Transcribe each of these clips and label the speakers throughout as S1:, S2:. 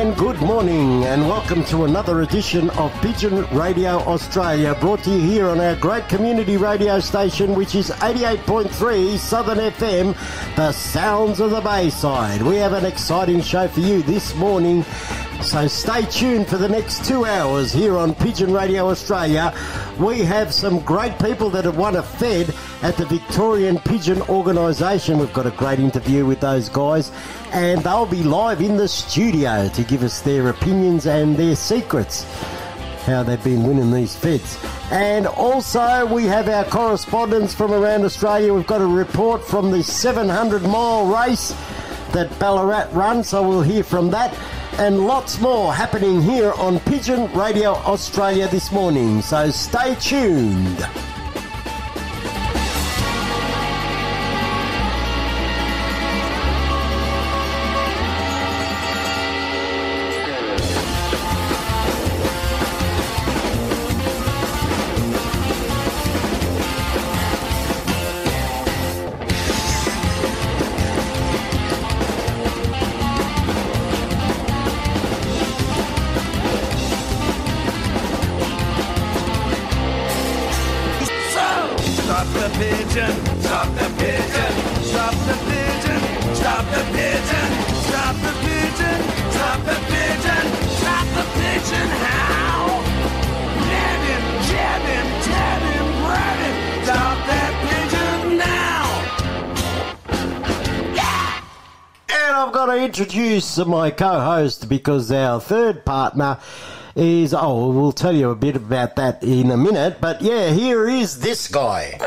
S1: And good morning, and welcome to another edition of Pigeon Radio Australia, brought to you here on our great community radio station, which is 88.3 Southern FM, the sounds of the Bayside. We have an exciting show for you this morning, so stay tuned for the next two hours here on Pigeon Radio Australia. We have some great people that have won a Fed at the Victorian Pigeon Organisation. We've got a great interview with those guys, and they'll be live in the studio to give us their opinions and their secrets. How they've been winning these feds. And also, we have our correspondents from around Australia. We've got a report from the 700 mile race that Ballarat run, so we'll hear from that. And lots more happening here on Pigeon Radio Australia this morning. So stay tuned. Introduce my co-host because our third partner is oh we'll tell you a bit about that in a minute. But yeah, here is this guy.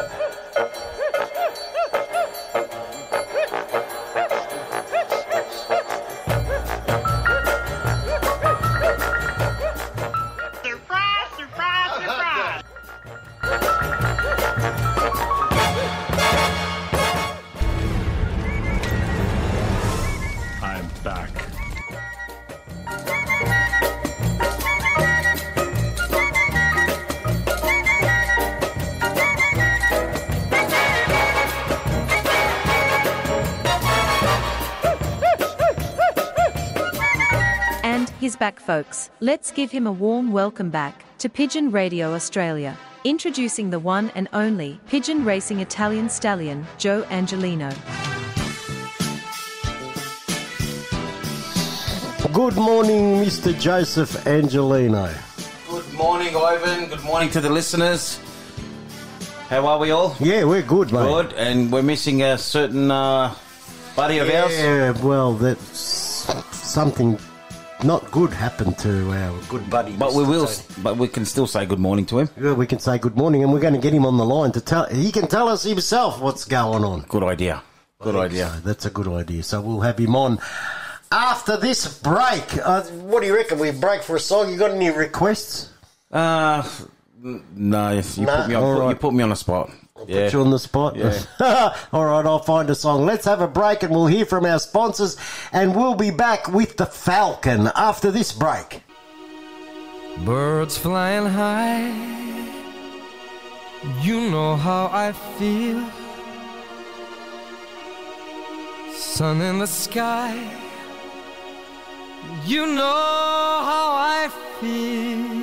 S2: Back,
S3: folks. Let's give him a warm welcome back to Pigeon Radio Australia. Introducing the one and only pigeon racing Italian stallion, Joe Angelino.
S1: Good morning, Mr. Joseph Angelino.
S4: Good morning, Ivan. Good morning to the listeners. How are we all?
S1: Yeah, we're good, mate.
S4: Good. And we're missing a certain uh, buddy of ours.
S1: Yeah, well, that's something not good happened to our good buddy.
S4: But we will.
S1: Tony.
S4: But we can still say good morning to him.
S1: Yeah, we can say good morning, and we're going to get him on the line to tell. He can tell us himself what's going on.
S4: Good idea. Good idea.
S1: So that's a good idea. So we'll have him on after this break. Uh, what do you reckon? We break for a song. You got any requests?
S4: Uh, no, you
S1: Nah,
S4: put me on.
S1: right.
S4: You put me on the spot. Yeah.
S1: Put you on the spot.
S4: Yeah.
S1: All right, I'll find a song. Let's have a break, and we'll hear from our sponsors, and we'll be back with the Falcon after this break.
S5: Birds flying high, you know how I feel. sun in the sky. You know how I feel.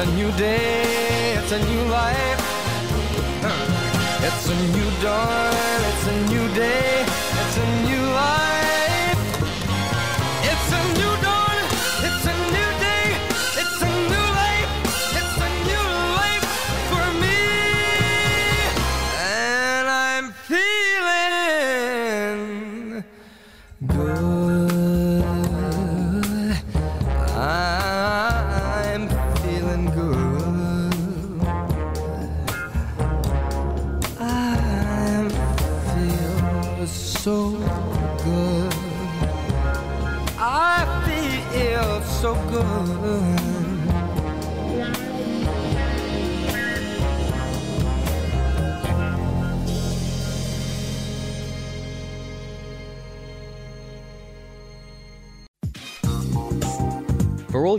S5: a new day, it's a new life. It's a new dawn,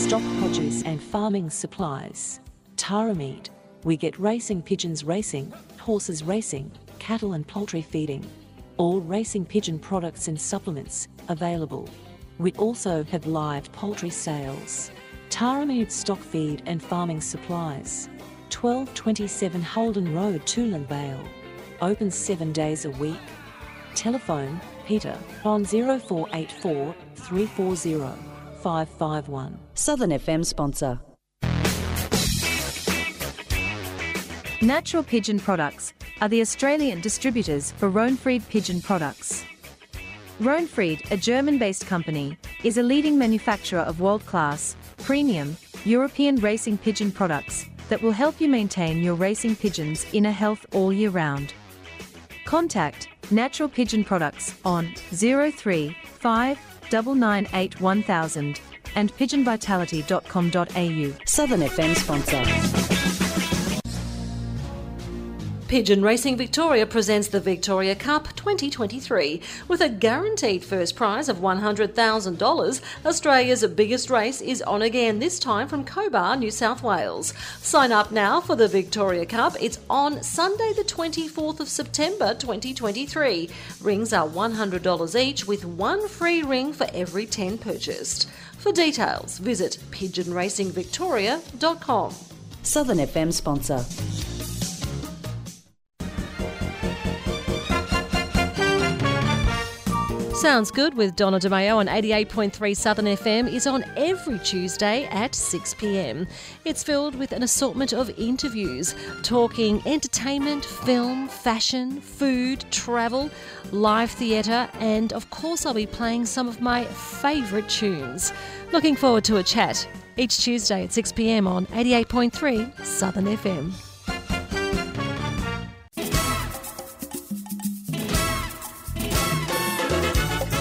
S6: Stop produce and farming supplies. Tara Meat. We get racing pigeons racing, horses racing, cattle and poultry feeding. All racing pigeon products and supplements available. We also have live poultry sales. Tara stock feed and farming supplies. 1227 Holden Road, Toolern Vale. Open seven days a week. Telephone Peter on 0484 340 551.
S7: Southern FM sponsor.
S3: Natural Pigeon Products are the Australian distributors for Rohnfried Pigeon Products. Rohnfried, a German based company, is a leading manufacturer of world class, premium, European racing pigeon products that will help you maintain your racing pigeon's inner health all year round. Contact Natural Pigeon Products on 035 998 1000 and pigeonvitality.com.au.
S7: Southern FM sponsor.
S8: Pigeon Racing Victoria presents the Victoria Cup 2023 with a guaranteed first prize of $100,000. Australia's biggest race is on again, this time from Cobar, New South Wales. Sign up now for the Victoria Cup. It's on Sunday, the 24th of September 2023. Rings are $100 each with one free ring for every 10 purchased. For details, visit pigeonracingvictoria.com.
S7: Southern FM sponsor.
S8: Sounds Good with Donna DeMayo on 88.3 Southern FM is on every Tuesday at 6 pm. It's filled with an assortment of interviews talking entertainment, film, fashion, food, travel, live theatre, and of course, I'll be playing some of my favourite tunes. Looking forward to a chat each Tuesday at 6 pm on 88.3 Southern FM.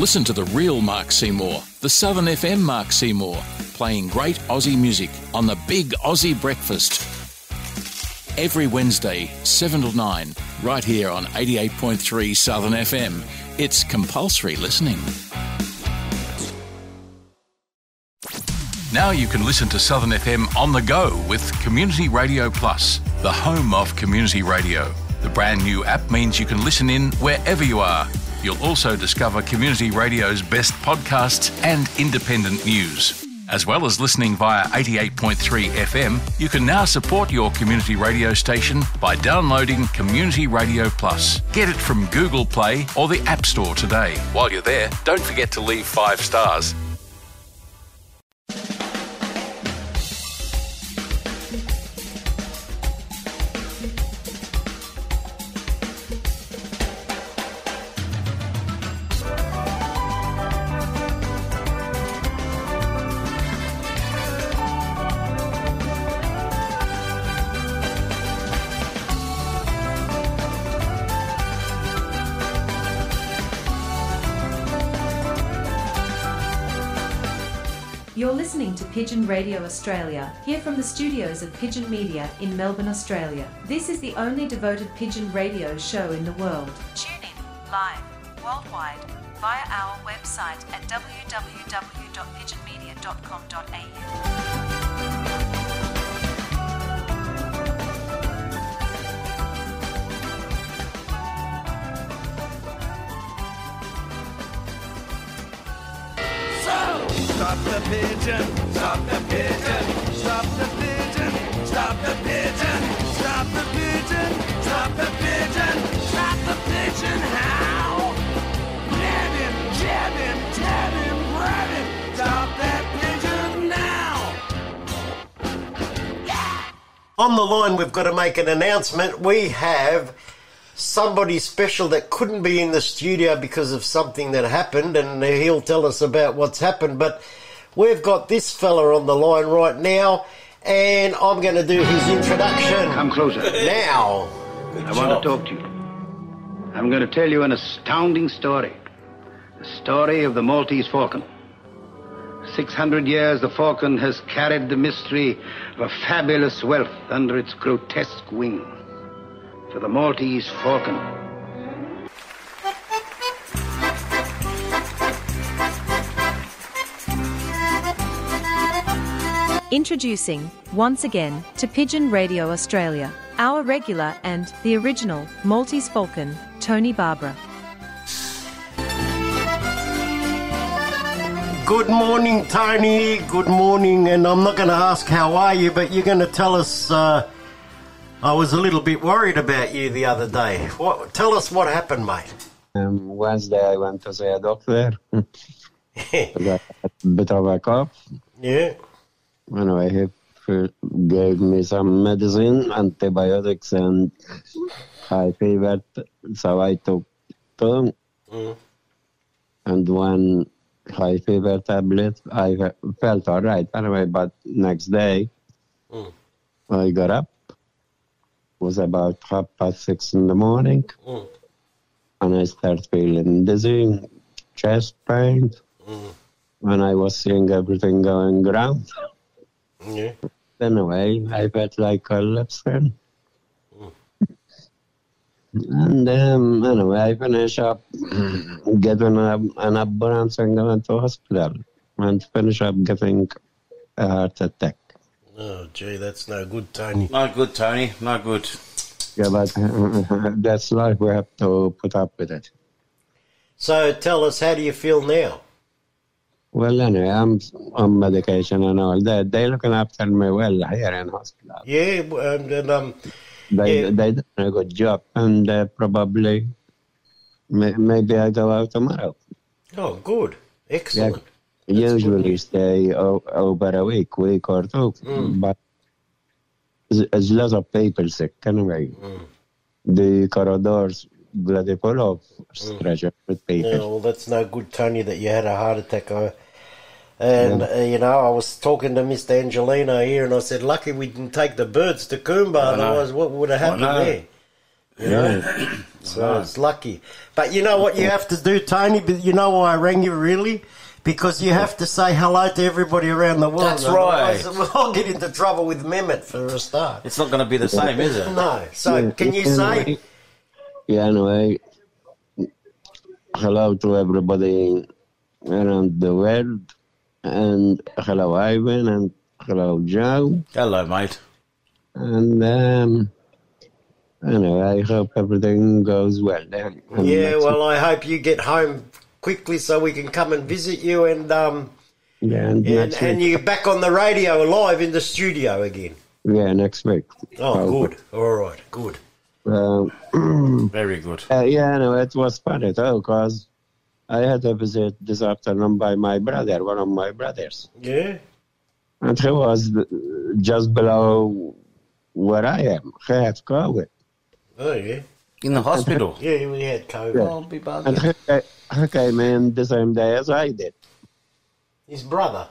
S9: Listen to the real Mark Seymour, the Southern FM Mark Seymour, playing great Aussie music on the Big Aussie Breakfast. Every Wednesday, 7 to 9, right here on 88.3 Southern FM. It's compulsory listening. Now you can listen to Southern FM on the go with Community Radio Plus, the home of community radio. The brand new app means you can listen in wherever you are. You'll also discover Community Radio's best podcasts and independent news. As well as listening via 88.3 FM, you can now support your community radio station by downloading Community Radio Plus. Get it from Google Play or the App Store today. While you're there, don't forget to leave five stars.
S3: Pigeon Radio Australia, here from the studios of Pigeon Media in Melbourne, Australia. This is the only devoted pigeon radio show in the world. Tune in live, worldwide, via our website at www.pigeonmedia.com.au.
S10: Stop the pigeon, stop the pigeon, stop the pigeon, stop the pigeon, stop the pigeon, stop the pigeon, stop the pigeon, how? Nab him, jab him, tab him, grab him, stop that pigeon now!
S1: On the line, we've got to make an announcement. We have somebody special that couldn't be in the studio because of something that happened, and he'll tell us about what's happened. But we've got this fella on the line right now, and I'm going to do his introduction.
S11: Come closer.
S1: Now.
S11: I want to talk to you. I'm going to tell you an astounding story. The story of the Maltese falcon. 600 years, the falcon has carried the mystery of a fabulous wealth under its grotesque wing. To the Maltese falcon.
S3: Introducing, once again, to Pigeon Radio Australia, our regular and the original Maltese Falcon, Tony Barbara.
S1: Good morning, Tony. Good morning, and I'm not going to ask how are you, but you're going to tell us. Uh, I was a little bit worried about you the other day. What? Tell us what happened, mate.
S12: Um, Wednesday, I went to see a doctor. I got a bit of a cough.
S1: Yeah.
S12: Anyway, he gave me some medicine, antibiotics, and high fever. So I took two
S1: Mm.
S12: and one high fever tablet. I felt all right anyway, but next day
S1: Mm.
S12: I got up. It was about half past six in the morning,
S1: Mm.
S12: and I started feeling dizzy, chest pain,
S1: Mm.
S12: and I was seeing everything going around.
S1: Yeah.
S12: Anyway, I felt like a lipstick. And um, anyway, I finished up getting a, an ambulance and going to hospital and finish up getting a heart attack.
S1: Oh, gee, that's no good, Tony.
S4: No good, Tony. No good.
S12: Yeah, but that's life. We have to put up with it.
S1: So tell us, how do you feel now?
S12: Well, anyway, I'm on medication and all that. They're looking after me well here in hospital.
S1: Yeah, and, and um,
S12: They
S1: Yeah.
S12: they did a good job, and uh, probably may, maybe I go out tomorrow.
S1: oh, good, excellent.
S12: Usually stay o- over a week, week or two,
S1: Mm.
S12: but there's, there's lots of people sick anyway.
S1: Mm.
S12: The corridors bloody full of stretcher with people.
S1: Yeah, well, that's no good, Tony, that you had a heart attack. Uh, and,
S12: Yeah.
S1: uh, you know, I was talking to Mr. Angelino here, and I said, lucky we didn't take the birds to Coomba, otherwise, what would have happened
S4: know.
S1: there? You know? so it's lucky. But you know what you have to do, Tony? But you know why I rang you, really? Because you have to say hello to everybody around the world.
S4: That's right.
S1: otherwise I'll get into trouble with Mehmet for a start.
S4: It's not going to be the same, is it?
S1: No. So, can you say.
S12: Yeah, anyway, hello to everybody around the world, and hello Ivan, and hello Joe,
S4: Hello, mate.
S12: and um, anyway, I hope everything goes well then. And
S1: Yeah,
S12: that's-
S1: well, I hope you get home quickly so we can come and visit you and um
S12: yeah, and,
S1: and, and you're back on the radio live in the studio again.
S12: yeah, next week.
S1: Oh, good. All right, good.
S12: Um,
S4: Very good.
S12: Uh, yeah, no, it was funny though, because I had a visit this afternoon by my brother, one of my brothers,
S1: Yeah.
S12: and he was uh, just below where I am. He had COVID.
S1: Oh, yeah.
S4: In the hospital.
S1: Yeah, he had COVID.
S12: Yeah.
S4: I'll be
S12: And he, ca- man, the same day as I did.
S1: His brother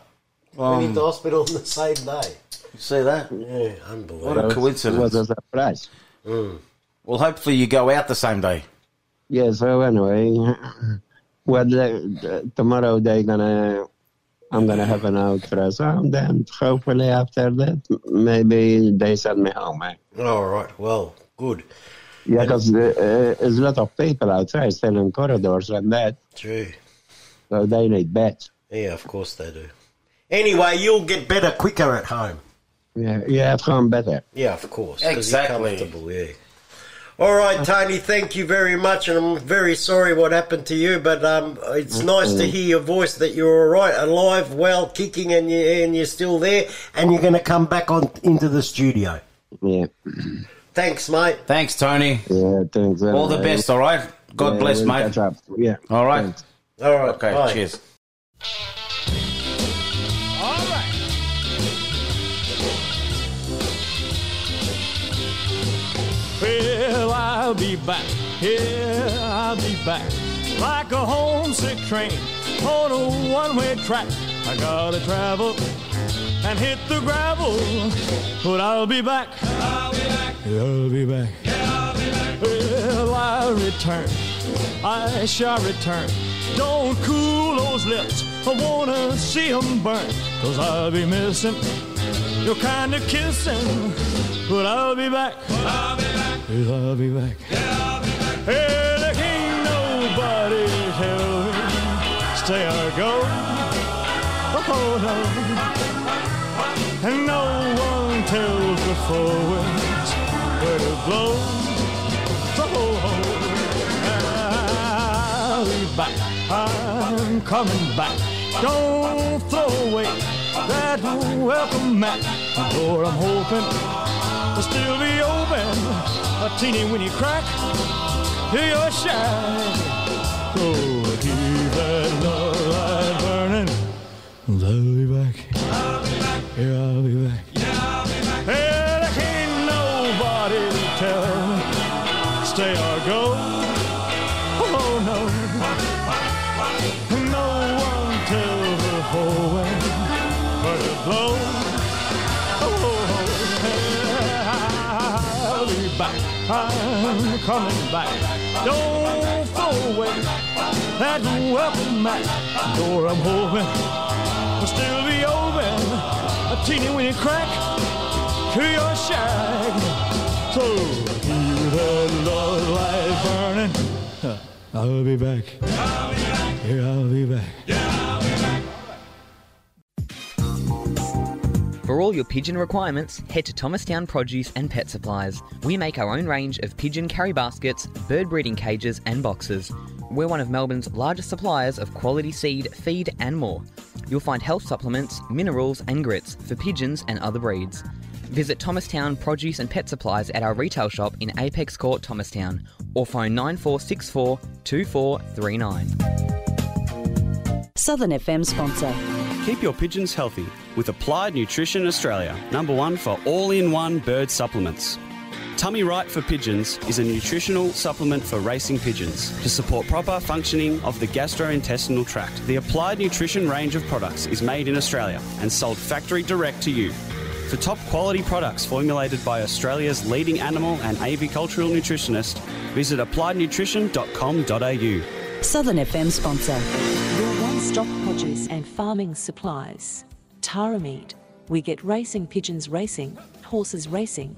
S4: Um,
S1: went into hospital on the same day.
S4: You see that?
S1: Yeah, unbelievable.
S4: What
S1: unbelievable.
S4: a
S12: It
S4: coincidence.
S12: was a surprise.
S1: Mm.
S4: Well, hopefully you go out the same day.
S12: Yeah, so anyway, well, the, tomorrow they're gonna, I'm gonna have an ultrasound, and hopefully after that, maybe they send me home. eh?
S1: All right, well, good.
S12: Yeah, because uh, uh, there's a lot of people outside still in corridors and that,
S1: True.
S12: so they need beds.
S1: Yeah, of course they do. Anyway, you'll get better quicker at home.
S12: Yeah, yeah, at home better.
S1: Yeah, of course.
S4: Exactly.
S1: Comfortable, yeah. All right, Tony, thank you very much, and I'm very sorry what happened to you, but um, it's nice to hear your voice that you're all right, alive, well, kicking, and, you, and you're still there, and you're going to come back on into the studio.
S12: Yeah,
S1: Thanks, mate.
S4: Thanks, Tony.
S12: yeah, thanks.
S4: All the best, all right? God
S12: Yeah,
S4: bless, mate.
S12: catch up. Yeah.
S4: All right.
S12: thanks.
S1: All right,
S4: Okay,
S1: bye.
S4: cheers.
S10: All right. Well, I'll be back. Yeah, I'll be back. Like a homesick train on a one-way track. I gotta travel and hit the gravel. But I'll be back. I'll be back. I'll be back. Well, I'll return. I shall return. Don't cool those lips. I wanna see 'em burn. Cause I'll be missing your kind of kissing. But I'll be back. I'll be back.
S13: Cause I'll be back. Hey, there ain't nobody tell me stay or go. Oh no. And no one tells the four winds where to blow. So I'll be back. I'm coming back. Don't throw away that welcome mat. Door I'm hoping will still be open. A teeny weeny crack to your shack. So keep that love light burning. I'll be back. Yeah, I'll be back. Hey, there ain't nobody to tell me stay or go. Oh no. No one tells the whole way but to blow. Oh, I'll be back. I'm coming back. Don't throw away that welcome mat. Door I'm hoping A teeny weeny crack to your shack. So love light burning. I'll be back. Yeah, I'll be back.
S14: For all your pigeon requirements, head to Thomastown Produce and Pet Supplies. We make our own range of pigeon carry baskets, bird breeding cages, and boxes. We're one of Melbourne's largest suppliers of quality seed, feed, and more. You'll find health supplements, minerals, and grits for pigeons and other breeds. Visit Thomastown Produce and Pet Supplies at our retail shop in Apex Court, Thomastown, or phone 9464 2439.
S7: Southern FM sponsor.
S15: Keep your pigeons healthy with Applied Nutrition Australia, number one for all in one bird supplements. Tummy Right for Pigeons is a nutritional supplement for racing pigeons to support proper functioning of the gastrointestinal tract. The Applied Nutrition range of products is made in Australia and sold factory direct to you. For top quality products formulated by Australia's leading animal and avicultural nutritionist, visit appliednutrition.com.au.
S7: Southern FM sponsor.
S6: Your one stop produce and farming supplies. Tara Meat. We get racing pigeons racing, horses racing,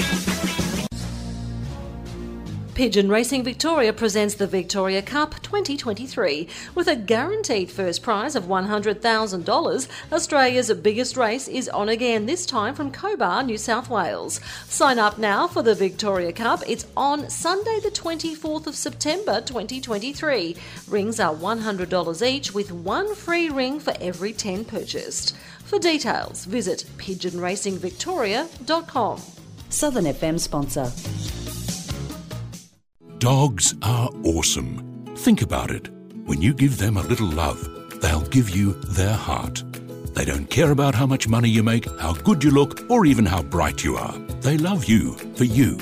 S8: Pigeon Racing Victoria presents the Victoria Cup 2023 with a guaranteed first prize of $100,000. Australia's biggest race is on again, this time from Cobar, New South Wales. Sign up now for the Victoria Cup. It's on Sunday, the 24th of September 2023. Rings are $100 each with one free ring for every 10 purchased. For details, visit pigeonracingvictoria.com.
S7: Southern FM sponsor.
S16: Dogs are awesome. Think about it. When you give them a little love, they'll give you their heart. They don't care about how much money you make, how good you look, or even how bright you are. They love you for you.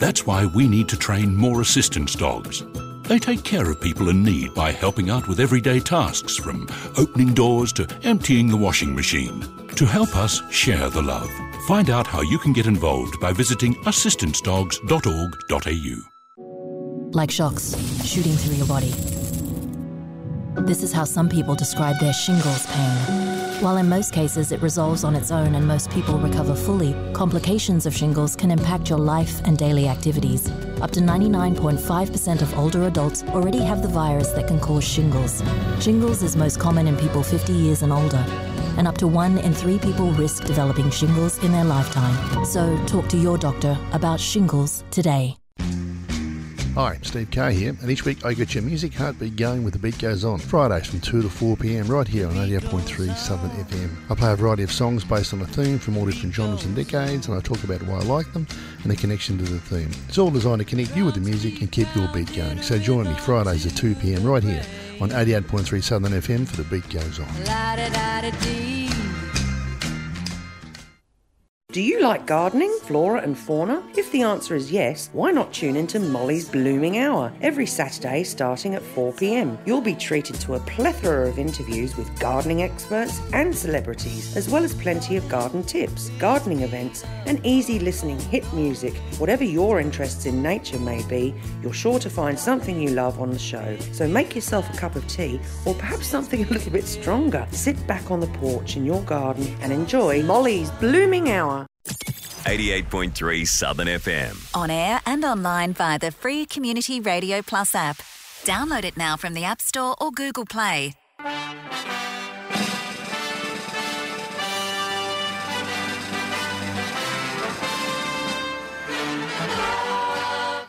S16: That's why we need to train more assistance dogs. They take care of people in need by helping out with everyday tasks from opening doors to emptying the washing machine. To help us share the love, find out how you can get involved by visiting assistancedogs.org.au.
S17: like shocks shooting through your body. This is how some people describe their shingles pain. While in most cases it resolves on its own and most people recover fully, complications of shingles can impact your life and daily activities. Up to 99.5% of older adults already have the virus that can cause shingles. Shingles is most common in people 50 years and older, and up to one in three people risk developing shingles in their lifetime. So talk to your doctor about shingles today.
S18: Hi, Steve Kay here, and each week I get your music heartbeat going with The Beat Goes On. Fridays from 2 to 4 pm, right here on 88.3 Southern FM. I play a variety of songs based on a theme from all different genres and decades, and I talk about why I like them and the connection to the theme. It's all designed to connect you with the music and keep your beat going. So join me Fridays at 2 pm, right here on 88.3 Southern FM for The Beat Goes On.
S19: Do you like gardening, flora and fauna? If the answer is yes, why not tune into Molly's Blooming Hour every Saturday starting at 4 pm? You'll be treated to a plethora of interviews with gardening experts and celebrities, as well as plenty of garden tips, gardening events, and easy listening hit music. Whatever your interests in nature may be, you're sure to find something you love on the show. So make yourself a cup of tea or perhaps something a little bit stronger. Sit back on the porch in your garden and enjoy Molly's Blooming Hour.
S20: 88.3 Southern FM.
S21: On air and online via the free Community Radio Plus app. Download it now from the App Store or Google Play.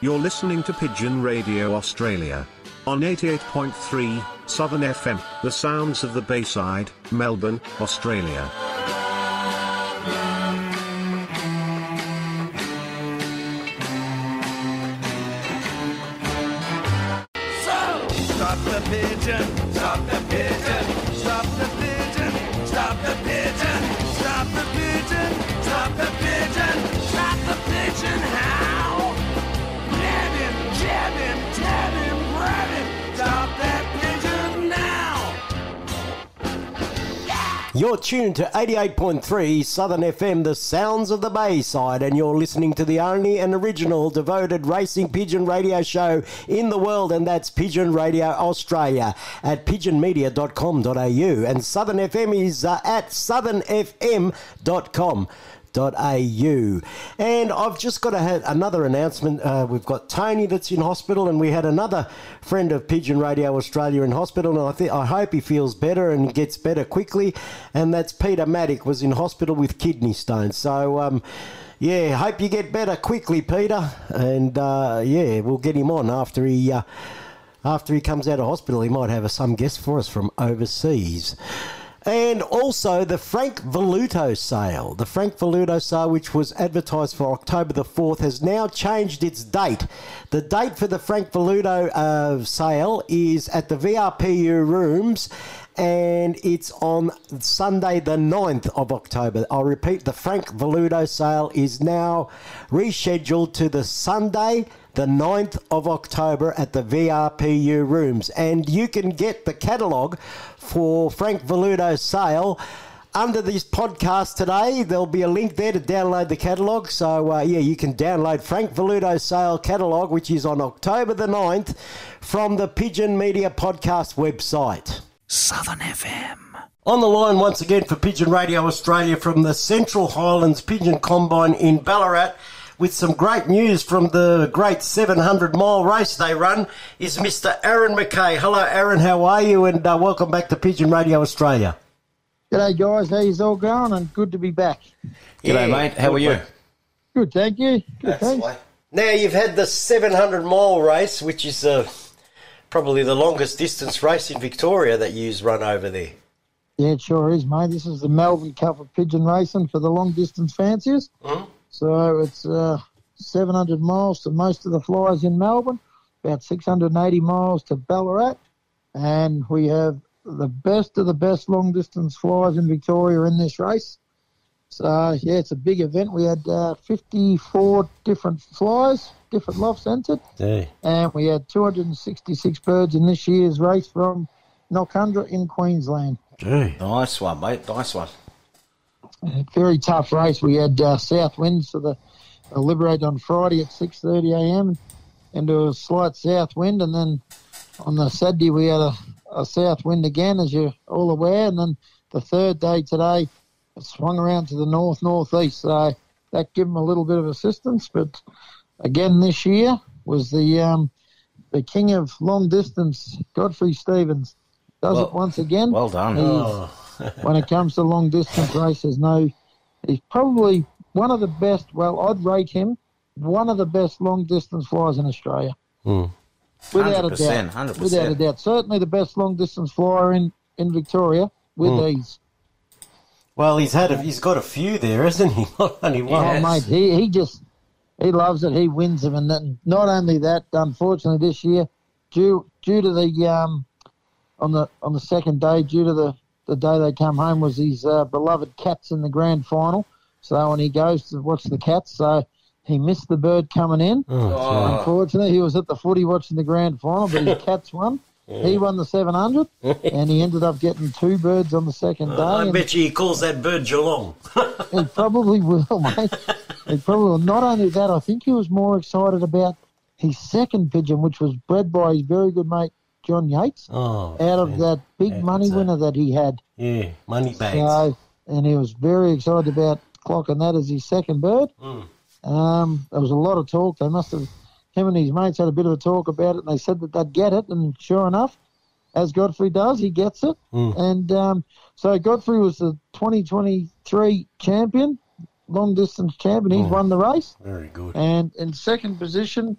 S22: You're listening to Pigeon Radio Australia. On 88.3 Southern FM, the sounds of the Bayside, Melbourne, Australia.
S10: Pigeon, stop the pigeon,
S1: You're tuned to 88.3 Southern FM, the sounds of the Bayside, and you're listening to the only and original devoted racing pigeon radio show in the world, and that's Pigeon Radio Australia at pigeonmedia.com.au. And Southern FM is uh, at southernfm.com. au. And I've just got to have another announcement. Uh, we've got Tony that's in hospital, and we had another friend of Pigeon Radio Australia in hospital, and I think I hope he feels better and gets better quickly. And that's Peter Maddock was in hospital with kidney stones. So. Um, yeah, hope you get better quickly, Peter. And uh, yeah, we'll get him on after he uh, after he comes out of hospital. He might have some guest for us from overseas. And also the Frank Voluto sale. The Frank Voluto sale, which was advertised for October the 4th, has now changed its date. The date for the Frank Voluto uh, sale is at the VRPU rooms and it's on Sunday the 9th of October. I'll repeat, the Frank Voluto sale is now rescheduled to the Sunday the 9th of October at the VRPU rooms. And you can get the catalogue for Frank Voluto's sale under this podcast today. There'll be a link there to download the catalogue. So, uh, yeah, you can download Frank Voluto's sale catalogue, which is on October the 9th from the Pigeon Media Podcast website.
S20: Southern FM.
S1: On the line once again for Pigeon Radio Australia from the Central Highlands Pigeon Combine in Ballarat with some great news from the great 700 mile race they run is Mr. Aaron McKay. Hello, Aaron. How are you? And uh, welcome back to Pigeon Radio Australia.
S23: G'day, guys. How's all going? And good to be back.
S4: G'day, mate. How are you?
S23: Good, thank you. Good, thanks.
S1: Now, you've had the 700 mile race, which is uh, probably the longest distance race in Victoria that you've run over there.
S23: Yeah, it sure is, mate. This is the Melbourne Cup of Pigeon Racing for the long distance fanciers.
S1: Mhm.
S23: So it's uh, 700 miles to most of the flyers in Melbourne, about 680 miles to Ballarat, and we have the best of the best long distance flyers in Victoria in this race. So yeah, it's a big event. We had uh, 54 different flyers, different lofts entered,
S1: Yeah.
S23: and we had 266 birds in this year's race from Noccundra in Queensland.
S4: Nice one, mate. Nice one.
S23: A very tough race. We had uh, south winds for the uh, Liberate on Friday at 6:30 a.m. and into a slight south wind, and then on the Saturday we had a, a south wind again, as you're all aware, and then the third day today it swung around to the north northeast. So that gave them a little bit of assistance, but again this year was the um, the king of long distance, Godfrey Stevens, does
S4: Well-
S23: it once again.
S4: well done.
S23: He's-
S4: Oh.
S23: When it comes to long distance races, no, he's probably one of the best. Well, I'd rate him one of the best long distance flyers in Australia.
S1: Hmm.
S23: Without a
S4: 100%,
S23: doubt.
S4: 100%.
S23: Without a doubt. Certainly the best long distance flyer in, in Victoria with
S1: Hmm.
S23: ease.
S1: Well, he's had a, he's got a few there, hasn't he? Not only one.
S23: Oh, mate, he, he just he loves it. He wins them, and then not only that, unfortunately this year, due due to the um on the on the second day, due to the the day they come home was his uh, beloved Cats in the grand final. So when he goes to watch the Cats, so he missed the bird coming in.
S1: Oh,
S23: Unfortunately, he was at the footy watching the grand final, but his Cats won. He won the 700, and he ended up getting two birds on the second day.
S1: I
S23: and-
S1: bet you he calls that bird Geelong.
S23: he probably will, mate. He probably will. Not only that, I think he was more excited about his second pigeon, which was bred by his very good mate John Yates,
S1: Oh,
S23: out of that big money winner that he had.
S1: yeah, money bags.
S23: So, and he was very excited about clocking that as his second bird.
S1: Mm.
S23: Um, there was a lot of talk. They must have, him and his mates had a bit of a talk about it, and they said that they'd get it. And sure enough, as Godfrey does, he gets it.
S1: Mm.
S23: And um, so Godfrey was the 2023 champion, long distance champion. He's won the race.
S1: Very good.
S23: And in second position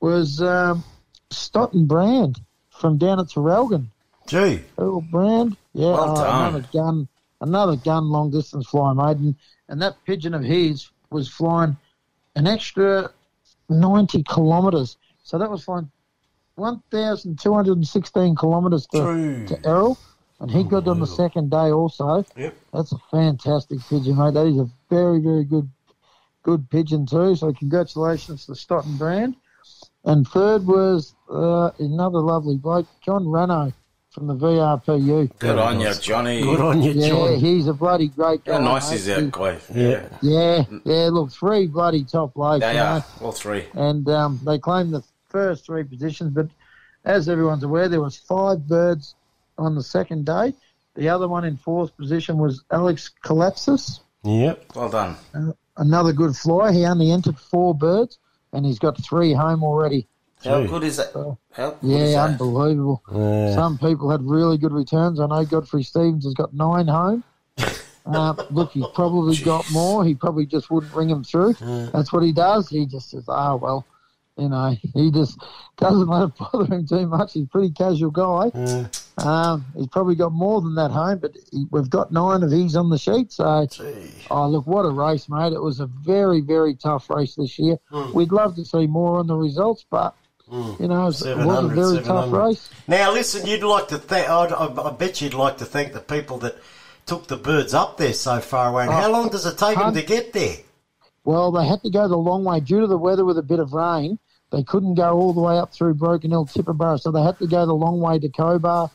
S23: was um, Stotton Brand from down at Traralgon.
S1: Gee.
S23: Earl Brand. Yeah,
S1: Well
S23: oh,
S1: done.
S23: another gun, another gun long distance fly, maiden. And, and that pigeon of his was flying an extra 90 kilometres. So that was flying 1,216 kilometres to, to Errol. And he got on the second day also.
S1: Yep.
S23: That's a fantastic pigeon, mate. That is a very, very good good pigeon too. So congratulations to Stotton Brand. And third was uh, another lovely bloke, John Rano from the VRPU.
S4: Good on you, Johnny.
S1: Good on you,
S23: Yeah,
S1: John.
S23: he's a bloody great guy.
S4: How nice
S23: mate.
S4: is that guy?
S1: Yeah.
S23: Yeah, yeah. Look, three bloody top blokes.
S4: They
S23: you
S4: are,
S23: know.
S4: all three.
S23: And um, they claimed the first three positions, but as everyone's aware, there was five birds on the second day. The other one in fourth position was Alex Collapsis,
S1: Yep.
S4: Well done.
S23: uh, another good flyer. He only entered four birds, and he's got three home already.
S4: How
S1: Gee.
S4: good is that? How good is
S23: Yeah,
S4: that?
S23: unbelievable.
S1: Yeah.
S23: Some people had really good returns. I know Godfrey Stevens has got nine home. Uh, look, he's probably got more. He probably just wouldn't ring them through. That's what he does. He just says, "Oh well," you know. He just doesn't let it bother him too much. He's a pretty casual guy.
S1: Yeah.
S23: Um, he's probably got more than that home, but he, we've got nine of his on the sheet. So, oh look, what a race, mate! It was a very, very tough race this year. We'd love to see more on the results, but you know, it was, a
S1: 700,
S23: very tough race.
S1: Now, listen, you'd like to thank. I, bet you'd like to thank the people that took the birds up there so far away. And
S23: Oh,
S1: how long does it take them to get there?
S23: Well, they had to go the long way due to the weather with a bit of rain. They couldn't go all the way up through Broken Hill, Tibooburra, so they had to go the long way to Cobar,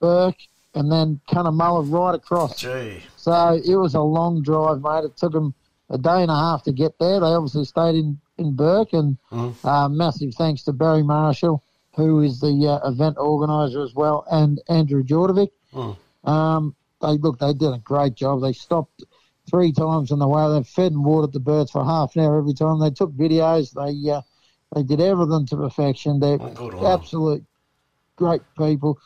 S23: Bourke, and then kind of Cunnamulla right across.
S1: Gee.
S23: So it was a long drive, mate. It took them a day and a half to get there. They obviously stayed in, in Bourke, and uh, massive thanks to Barry Marshall, who is the uh, event organiser as well, and Andrew Jordovic. Um, they look, they did a great job. They stopped three times on the way. They fed and watered the birds for half an hour every time. They took videos. They uh, they did everything to perfection. They're
S1: 'em.
S23: absolute great people.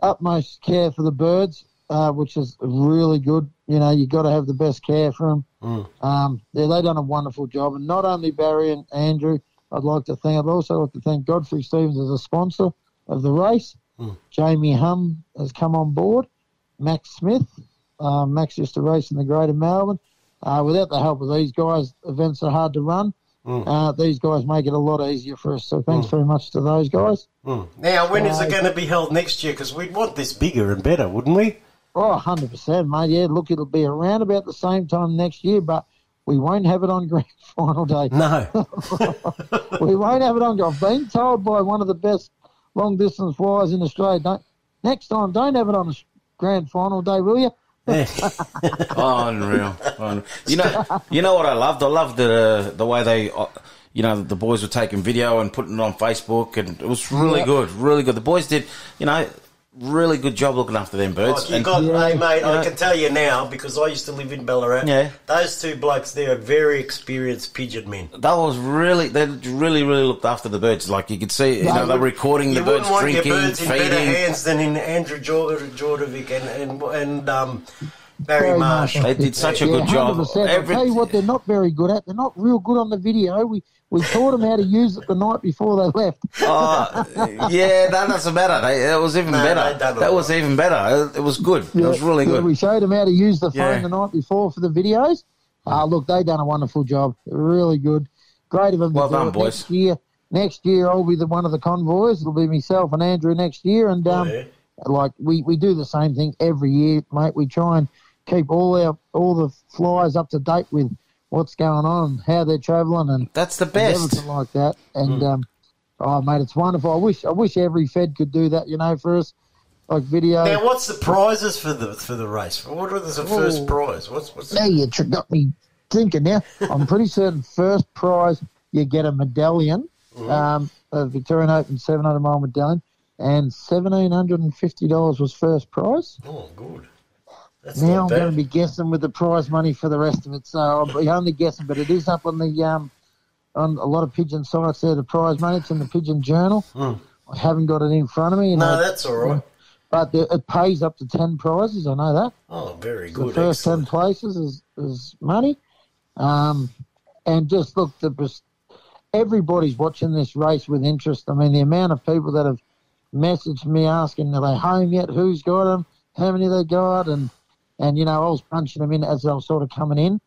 S23: Utmost care for the birds, uh, which is really good. You know, you got to have the best care for them.
S1: Mm.
S23: Um, yeah, they done a wonderful job, and not only Barry and Andrew. I'd like to thank. I'd also like to thank Godfrey Stevens as a sponsor of the race.
S1: Mm.
S23: Jamie Hum has come on board. Max Smith. Uh, Max used to race in the Greater Melbourne. Uh, without the help of these guys, events are hard to run.
S1: Mm.
S23: Uh, these guys make it a lot easier for us. So thanks very much to those guys.
S1: Mm. Now, when is
S23: Uh,
S1: it going to be held next year? Because we'd want this bigger and better, wouldn't we?
S23: Oh, 100%, mate. Yeah, look, it'll be around about the same time next year, but we won't have it on grand final day.
S1: No.
S23: we won't have it on. I've been told by one of the best long distance flyers in Australia, don't, next time, don't have it on a grand final day, will you?
S4: Unreal. Unreal. You know, you know what I loved? I loved the the way they, uh, you know, the boys were taking video and putting it on Facebook, and it was really
S1: Yeah.
S4: good, really good. The boys did, you know, really good job looking after them birds.
S1: Like you
S4: And-
S1: got, hey mate,
S4: you
S1: I can tell you now because I used to live in Ballarat.
S4: Yeah.
S1: those two blokes there are very experienced pigeon men.
S4: that was really, they really, really looked after the birds. Like you could see, you know, they were recording the birds
S1: wouldn't want
S4: drinking,
S1: your birds in better
S4: feeding.
S1: hands than in Andrew Jor- Jordovic and and and um, Barry Marshall.
S4: They did such a
S23: Yeah,
S4: good job.
S23: 100%.
S4: Every-
S23: I'll tell you what they're not very good at. They're not real good on the video. We we taught them how to use it the night before they left.
S4: Oh, yeah, that doesn't matter. They, that was even
S23: No,
S4: better.
S23: they done it
S4: That
S23: all
S4: was even better. It was good. It was really good.
S23: We showed them how to use the phone
S4: Yeah.
S23: the night before for the videos. Ah, look, they done a wonderful job. Really good. Great of them. to
S4: Well
S23: do
S4: done,
S23: it.
S4: boys.
S23: Next year, next year I'll be the one of the convoys. It'll be myself and Andrew next year, and um,
S1: yeah.
S23: like we, we do the same thing every year, mate. We try and keep all our all the flyers up to date with what's going on, how they're travelling, and
S4: that's the best.
S23: everything like that. And um, oh, mate, it's wonderful. I wish I wish every Fed could do that. You know, for us, like video.
S1: Now, what's the prizes for the for the race? What is the first
S23: Oh.
S1: prize? What's what's
S23: Now you tr- got me thinking. Now I'm pretty certain first prize you get a medallion,
S1: Mm-hmm.
S23: um, a Victorian Open 700 mile medallion, and seventeen hundred and fifty dollars was first prize.
S1: Oh, good. That's
S23: now I'm
S1: bad.
S23: going to be guessing with the prize money for the rest of it, so I'll be only guessing. But it is up on the um, on a lot of pigeon sites there. The prize money it's in the Pigeon Journal. I haven't got it in front of me. you
S1: Hmm. No,
S23: know,
S1: that's all right.
S23: But the, it pays up to ten prizes. I know that.
S1: Oh, very good.
S23: The
S1: good.
S23: first
S1: Excellent.
S23: ten places is, is money, um, and just look, the everybody's watching this race with interest. I mean, the amount of people that have messaged me asking, "Are they home yet? Who's got them? How many they got?" and and you know, I was punching them in as they were sort of coming in.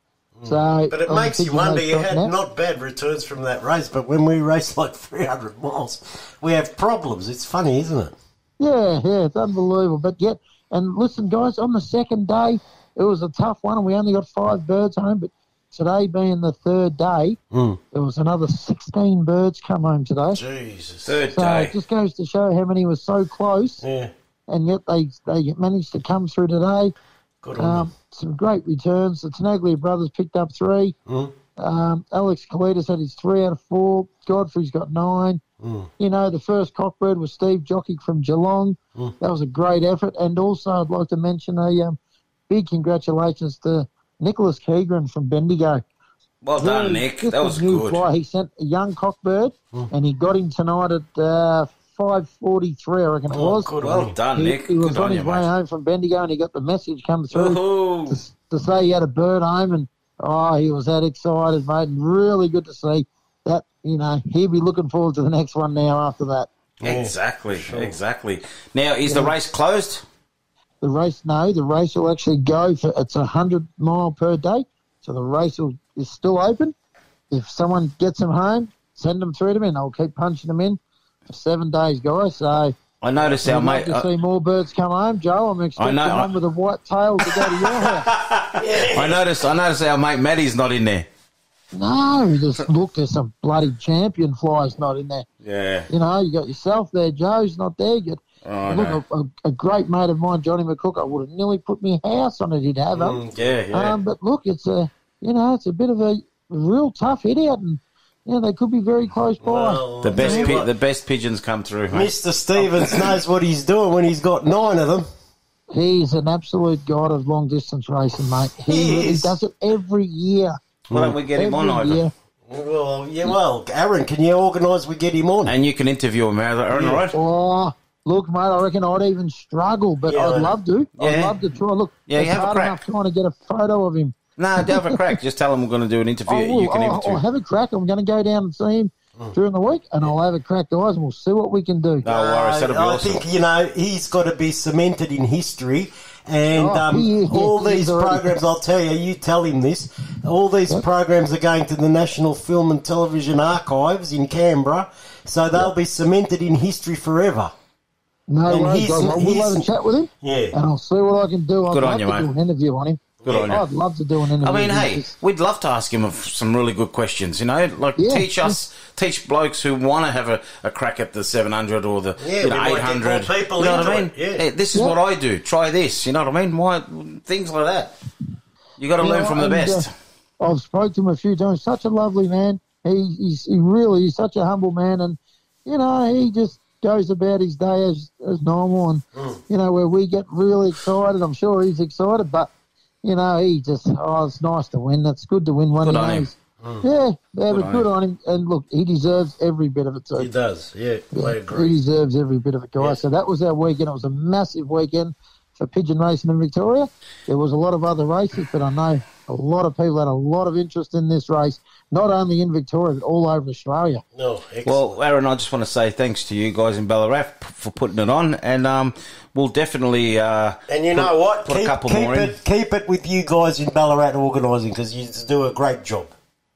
S23: So,
S1: Mm. But it
S23: on
S1: makes you wonder. You had
S23: net-
S1: not bad returns from that race, but when we race like 300 miles, we have problems. It's funny, isn't it?
S23: Yeah, yeah, it's unbelievable. But yet, and listen, guys, on the second day, it was a tough one, and we only got five birds home. But today being the third day,
S1: Mm.
S23: there was another 16 birds come home today.
S1: Jesus.
S4: Third
S23: So
S4: day.
S23: it just goes to show how many was so close,
S1: Yeah.
S23: and yet they they managed to come through today.
S1: Good
S23: Um, some great returns. The Tenaglia brothers picked up three.
S1: Mm.
S23: Um, Alex Kalidas had his three out of four. Godfrey's got nine.
S1: Mm.
S23: You know, the first cockbird was Steve Jockey from Geelong.
S1: Mm.
S23: That was a great effort. And also, I'd like to mention a um, big congratulations to Nicholas Keegren from Bendigo.
S4: Well done, Nick. That was
S23: new
S4: good.
S23: Fly. He sent a young cockbird, and he got him tonight at uh, five forty-three. I reckon it
S4: Oh,
S23: was.
S4: good Well on done,
S23: He-
S4: Nick.
S23: He, was
S4: Good
S23: on
S4: on
S23: his
S4: you,
S23: way
S4: mate.
S23: home from Bendigo, and he got the message come through to, to say he had a bird home, and oh, he was that excited, mate. And really good to see that. You know, he'll be looking forward to the next one now. After that, oh,
S4: Exactly, exactly. Now, is the race closed?
S23: the race no, the race will actually go for it's a hundred mile per day, so the race will, is still open. If someone gets them home, send them through to me, and I'll keep punching them in for seven days, guys. So.
S4: I noticed our mate.
S23: to
S4: uh,
S23: see more birds come home, Joe. I'm expecting
S4: know, I-
S23: one with a white tail to go to your house.
S4: I noticed. I noticed our mate Maddie's not in there.
S23: No, just look, there's some bloody champion flies not in there.
S4: Yeah.
S23: You know, you got yourself there, Joe's not there. You got,
S4: Oh,
S23: look, a, a, a great mate of mine, Johnny McCook, I would have nearly put my house on it. He'd have them.
S4: Mm, yeah, yeah.
S23: Um, but look, it's a, you know, it's a bit of a real tough hit out, and you know they could be very close by.
S4: the best, pi- the best pigeons come through. mate.
S1: Mr. Stevens knows what he's doing when he's got nine of them.
S23: He's an absolute god of long distance racing, mate. He,
S1: He
S23: really
S1: is.
S23: does it every year.
S4: Why don't we get him on
S23: Every
S4: over?
S23: year.
S1: Well, yeah, well, Aaron, can you organise we get him on?
S4: And you can interview him, Aaron,
S1: Yeah.
S4: right?
S23: Oh, look, mate, I reckon I'd even struggle, but
S1: Yeah, I
S23: I'd
S1: know.
S23: love to. I'd
S4: Yeah.
S23: love to try. Look,
S4: Yeah,
S23: it's
S4: have a
S23: hard
S4: crack.
S23: enough trying to get a photo of him.
S4: No, have a crack. Just tell him we're going to do an interview.
S23: I will.
S4: you can
S23: I'll,
S4: interview.
S23: I'll have a crack. I'm going to go down and see him
S4: Mm.
S23: during the week, and I'll have a crack, guys, and we'll see what we can do.
S4: No worries, that'll be
S1: I
S4: awesome.
S1: think you know he's got to be cemented in history, and
S23: Oh,
S1: um,
S23: he is.
S1: all
S23: He's
S1: these
S23: already-
S1: programs. I'll tell you, you tell him this. All these programs are going to the National Film and Television Archives in Canberra, so they'll be cemented in history forever.
S23: No
S1: And
S23: worries,
S1: he's-
S23: guys. I will
S1: he's-
S23: have a chat with him,
S1: Yeah.
S23: and I'll see what I can do. I'd
S4: Good on
S23: love
S4: you,
S23: to
S4: mate.
S23: do an interview on him.
S4: Good on you.
S23: I'd love to do an interview.
S4: I mean, hey,
S23: just-
S4: we'd love to ask him some really good questions. You know, like
S23: Yeah,
S4: teach us, teach blokes who want to have a, a crack at the seven hundred or the
S1: Yeah,
S4: you know,
S1: we might
S4: eight
S1: get
S4: hundred.
S1: more people
S4: You know what I mean?
S1: yeah.
S4: Hey, this is
S23: Yeah.
S4: what I do. Try this. You know what I mean? Why things like that? You got to
S23: You
S4: learn
S23: know,
S4: from the best.
S23: uh, I've spoke to him a few times. Such a lovely man. He, he's he really is such a humble man, and you know he just goes about his day as as normal. And
S1: Mm.
S23: you know where we get really excited. I'm sure he's excited, but you know he just oh, it's nice to win. It's good to win one.
S4: Good
S23: he
S4: on him.
S23: knows. Mm. Yeah, yeah,
S4: Good
S23: but
S4: on
S23: good
S4: him.
S23: on him. And look, he deserves every bit of it too.
S1: He does. Yeah, I
S23: He deserves every bit of it, guys.
S1: Yeah.
S23: So that was our weekend. It was a massive weekend. for pigeon racing in Victoria. There was a lot of other races, but I know a lot of people had a lot of interest in this race, not only in Victoria but all over Australia.
S1: No,
S4: Well, Aaron, I just want to say thanks to you guys in Ballarat for putting it on, and um, we'll definitely. Uh,
S1: And you
S4: put-
S1: know what?
S4: Put
S1: keep,
S4: a couple
S1: keep
S4: more
S1: it,
S4: in.
S1: keep it with you guys in Ballarat organising because you do a great job.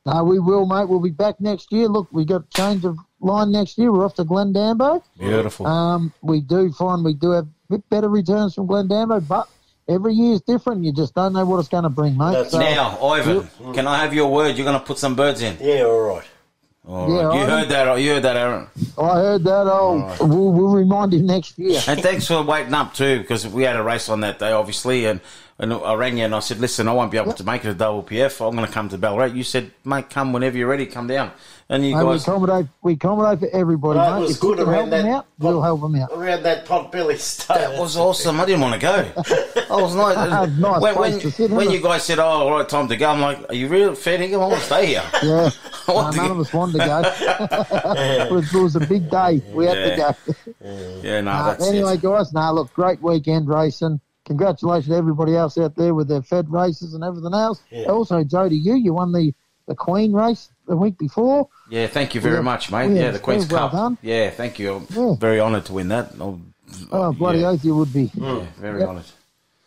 S23: No, we will, mate. We'll be back next year. Look, we got change of line next year. We're off to Glendambo.
S4: Beautiful.
S23: Um, we do find we do have a bit better returns from Glendambo, but every year is different. You just don't know what it's going to bring, mate. So-
S4: now, Ivan, can I have your word? You're going to put some birds in.
S1: Yeah, all right.
S4: All
S23: Yeah,
S4: right. you
S23: Ivan.
S4: heard that. You heard that, Aaron.
S23: I heard that. Oh, we'll, we'll remind him next year.
S4: And thanks for waiting up too, because we had a race on that day, obviously. And, and I rang you and I said, "Listen, I won't be able to make it to WPF. I'm going to come to Ballarat." You said, "Mate, come whenever you're ready. Come down." And you
S23: Mate, we
S4: guys,
S23: accommodate, we accommodate for everybody,
S1: Right, it
S23: mate.
S1: was
S23: if we
S1: good
S23: can
S1: around
S23: help them
S1: that
S23: out, we'll help them out.
S1: Around that pot belly stuff.
S4: that was awesome. I didn't want to go. I was like, ah,
S23: Nice
S4: when,
S23: place
S4: when,
S23: to sit,
S4: when
S23: isn't
S4: you guys said, "Oh, all right, time to go," I'm like, "Are you really fair dinkum? I want to stay here."
S23: Yeah,
S4: I
S23: no,
S4: want to
S23: none
S4: go.
S23: of us wanted to go. it, was, it was a big day. We had
S4: Yeah.
S23: to go.
S4: Yeah, no, that's
S23: anyway,
S4: it.
S23: guys, now look, great weekend racing. Congratulations to everybody else out there with their Fed races and everything else.
S4: Yeah.
S23: Also, Jody, you you won the, the Queen race the week before.
S4: Yeah, thank you very
S23: Yeah.
S4: much, mate.
S23: Yeah,
S4: Yeah, the Queen's
S23: well
S4: Cup.
S23: done.
S4: Yeah, thank you. I'm
S23: Yeah.
S4: very honoured to win that. Oh,
S23: Oh, bloody
S4: yeah.
S23: oath you would be.
S4: Yeah, very
S23: Yep.
S4: honoured.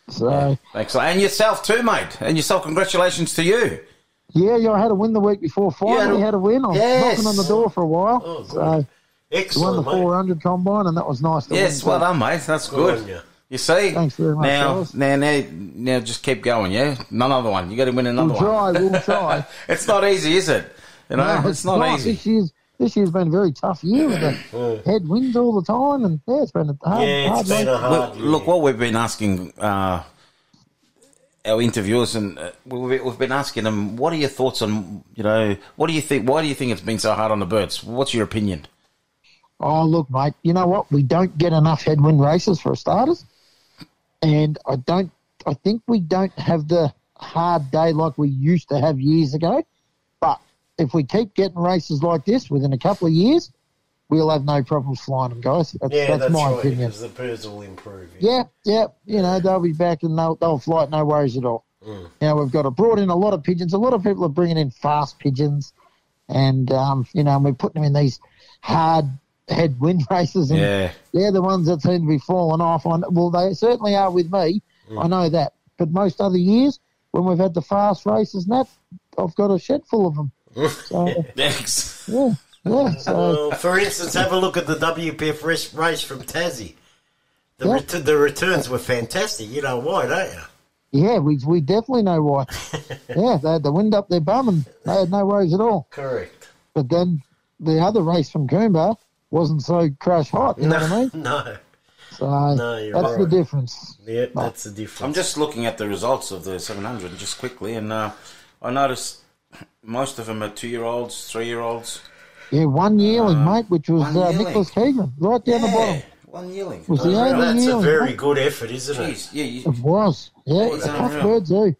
S23: So,
S4: Thanks, and yourself too, mate. And yourself, congratulations to you.
S23: yeah, yeah, I had a win the week before. Finally
S4: Yeah.
S23: had a win. I was
S4: Yes.
S23: knocking on the door for a while.
S1: Oh, good.
S23: so, we won
S1: Excellent,
S23: the
S1: mate.
S23: 400 combine, and that was nice to
S4: Yes,
S23: win.
S4: well
S23: So,
S4: done, mate. That's
S1: Good
S4: good.
S1: you.
S4: You see,
S23: Thanks very much,
S4: now,
S23: fellas.
S4: now, now, now, just keep going. Yeah, another one. You got to win another
S23: We'll try,
S4: one.
S23: we'll try.
S4: it's not easy, is it? You know,
S23: No,
S4: it's not
S23: not.
S4: easy.
S23: This year's, this year's been a very tough year with the headwinds all the time, and yeah, it's been a hard,
S1: Yeah,
S23: hard
S1: been a hard
S4: Look, look, what we've been asking uh, our interviewers, and uh, we've we've been asking them, what are your thoughts on, you know, what do you think? Why do you think it's been so hard on the birds? What's your opinion?
S23: Oh, look, mate, you know what? We don't get enough headwind races for starters. And I don't, I think we don't have the hard day like we used to have years ago. If we keep getting races like this within a couple of years, we'll have no problems flying them, guys. That's,
S1: Yeah,
S23: that's,
S1: that's,
S23: my
S1: right.
S23: opinion.
S1: Because the birds will improve.
S23: Yeah, yeah, you know, they'll be back and they'll, they'll fly it, no worries at all.
S1: Mm.
S23: Now, we've got a, brought in a lot of pigeons. A lot of people are bringing in fast pigeons. And, um, you know, and we're putting them in these hard headwind races. And
S4: Yeah.
S23: they're the ones that seem to be falling off. On Well, they certainly are with me.
S1: Mm.
S23: I know that. But most other years, when we've had the fast races and that, I've got a shed full of them. So,
S4: Thanks.
S23: yeah, yeah. So,
S1: Well, for instance, have a look at the WPF race, race from Tassie. The,
S23: Yeah.
S1: ret- the returns were fantastic. You know why, don't you?
S23: yeah, we, we definitely know why. yeah, they had the wind up their bum and they had no worries at all.
S1: Correct.
S23: But then the other race from Coomba wasn't so crash hot, you know what I mean?
S1: No.
S23: So
S1: No, you're
S23: that's the difference.
S1: Yeah, that's the difference.
S4: I'm just looking at the results of the 700 just quickly, and uh, I noticed most of them are two-year-olds, three-year-olds.
S23: Yeah, one yearling, mate, which was uh. Nicholas Keegan, right down the bottom.
S4: One yearling.
S23: Was the only
S1: That's a very
S23: mate.
S1: good effort, isn't it?
S4: Jeez, yeah, you,
S23: It was. Yeah,
S4: He's
S23: a tough
S4: unreal.
S23: bird too.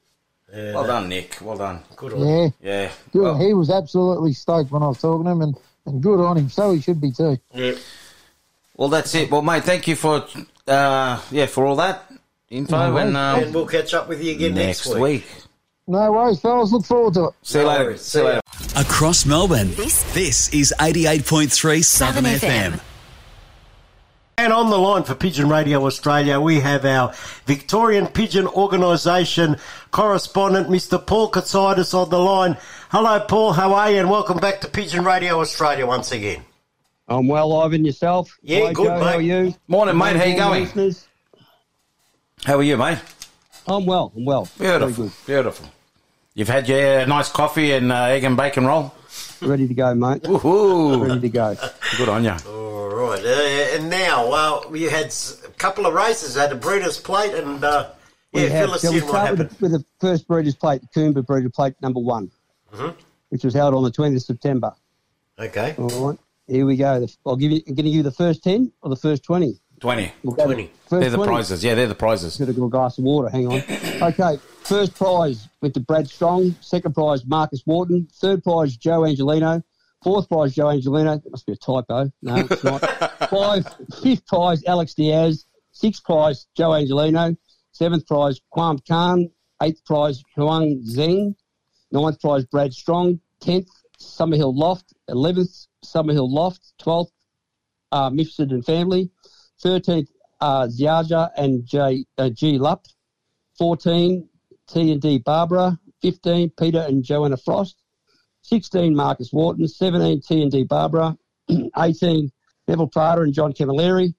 S1: Yeah,
S4: well done, Nick. Well done.
S1: Good on
S23: Yeah,
S4: Yeah.
S23: good.
S4: Well,
S23: he was absolutely stoked when I was talking to him, and, and good on him. So he should be too.
S1: Yeah.
S4: well, that's it. Well, mate, thank you for uh, yeah for all that info,
S23: No
S4: and, um,
S1: and we'll catch up with you again next,
S4: next
S1: week.
S4: week.
S23: No worries, fellas. Look forward to it.
S4: See you later. See you later.
S24: Across Melbourne,
S21: This
S24: this is 88.3 Southern,
S21: Southern
S24: FM.
S21: FM.
S1: And on the line for Pigeon Radio Australia, we have our Victorian Pigeon Organisation correspondent, Mr. Paul Katsidis, on the line. Hello, Paul. How are you? And welcome back to Pigeon Radio Australia once again.
S25: I'm well, Ivan. Yourself?
S1: Yeah,
S25: Hi,
S1: good,
S25: Joe, How are you?
S4: Morning, mate. How you going?
S25: Listeners?
S4: How are you, mate?
S25: I'm well. I'm well.
S4: Beautiful. Beautiful. You've had your nice coffee and uh, egg and bacon roll.
S25: Ready to go, mate.
S4: Woohoo!
S25: Ready to go.
S4: Good on you.
S1: All right. Uh, and now, well, you had a couple of races. Had a Breeders' Plate and, uh, yeah,
S25: we have,
S1: fill us
S25: we
S1: in what
S25: start with
S1: happened.
S25: the, with the first Breeders' Plate, the Coomba Breeders' Plate number one,
S1: Mhm.
S25: which was held on the 20th of September.
S1: Okay.
S25: All right. Here we go. I'll give you. I'm going to give you the first 10 or the first 20.
S4: 20.
S25: We'll
S1: 20.
S25: First
S4: They're the
S25: 20.
S4: prizes. Yeah, they're the prizes.
S25: Got a little glass of water. Hang on. Okay. First prize went to Brad Strong. Second prize, Marcus Wharton. Third prize, Joe Angelino. Fourth prize, Joe Angelino. That must be a typo. No, it's not. Five. Fifth prize, Alex Diaz. Sixth prize, Joe Angelino. Seventh prize, Kwam Khan. Eighth prize, Huang Zeng. Ninth prize, Brad Strong. Tenth, Summerhill Loft. Eleventh, Summerhill Loft. Twelfth, uh, Mifsud and Family. Thirteenth, uh, Ziaja and J, uh, G Lup. Fourteen, T and D Barbara. Fifteen, Peter and Joanna Frost. 16 Marcus Wharton, 17 T and D Barbara, 18 Neville Prada and John Camilleri,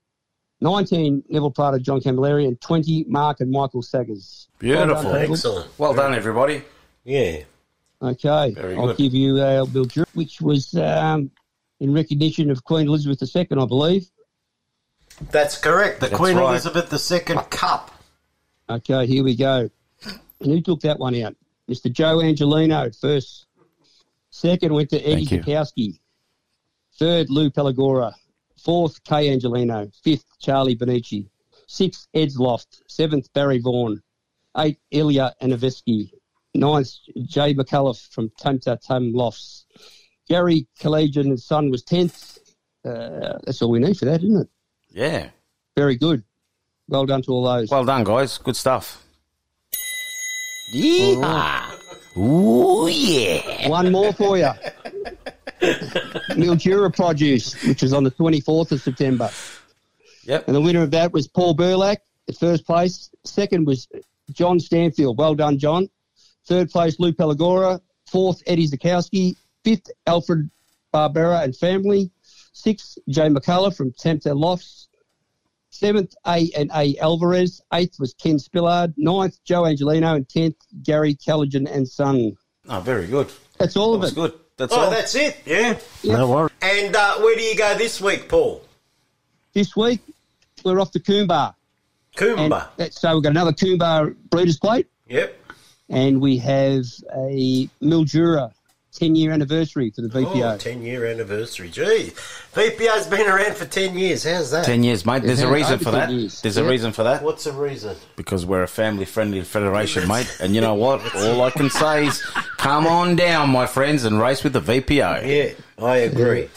S25: 19 Neville Prada, and John Camilleri, and 20 Mark and Michael Saggers.
S4: Beautiful.
S25: Well done, people.
S4: Well done, everybody.
S26: Yeah.
S25: Okay,
S4: Very
S25: I'll
S4: good.
S25: give you uh, Bill Drew, which was um, in recognition of Queen Elizabeth II, I believe.
S26: That's correct.
S1: The Queen Elizabeth II Cup.
S25: Okay, here we go. And who took that one out? Mr. Joe Angelino, first. Second went to Eddie. Zakowski. Third, Lou Pelagora. Fourth, Kay Angelino. Fifth, Charlie Benucci. Sixth, Ed's Loft. Seventh, Barry Vaughan. Eighth, Ilya Anaveski. Ninth, Jay McCullough from Tum Ta Tum Lofts. Gary Collegian and Son was tenth. Uh, that's all we need for that, isn't it?
S4: Yeah.
S25: Very good. Well done to all those.
S4: Well done, guys. Good stuff. Yeah. Ooh, yeah.
S25: One more for you. Mildura Produce, which was on the 24th of September.
S4: Yep.
S25: And the winner of that was Paul Burlack at first place. Second was John Stanfield. Well done, John. Third place, Lou Pelagora. Fourth, Eddie Zakowski. Fifth, Alfred Barbera and family. Sixth, Jay McCullough from Tempter Lofts. Seventh, A and A Alvarez. Eighth was Ken Spillard. Ninth, Joe Angelino. And tenth, Gary Callaghan and Son.
S4: Oh, very good.
S25: That's all of
S4: That's
S25: it.
S4: good. That's
S26: oh,
S4: all.
S26: that's it. Yeah.
S1: No worries.
S26: And uh, where do you go this week, Paul?
S25: This week, we're off to Coombar.
S26: Coomba.
S25: And so we've got another Coombar Breeders' Plate,
S26: Yep.
S25: and we have a Mildura 10 year anniversary for the VPO.
S26: Oh, 10 year anniversary. Gee. VPO's been around for 10 years. How's that?
S4: 10 years, mate. There's a reason for that.
S25: years.
S4: There's a reason for that.
S26: What's the reason?
S4: Because we're a family friendly federation, mate. And you know what? All I can say is come on down, my friends, and race with the VPO.
S26: Yeah, I agree.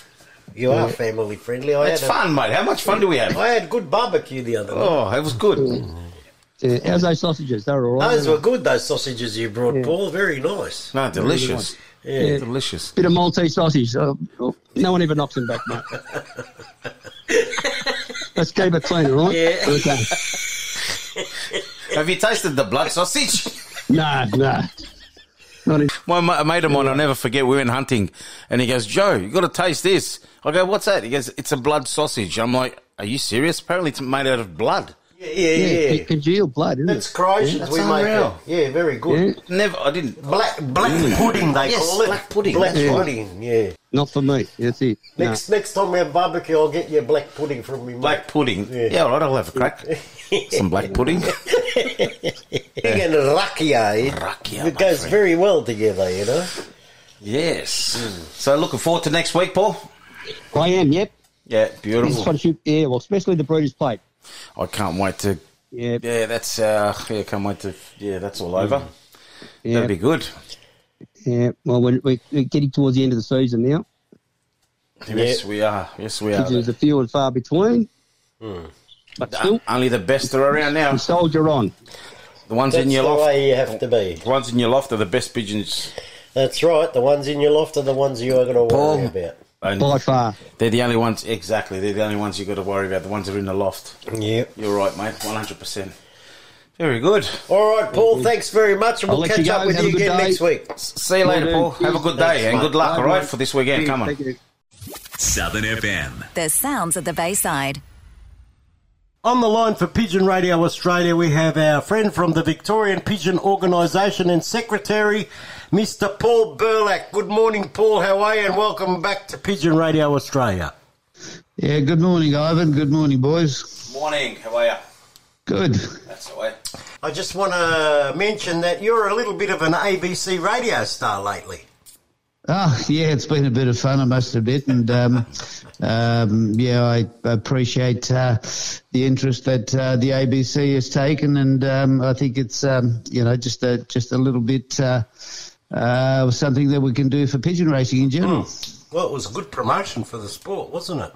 S26: You are family friendly. I
S4: It's
S26: had a-
S4: fun, mate. How much fun do we have?
S26: I had good barbecue the other night.
S4: Oh, it was good.
S25: Yeah, how's those sausages? They were all right.
S26: Those were good, those sausages you brought, Paul. Very nice.
S4: No, delicious.
S26: Yeah.
S4: Delicious.
S25: Bit of Maltese sausage. Oh, oh, no one ever knocks him back, mate. Let's keep it clean, all right?
S26: Yeah.
S25: Okay.
S4: Have you tasted the blood sausage?
S25: No, no. Not in-
S4: My mate of mine, I'll never forget, we went hunting, and he goes, Joe, you got to taste this. I go, what's that? He goes, it's a blood sausage. I'm like, are you serious? Apparently it's made out of blood.
S26: Yeah, yeah, yeah.
S25: con- congealed blood, isn't
S26: That's
S25: it?
S26: Croatians.
S4: That's
S26: we make it. Yeah, very good.
S25: Yeah.
S4: Never, I didn't.
S26: Black black pudding, they
S4: Yes,
S26: call it.
S4: black pudding.
S26: Black
S25: Yeah.
S26: pudding, yeah.
S25: Not for me. That's it. No.
S26: Next next time we have barbecue, I'll get you a black pudding from me. mate.
S4: Black pudding.
S26: Yeah.
S4: Yeah, all right, I'll have a crack. Some black pudding.
S26: Again, rakia. It,
S4: Rakia,
S26: it
S4: my
S26: goes
S4: friend.
S26: very well together, you know.
S4: Yes. Mm. So looking forward to next week, Paul?
S25: I am, yep.
S4: Yeah,
S25: This
S4: beautiful.
S25: one should, yeah, well, especially the Breeders' Plate.
S4: I can't wait to.
S25: Yeah,
S4: Yeah, that's. uh Yeah, can't wait to. Yeah, that's all over.
S25: yeah,
S4: That'd be good.
S25: yeah. Well, we're, we're getting towards the end of the season now.
S4: Yes, we are. Yes, we are.
S25: There's a few and far between. But still,
S4: Only the best are around now.
S25: we soldier on.
S4: The ones
S26: That's
S4: in your
S26: the
S4: loft.
S26: way you have to be.
S4: The ones in your loft are the best pigeons.
S26: That's right. The ones in your loft are the ones you are going to
S4: Paul.
S26: worry about.
S4: And
S25: By far.
S4: they're the only ones. Exactly, they're the only ones you've got to worry about. The ones that are in the loft.
S26: Yep.
S4: You're right, mate. One hundred percent. Very good.
S26: All right, Paul. Thanks very much, and
S25: I'll
S26: we'll catch up with
S25: Have
S26: you again
S25: day.
S26: next week.
S4: See you later, Paul. Have a good day
S26: Cheers.
S4: and good luck. All right, for this weekend. Come on.
S25: Thank you.
S20: Southern FM.
S21: The sounds of the Bayside.
S1: On the line for Pigeon Radio Australia, we have our friend from the Victorian Pigeon Organisation and Secretary, Mr. Paul Burlack. Good morning, Paul. How are you? And welcome back to Pigeon Radio Australia.
S27: Yeah, good morning, Ivan. Good morning, boys.
S4: Morning. How are you?
S27: Good.
S4: That's the way.
S26: I just want to mention that you're a little bit of an ABC radio star lately.
S27: Oh, yeah, it's been a bit of fun, I must admit. And, um, um, yeah, I appreciate uh, the interest that uh, the ABC has taken. And um, I think it's, um, you know, just a, just a little bit uh, uh, something that we can do for pigeon racing in general.
S26: Well, it was a good promotion for the sport, wasn't it?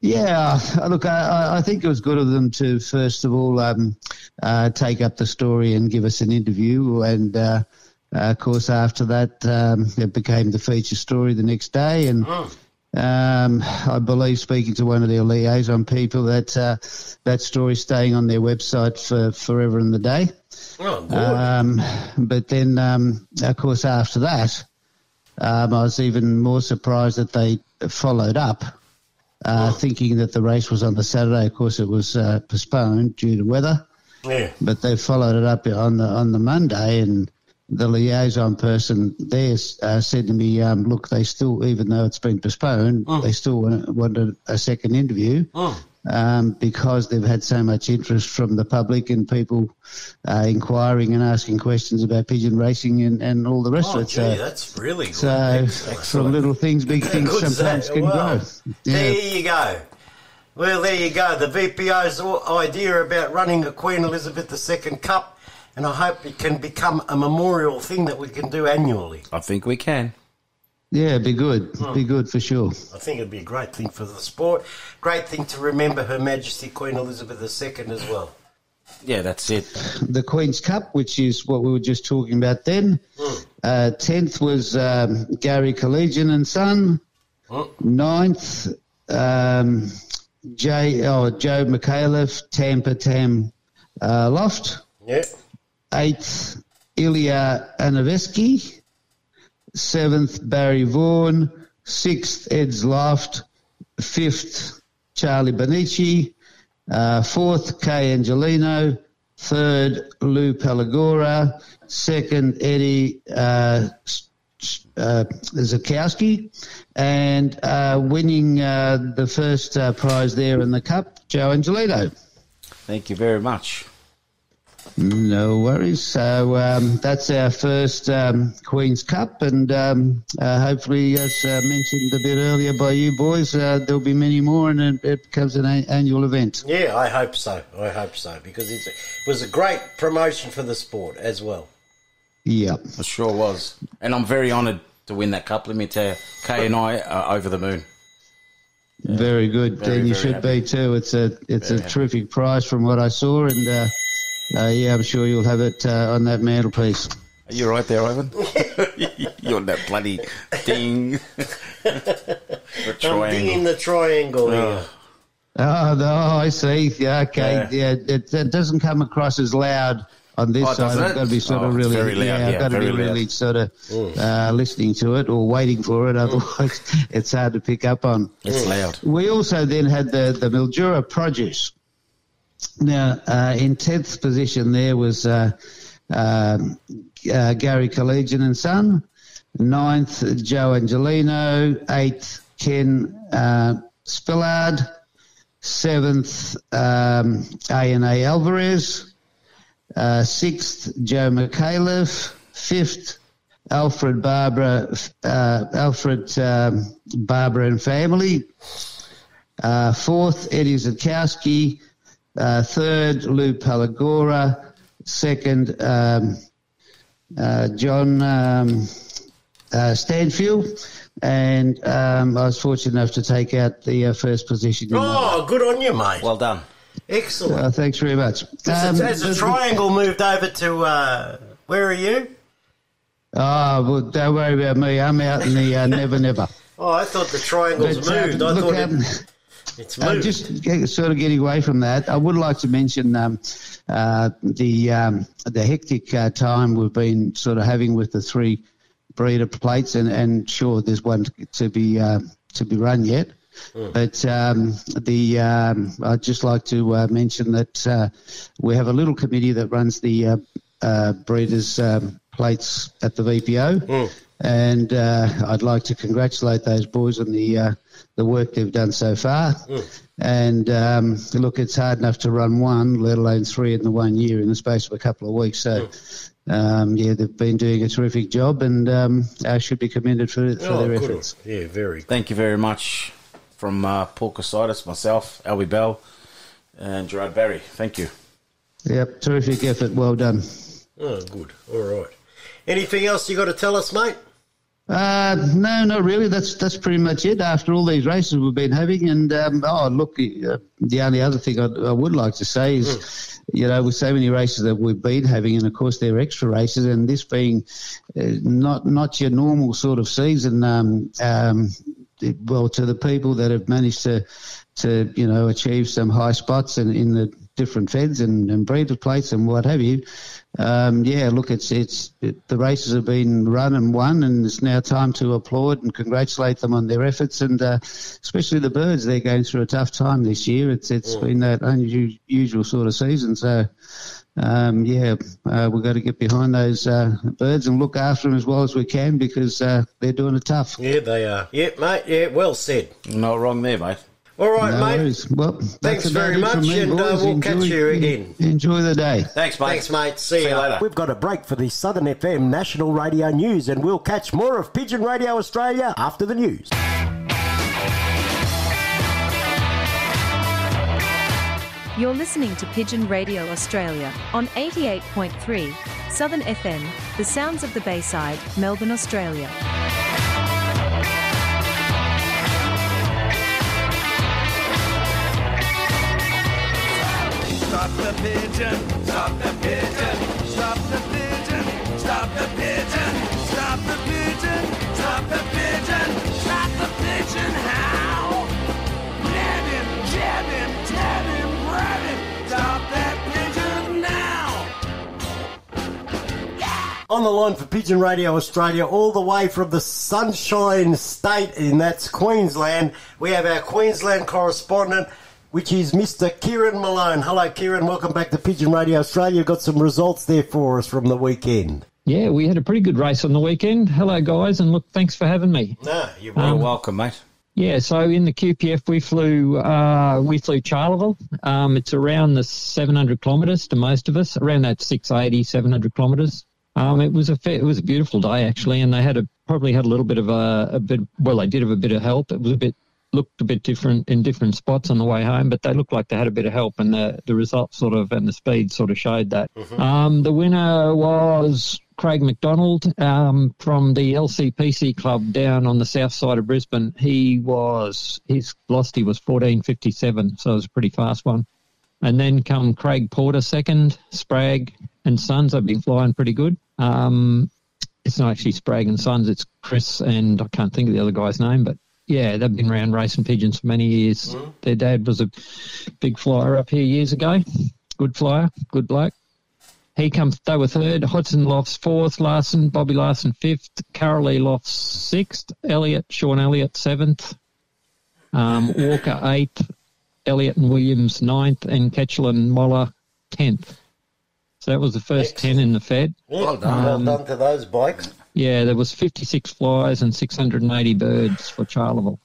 S27: Yeah, uh, look, I- I, think it was good of them to first of all um, uh, take up the story and give us an interview, and uh, uh, of course after that um, it became the feature story the next day, and um, I believe speaking to one of their liaison people that uh, that story's staying on their website for forever and the day.
S26: Oh.
S27: Um, but then, um, of course, after that, um, I was even more surprised that they followed up, uh, thinking that the race was on the Saturday. Of course, it was uh, postponed due to weather,
S26: yeah.
S27: but they followed it up on the on the Monday, and the liaison person there uh, said to me, um, "Look, they still, even though it's been postponed, they still want, wanted a second interview." Um, because they've had so much interest from the public and people uh, inquiring and asking questions about pigeon racing and, and all the rest
S26: Oh,
S27: of it.
S26: gee,
S27: so,
S26: that's really good.
S27: so
S26: Excellent.
S27: from little things, big things
S26: Good
S27: sometimes can
S26: Wow.
S27: grow.
S26: There you go. Well, there you go. The VPO's idea about running a Queen Elizabeth II Cup, and I hope it can become a memorial thing that we can do annually.
S4: I think we can.
S27: Yeah, be good.
S26: Hmm.
S27: Be good for sure.
S26: I think it'd be a great thing for the sport. Great thing to remember Her Majesty Queen Elizabeth II as well.
S4: Yeah, that's it.
S27: The Queen's Cup, which is what we were just talking about then. Uh, tenth was um, Gary Collegian and Son. Ninth, um, J, oh, Joe McAuliffe, Tampa Tam uh, Loft.
S26: Yeah.
S27: Eighth, Ilya Anaveski. Seventh, Barry Vaughan. Sixth, Ed's Loft. Fifth, Charlie Benici. Uh, fourth, Kay Angelino. Third, Lou Pelagora. Second, Eddie uh, uh, Zakowski. And uh, winning uh, the first uh, prize there in the Cup, Joe Angelino.
S4: Thank you very much.
S27: No worries. So um, that's our first um, Queen's Cup, and um, uh, hopefully, as uh, mentioned a bit earlier by you boys, uh, there'll be many more, and it, it becomes an a- annual event.
S26: Yeah, I hope so. I hope so because it's, it was a great promotion for the sport as well.
S27: Yeah,
S4: it sure was, and I'm very honoured to win that cup. Let me tell you, Kay and I are over the moon.
S27: Very good.
S4: Very,
S27: and you
S4: very
S27: should be too. It's a it's
S4: Very
S27: a
S4: happy.
S27: terrific prize from what I saw, and uh, yeah, I'm sure you'll have it uh, on that mantelpiece.
S4: Are you right there, Ivan? You're on that bloody ding. the triangle.
S26: I'm
S4: triangle.
S26: dinging the triangle here.
S27: Oh, no, I see. Yeah, okay.
S4: Yeah.
S27: Yeah, it, it doesn't come across as loud on this
S4: Oh,
S27: side.
S4: doesn't
S27: I've got to be sort
S4: Oh,
S27: of really,
S4: very loud,
S27: yeah, I've got to be
S4: very loud.
S27: really sort of
S4: Mm.
S27: uh, listening to it or waiting for it. Otherwise, it's hard to pick up on.
S4: It's loud.
S27: We also then had the, the Mildura produce. Now, uh, in 10th position there was uh, um uh, Gary Collegian and Son. Ninth, Joe Angelino. Eighth, Ken uh, Spillard. Seventh, um, A&A Alvarez. Uh, sixth, Joe McAuliffe. Fifth, Alfred Barbara, uh, Alfred um, Barbara and family. Uh, fourth, Eddie Zakowski. Uh, third, Lou Palagora. Second, um, uh, John um, uh, Stanfield. And um, I was fortunate enough to take out the uh, first position.
S26: Oh, good on you, mate.
S4: Well done.
S26: Excellent.
S27: uh, thanks very much.
S26: Has,
S27: Um,
S26: the, has the
S27: the-
S26: triangle moved over to, uh, where are you?
S27: Oh, well, don't worry about me. I'm out in the uh, Never Never.
S26: Oh, I thought the triangle's
S27: But, uh,
S26: moved. I
S27: look,
S26: thought
S27: um,
S26: it, it's
S27: Uh, just get, sort of getting away from that, I would like to mention um, uh, the um, the hectic uh, time we've been sort of having with the three breeder plates, and, and sure, there's one to be uh, to be run yet. But um, the um, I'd just like to uh, mention that uh, we have a little committee that runs the uh, uh, breeders' um, plates at the VPO, and uh, I'd like to congratulate those boys on the uh, the work they've done so far. And um, look, it's hard enough to run one, let alone three in the one year in the space of a couple of weeks. So. Um, yeah, they've been doing a terrific job, and um, I should be commended for, for
S26: Oh,
S27: their
S26: good.
S27: efforts.
S26: Yeah, very good.
S4: Thank you very much from uh, Paul Katsidis, myself, Albie Bell, and Gerard Barry. Thank you.
S27: Yep, terrific effort. Well done.
S26: Oh, good. All right. Anything else you got to tell us, mate?
S27: Uh, no, not really. That's that's pretty much it. After all these races we've been having, and um, oh, look, uh, the only other thing I, I would like to say is, you know, with so many races that we've been having, and of course they're extra races, and this being uh, not not your normal sort of season. Um, um, it- well, to the people that have managed to to you know achieve some high spots in, in the different feds and, and breeder plates and what have you. Um, yeah, look, it's it's it, the races have been run and won, and it's now time to applaud and congratulate them on their efforts, and uh, especially the birds. They're going through a tough time this year. It's it's been that unusual sort of season, so. Um, yeah, uh, we've got to get behind those uh, birds and look after them as well as we can because uh, they're doing it tough.
S26: Yeah, they are. Yeah, mate. Yeah, well said.
S4: Not wrong there, mate.
S26: All right,
S27: No
S26: mate.
S27: worries. Well,
S26: Thanks very much,
S27: me,
S26: and, uh, we'll catch you again.
S27: Enjoy the day.
S4: Thanks, mate.
S26: Thanks, mate. See, you later.
S1: We've got a break for the Southern FM National Radio News, and we'll catch more of Pigeon Radio Australia after the news.
S3: You're listening to Pigeon Radio Australia on 88.3 Southern FM, the sounds of the Bayside, Melbourne, Australia.
S10: Pigeon, stop the pigeon, stop the pigeon, stop the pigeon, stop the pigeon, stop the pigeon, stop the pigeon, how? Nab him, jab him, tab him, grab him, stop that pigeon now!
S1: On the line for Pigeon Radio Australia, all the way from the Sunshine State, and that's Queensland, we have our Queensland correspondent, which is Mr. Kieran Malone. Hello, Kieran. Welcome back to Pigeon Radio Australia. You've got some results there for us from the weekend.
S28: Yeah, we had a pretty good race on the weekend. Hello, guys, and look, thanks for having me.
S26: No, you're
S28: Um,
S4: welcome, mate.
S28: Yeah, so in the QPF we flew uh, we flew Charleville. Um, it's around the 700 kilometres to most of us, around that 680, 700 kilometres. Um, it was a fair, it was a beautiful day actually, and they had a probably had a little bit of a, a bit. Well, they did have a bit of help. It was a bit looked a bit different in different spots on the way home, but they looked like they had a bit of help, and the the results sort of and the speed sort of showed that. Um, the winner was Craig McDonald um, from the LCPC club down on the south side of Brisbane. He was his velocity was fourteen fifty seven, so it was a pretty fast one. And then come Craig Porter second, Sprague and Sons. They've been flying pretty good. Um, it's not actually Sprague and Sons, it's Chris and I can't think of the other guy's name, but yeah, they've been around racing pigeons for many years. Their dad was a big flyer up here years ago. Good flyer, good bloke. He comes, they were third. Hodson Lofts fourth. Larson, Bobby Larson fifth. Carolee Lofts sixth. Elliot, Sean Elliott seventh. Um, Walker eighth. Elliott and Williams ninth. And Ketchel and Moller tenth. So that was the first ten in the Fed.
S26: Well done.
S28: Um,
S26: well done to those bikes.
S28: Yeah, there was 56 flies and 680 birds for Charleville.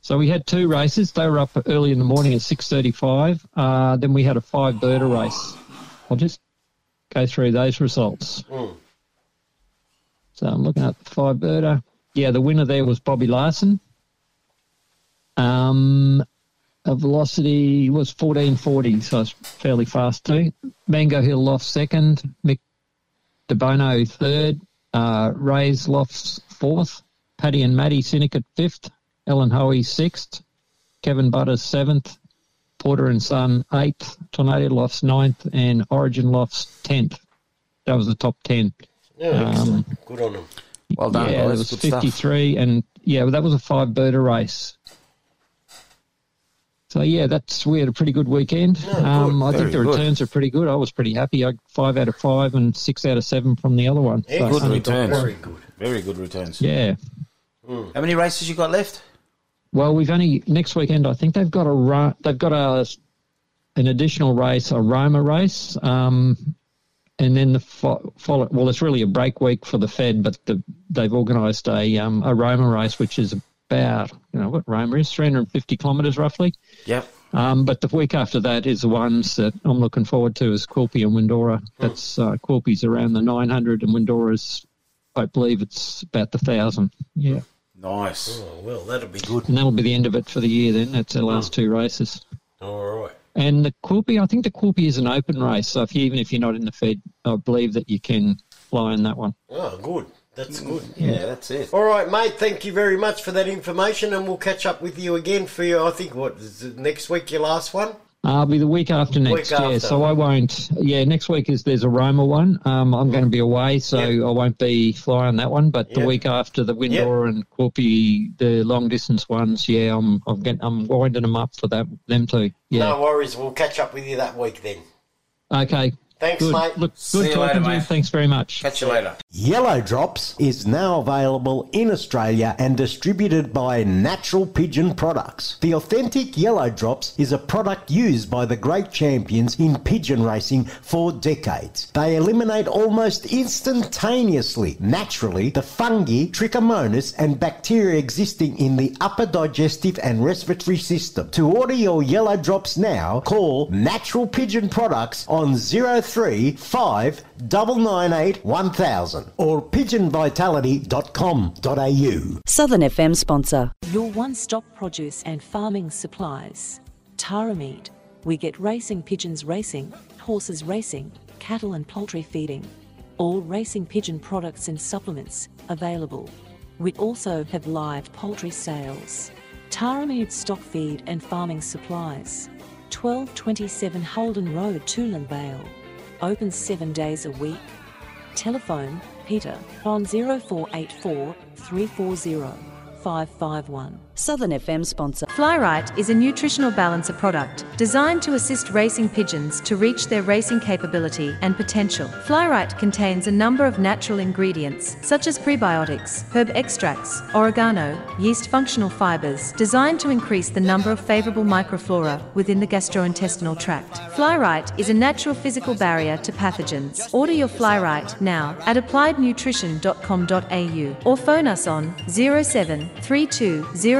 S28: So we had two races. They were up early in the morning at 6:35. Uh, then we had a five birder race. I'll just go through those results. So I'm looking at the five birder. Yeah, the winner there was Bobby Larson. Um, a velocity was 1440, so it's fairly fast too. Mango Hill lost second. Mick DeBono third. Uh, Ray's Lofts fourth. Paddy and Maddie Syndicate fifth. Ellen Hoey sixth. Kevin Butters seventh. Porter and Son eighth. Tornado Lofts ninth. And Origin Lofts tenth. That was the top ten.
S26: Yeah, excellent. Good on them.
S4: Well done,
S28: yeah, there
S4: boys.
S28: was
S4: Good stuff.
S28: 53, and yeah, well, that was a five birder race. So yeah, that's we had a pretty good weekend. um, I think
S4: Very
S28: the
S4: good.
S28: returns are pretty good. I was pretty happy. I five out of five and six out of seven from the other one. So-
S4: good returns.
S26: Very good.
S4: Very good returns.
S28: Yeah.
S4: How many races you got left?
S28: Well, we've only next weekend. I think they've got a ru- they've got a an additional race, a Roma race, um, and then the fo- follow. Well, it's really a break week for the Fed, but the, they've organised a um, a Roma race, which is about you know what Roma is, 350 kilometres roughly.
S4: Yep.
S28: Um, but the week after that is the ones that I'm looking forward to is Quilpie and Windora. That's uh, Quilpie's around the 900 and Windora's, I believe it's about the thousand. Yeah.
S4: Nice.
S26: Oh, well, that'll be good.
S28: And that'll be the end of it for the year then. That's the last two races.
S26: All right.
S28: And the Quilpie, I think the Quilpie is an open race. So if you, even if you're not in the Fed, I believe that you can fly in that one.
S26: Oh, good.
S29: That's good.
S4: Yeah, that's it.
S29: All right, mate. Thank you very much for that information, and we'll catch up with you again for your. I think what is it, next week your last one.
S28: I'll be the week after next,
S29: Week
S28: yeah.
S29: after.
S28: So I won't. Yeah, next week is there's a Roma one. Um, I'm going to be away, so I won't be flying that one. But the
S29: Yep.
S28: week after the Windora and Quilpie, the long distance ones, yeah, I'm I'm getting I'm winding them up for that them too. Yeah.
S29: No worries. We'll catch up with you that week then.
S28: Okay.
S29: Thanks,
S28: good.
S29: mate.
S28: Look,
S29: See
S28: good
S29: you
S28: talking
S29: later,
S28: to you.
S29: mate.
S28: Thanks very much.
S4: Catch you later.
S1: Yellow Drops is now available in Australia and distributed by Natural Pigeon Products. The authentic Yellow Drops is a product used by the great champions in pigeon racing for decades. They eliminate almost instantaneously, naturally, the fungi, trichomonas, and bacteria existing in the upper digestive and respiratory system. To order your Yellow Drops now, call Natural Pigeon Products on 035 998 1000 or pigeonvitality.com.au.
S7: Southern FM sponsor.
S6: Your one stop produce and farming supplies. Tara Tarameed. We get racing pigeons racing, horses racing, cattle and poultry feeding. All racing pigeon products and supplements available. We also have live poultry sales. Tarameed stock feed and farming supplies. 1227 Holden Road, Toolern Vale. Open seven days a week. Telephone Peter on 0484 340 551.
S7: Southern FM sponsor.
S3: Flyright is a nutritional balancer product designed to assist racing pigeons to reach their racing capability and potential. Flyright contains a number of natural ingredients such as prebiotics, herb extracts, oregano, yeast functional fibers designed to increase the number of favorable microflora within the gastrointestinal tract. Flyright is a natural physical barrier to pathogens. Order your Flyright now at appliednutrition.com.au or phone us on 07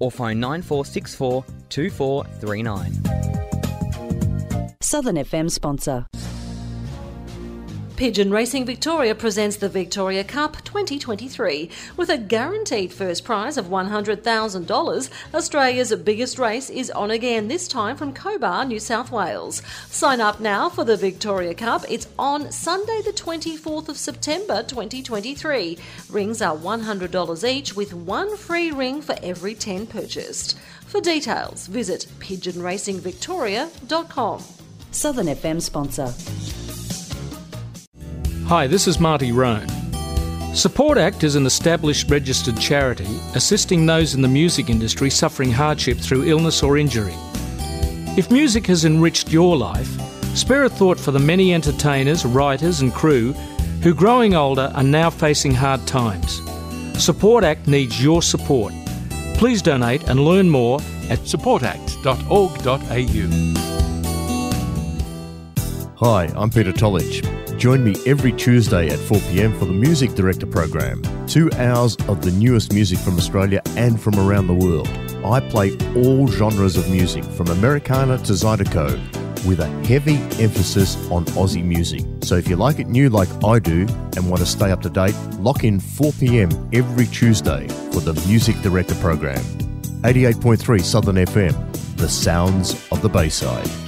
S14: or phone 9464 2439.
S7: Southern FM sponsor.
S8: Pigeon Racing Victoria presents the Victoria Cup 2023 with a guaranteed first prize of $100,000. Australia's biggest race is on again, this time from Cobar, New South Wales. Sign up now for the Victoria Cup. It's on Sunday, the 24th of September 2023. Rings are $100 each with one free ring for every 10 purchased. For details, visit pigeonracingvictoria.com.
S7: Southern FM sponsor.
S30: Hi, this is Marty Rhone. Support Act is an established registered charity assisting those in the music industry suffering hardship through illness or injury. If music has enriched your life, spare a thought for the many entertainers, writers, and crew who, growing older, are now facing hard times. Support Act needs your support. Please donate and learn more at supportact.org.au.
S31: Hi, I'm Peter Tollidge. Join me every Tuesday at 4pm for the Music Director program. Two hours of the newest music from Australia and from around the world. I play all genres of music, from Americana to Zydeco, with a heavy emphasis on Aussie music. So if you like it new like I do and want to stay up to date, lock in 4pm every Tuesday for the Music Director program. 88.3 Southern FM, the sounds of the Bayside.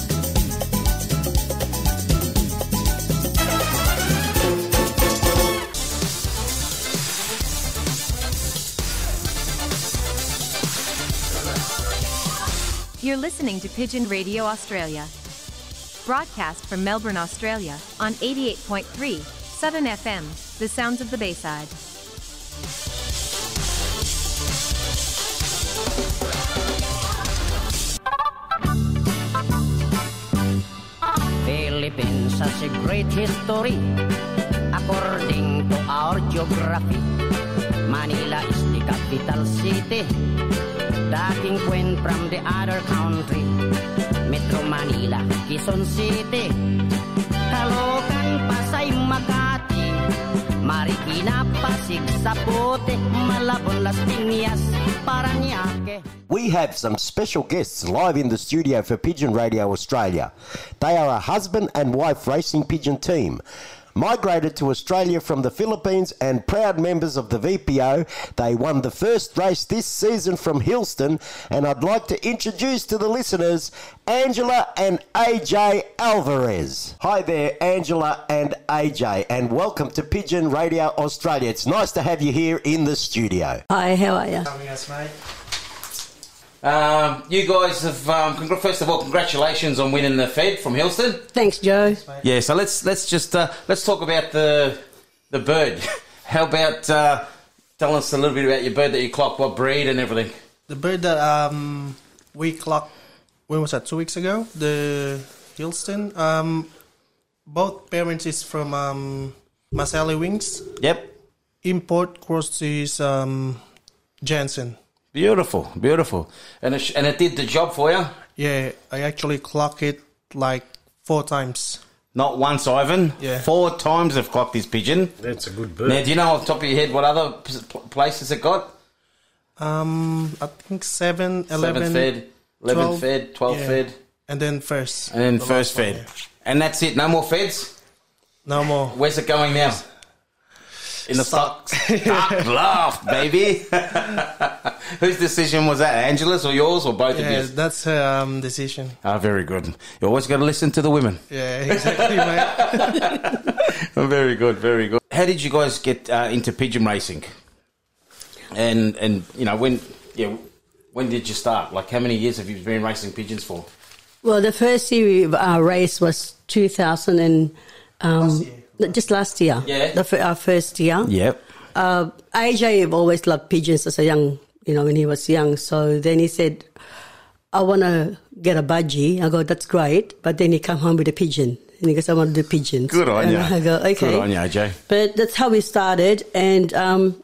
S3: You're listening to Pigeon Radio Australia. Broadcast from Melbourne, Australia on 88.3 Southern FM, the sounds of the Bayside.
S32: Philippines has a great history. According to our geography, Manila is the capital city. Queen from the other country. Metro Manila, Quezon City. Pasay, Makati. Marikina, Pasig, Sapote, Malabon, Las Piñas, Paranaque.
S1: We have some special guests live in the studio for Pigeon Radio Australia. They are a husband and wife racing pigeon team. Migrated to Australia from the Philippines and proud members of the VPO, they won the first race this season from Hillston. And I'd like to introduce to the listeners Angela and AJ Alvarez. Hi there, Angela and AJ, and welcome to Pigeon Radio Australia. It's nice to have you here in the studio.
S33: Hi, how are you?
S34: Having us, mate.
S4: Um, you guys have um, congr- first of all, congratulations on winning the Fed from Hillston.
S33: Thanks, Joe.
S4: Yeah, so let's let's just uh, let's talk about the the bird. How about uh, tell us a little bit about your bird that you clocked, what breed and everything.
S34: The bird that um, we clocked, when was that, two weeks ago? The Hillston. Um, both parents is from um, Masali Wings.
S4: Yep.
S34: Import cross is um, Janssen.
S4: Beautiful, beautiful, and it, sh- and it did the job for you.
S34: Yeah, I actually clock it like four times.
S4: Not once, Ivan.
S34: Yeah.
S4: Four times I've clocked this pigeon.
S26: That's a good bird.
S4: Now, do you know off the top of your head what other p- places it got?
S34: Um, I think seven, eleven,
S4: Seventh fed, 11
S34: 12,
S4: fed, 12
S34: yeah.
S4: fed,
S34: and then first.
S4: and then
S34: The
S4: first
S34: last one,
S4: fed. And that's it. No more feds.
S34: No more.
S4: Where's it going now? In the stock. Stock laugh, baby. Whose decision was that? Angela's or yours or both
S34: Yeah,
S4: of you?
S34: that's her um, decision.
S4: Ah, very good. You always got to listen to the women.
S34: Yeah, exactly, mate.
S4: Very good, very good. How did you guys get uh, into pigeon racing? And and you know when yeah when did you start? Like how many years have you been racing pigeons for?
S33: Well, the first year we, our race was 2000 and um, just last year.
S4: Yeah.
S33: The, fir- our first year.
S4: Yep.
S33: Uh, AJ always loved pigeons as a young, you know, when he was young. So then he said, I want to get a budgie. I go, that's great. But then he come home with a pigeon. And he goes, I want to do pigeons.
S4: Good on
S33: and
S4: you.
S33: I go, okay.
S4: Good on you, AJ.
S33: But that's how we started. And um,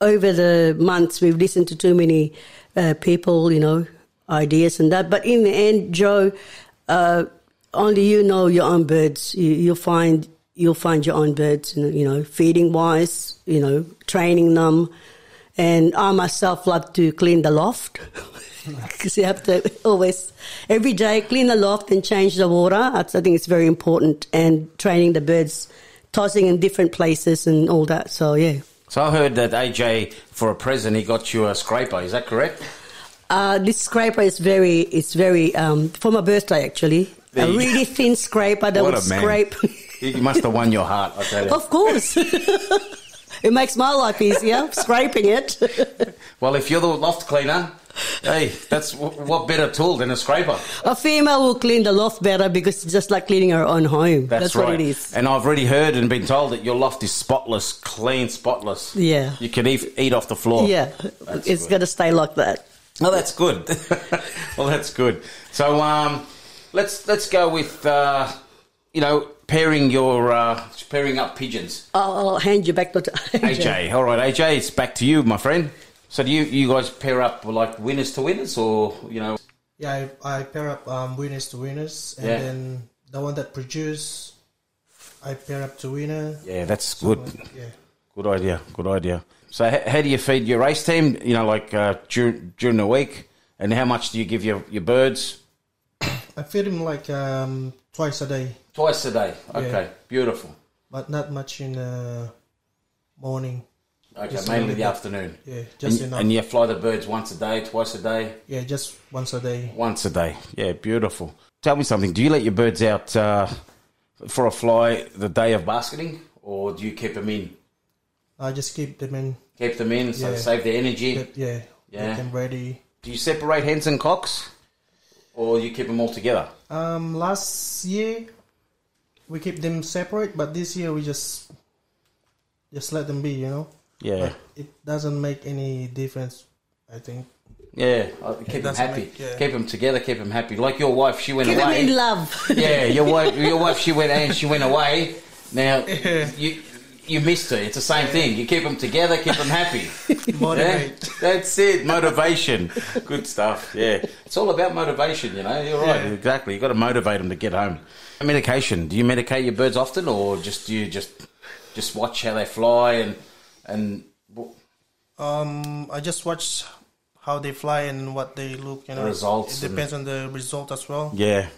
S33: over the months, we've listened to too many uh, people, you know, ideas and that. But in the end, Joe, uh, only you know your own birds. You, you'll find you'll find your own birds. You know, feeding wise, you know, training them. And I myself love to clean the loft because you have to always every day clean the loft and change the water. I think it's very important. And training the birds, tossing in different places and all that. So yeah.
S4: So I heard that AJ for a present he got you a scraper. Is that correct?
S33: Uh, this scraper is very, it's very, um, for my birthday actually.
S4: There
S33: a really thin scraper that
S4: What
S33: would scrape.
S4: You must have won your heart. I tell you.
S33: of course. it makes my life easier, scraping it.
S4: Well, if you're the loft cleaner, hey, that's w- what better tool than a scraper?
S33: a female will clean the loft better because it's just like cleaning her own home.
S4: That's,
S33: That's,
S4: right.
S33: what it is.
S4: And I've already heard and been told that your loft is spotless, clean, spotless.
S33: Yeah.
S4: You can eat, eat off the floor.
S33: Yeah, it's got to stay like that.
S4: Oh, that's good. well, that's good. So, um, let's let's go with uh, you know pairing your uh, pairing up pigeons.
S33: I'll, I'll hand you back to
S4: AJ, all right, AJ, it's back to you, my friend. So, do you you guys pair up like winners to winners, or you know?
S34: Yeah, I, I pair up um, winners to winners, and
S4: Yeah.
S34: then the one that produce, I pair up to winner.
S4: Yeah, that's good.
S34: Yeah.
S4: Good idea. Good idea. So, h- how do you feed your race team? You know, like uh, during during the week, and how much do you give your your birds?
S34: I feed them like um, twice a day.
S4: Twice a day.
S34: Yeah.
S4: Okay, beautiful.
S34: But not much in the morning.
S4: Okay,
S34: Just
S4: mainly the afternoon.
S34: Yeah, just
S4: and,
S34: enough.
S4: and you fly the birds once a day, twice a day.
S34: Yeah, just once a day.
S4: Once a day. Yeah, beautiful. Tell me something. Do you let your birds out uh, for a fly the day of basketing, or do you keep them in?
S34: I just keep them in.
S4: Keep them in, so
S34: Yeah.
S4: save their energy.
S34: Get- yeah,
S4: Yeah.
S34: get them ready.
S4: Do you separate hens and cocks, or you keep them all together?
S34: Um, last year we keep them separate, but this year we just just let them be. You know.
S4: Yeah.
S34: But it doesn't make any difference. I think.
S4: Yeah, uh, keep them happy.
S34: right, yeah.
S4: Keep them together. Keep them happy. Like your wife, she went
S33: Keep them
S4: away.
S33: in love.
S4: yeah, your wife, your wife, she went and she went away. Now you you missed her. It's the same thing. You keep them together, keep them happy.
S34: Motivate.
S4: Yeah, that's it. Motivation. Good stuff. Yeah, it's all about motivation. You know, you're right.
S34: Yeah.
S4: Exactly. You have got to motivate them to get home. Medication. Do you medicate your birds often, or just do you just just watch how they fly and and
S34: Um, I just watch how they fly and what they look. You know,
S4: results
S34: It depends on the result as well.
S4: yeah.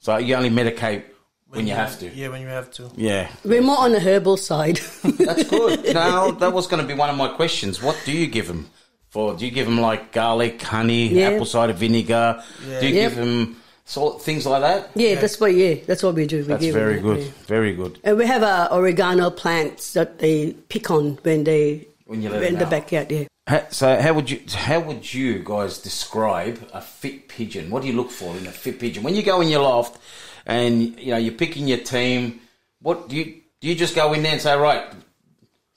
S4: So you only medicate when, you have to.
S34: Yeah, when you have to.
S4: Yeah.
S33: We're more on the herbal side.
S4: That's good. now that was going to be one of my questions. What do you give them for? Do you give them like garlic, honey,
S33: Yeah.
S4: apple cider vinegar?
S33: Yeah.
S4: Do you
S33: Yep.
S4: give them sort things like that?
S33: Yeah, that's what. Yeah, that's what we do. We
S4: That's
S33: give them
S4: very
S33: that,
S4: good.
S33: yeah.
S4: Very good.
S33: And we have uh, oregano plants that they pick on when they
S4: When you let
S33: in the
S4: out.
S33: backyard. Yeah.
S4: Ha- So how would you how would you guys describe a fit pigeon? What do you look for in a fit pigeon? When you go in your loft and you know you're picking your team, what do you do? You just go in there and say, right,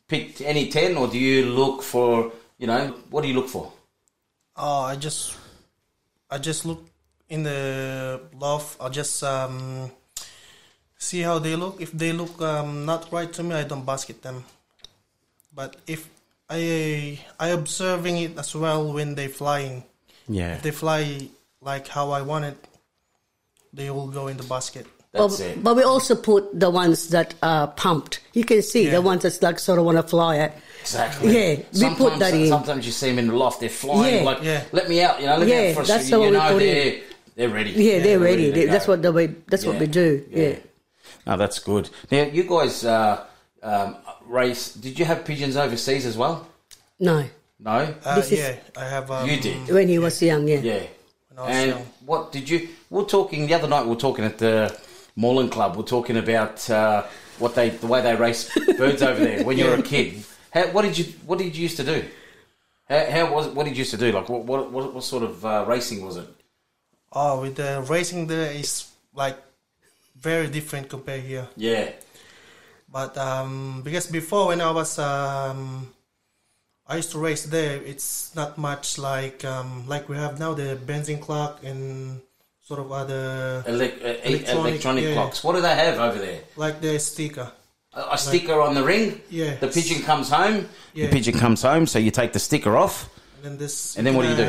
S4: pick any ten, or do you look for you know what do you look for?
S34: Oh, I just, I just look in the loft. I'll just um, see how they look. If they look um, not right to me, I don't basket them. But if I I observing it as well when they flying.
S4: Yeah.
S34: If they fly like how I want it, they will go in the basket.
S4: That's
S33: but,
S4: it.
S33: but we also put the ones that are pumped. You can see the ones that's like sort of want to fly at.
S4: Exactly.
S33: Yeah, we
S4: sometimes,
S33: put that in.
S4: Sometimes you see them in the loft, they're flying
S33: Yeah.
S4: like,
S33: Yeah.
S4: let me out, you know, let me
S33: Yeah,
S4: out for a
S33: that's
S4: second.
S33: the
S4: You
S33: one we
S4: know,
S33: put in.
S4: they're, they're ready.
S33: Yeah, they're ready.
S4: to
S33: They- that's
S4: go.
S33: what the way. That's what we do. Yeah.
S4: No, that's good. Now, you guys uh, um, race, did you have pigeons overseas as well?
S33: No,
S4: No?
S34: Uh,
S33: This is-
S34: yeah, I have. Um,
S4: You did?
S33: when he was young. Yeah.
S4: Yeah.
S34: When
S4: And
S34: young.
S4: what did you? We are talking the other night. We were talking at the Moreland Club. We are talking about uh, what they, the way they race birds over there when you were a kid. How, what did you? What did you used to do? How, how was? it- What did you used to do? Like what? What, what, what sort of uh, racing was it?
S34: Oh, with the racing there is like very different compared here.
S4: Yeah.
S34: But um, because before when I was um, I used to race there, it's not much like um, like we have now the Benzing clock and sort of other
S4: Elec- uh, electronic, clocks. What do they have over there?
S34: Like the sticker.
S4: A, a sticker on the ring.
S34: Yeah.
S4: The pigeon comes home.
S34: Yeah.
S4: The pigeon comes home, so you take the sticker off.
S34: And then this.
S4: And then what do you do?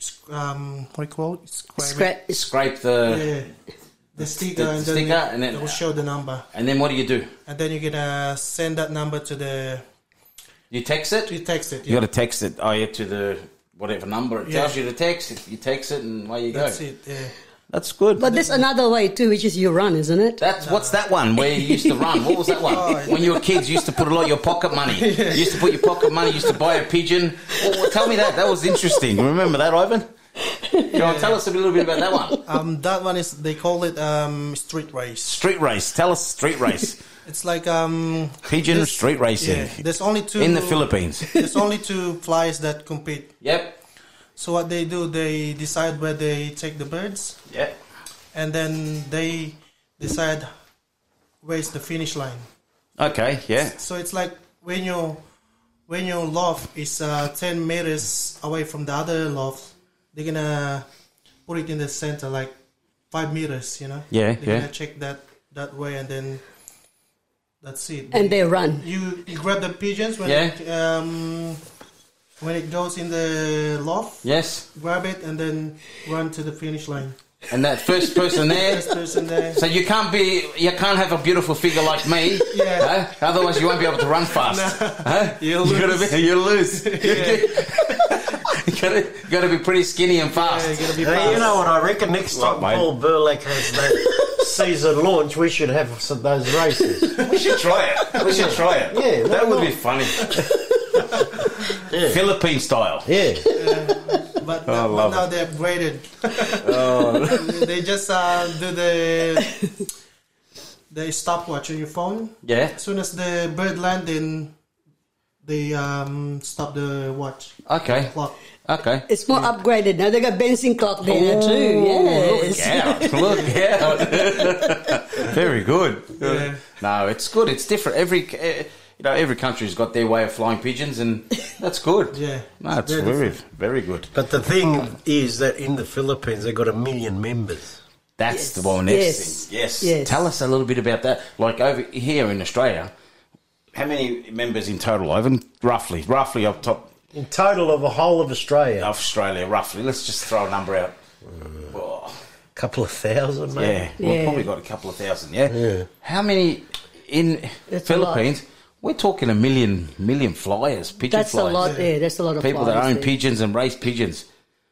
S34: S- s- um, what do you call it? Scrape.
S33: Scra-
S34: it.
S4: Scrape the
S34: yeah. The sticker,
S4: the
S34: and then
S4: sticker,
S34: it,
S4: and then-
S34: it will show the number.
S4: And then what do you do?
S34: And then you're gonna send that number to the.
S4: You text it.
S34: You text it.
S4: You got to text it. Oh, yeah, to the whatever number it
S34: Yeah.
S4: tells you to text. If you text it, and away you
S34: That's
S4: go.
S34: it. Yeah.
S4: That's good.
S33: But there's another way too, which is you run, isn't it?
S4: That's what's that one where you used to run? What was that one? When you were kids, you used to put a lot of your pocket money. You used to put your pocket money. You used to buy a pigeon. Well, well, tell me that. That was interesting. Remember that, Ivan? Go on, tell us a little bit about that one.
S34: Um, that one is they call it um street race.
S4: Street race. Tell us street race.
S34: It's like um
S4: Pigeon street racing.
S34: Yeah, there's only two
S4: In the Philippines.
S34: There's only two flies that compete.
S4: Yep.
S34: So what they do, they decide where they take the birds.
S4: Yeah.
S34: And then they decide where's the finish line.
S4: Okay. Yeah.
S34: So it's like when you when your loft is uh, ten meters away from the other loft, they're gonna put it in the center, like five meters. You know.
S4: Yeah,
S34: They're
S4: yeah.
S34: gonna check that that way, and then that's it.
S33: And they run.
S34: You you grab the pigeons when
S4: Yeah.
S34: it, um when it goes in the loft.
S4: Yes.
S34: Grab it and then run to the finish line.
S4: And that first person there.
S34: First person there.
S4: So you can't be, you can't have a beautiful figure like me.
S34: Yeah.
S4: huh? Otherwise, you won't be able to run fast. Huh?
S34: You'll
S4: you
S34: lose.
S4: be, you'll lose. you gotta, gotta be pretty skinny and fast.
S26: Hey, you know what I reckon? Next time
S4: Right.
S26: Paul Burlek has that season launch, we should have some, those races.
S4: We should try it. We should try it.
S26: Yeah,
S4: that would be
S26: not?
S4: Funny. Philippine style.
S26: Yeah.
S34: But,
S4: Oh,
S34: now, but now they're upgraded.
S4: Oh.
S34: they just uh, do the the stopwatch on your phone.
S4: Yeah.
S34: As soon as the bird land, then they um, stop the watch.
S4: Okay.
S34: Clock.
S4: Okay.
S33: It's more upgraded now. They got Benzing clock there
S4: Oh,
S33: too. Yes.
S4: Look out! Look out! Very good.
S34: Yeah.
S4: No, it's good. It's different. Every eh, you know, every country's got their way of flying pigeons, and that's good.
S34: Yeah.
S4: no, it's
S26: Very
S4: very, very good.
S26: But the thing is that in the Philippines, they've got a million members.
S4: That's the one next
S26: Yes.
S4: thing. Yes.
S26: Yes.
S4: Tell us a little bit about that. Like over here in Australia, how many members in total, Ivan? Roughly, roughly up top.
S26: In total of the whole of Australia?
S4: Australia, roughly. Let's just throw a number out.
S26: A couple of thousand, maybe.
S4: Yeah, we've probably got a couple of thousand. Yeah. How many in
S33: That's a lot.
S4: Philippines? We're talking a million, million flyers, pigeon
S33: That's a lot. Yeah, that's a lot of
S4: People that
S33: flyers
S4: own
S33: there.
S4: pigeons and raise pigeons.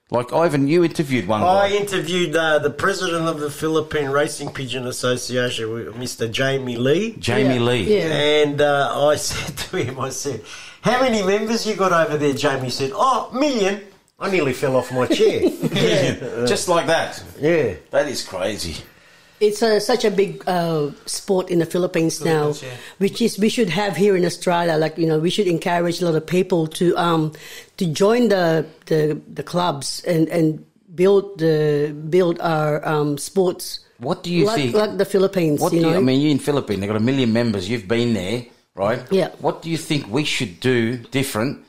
S4: Like Ivan, you interviewed one
S26: I
S4: guy.
S26: interviewed uh, the president of the Philippine Racing Pigeon Association, Mr. Jamie Lee.
S4: Jamie Yeah. Lee. Yeah.
S26: And uh, I said to him, I said, "How many members you got over there?" Jamie said, "Oh, million. I nearly fell off my chair.
S4: Just like that.
S26: Yeah.
S4: That is crazy.
S33: It's uh, such a big uh, sport in the Philippines now, which is we should have here in Australia. Like you know, we should encourage a lot of people to um, to join the, the the clubs and and build the build our um, sports.
S4: What do you
S33: like,
S4: think?
S33: Like the Philippines,
S4: What
S33: you
S4: do
S33: know.
S4: you, I mean, you're in Philippines. They've got a million members. You've been there, right?
S33: Yeah.
S4: What do you think we should do different?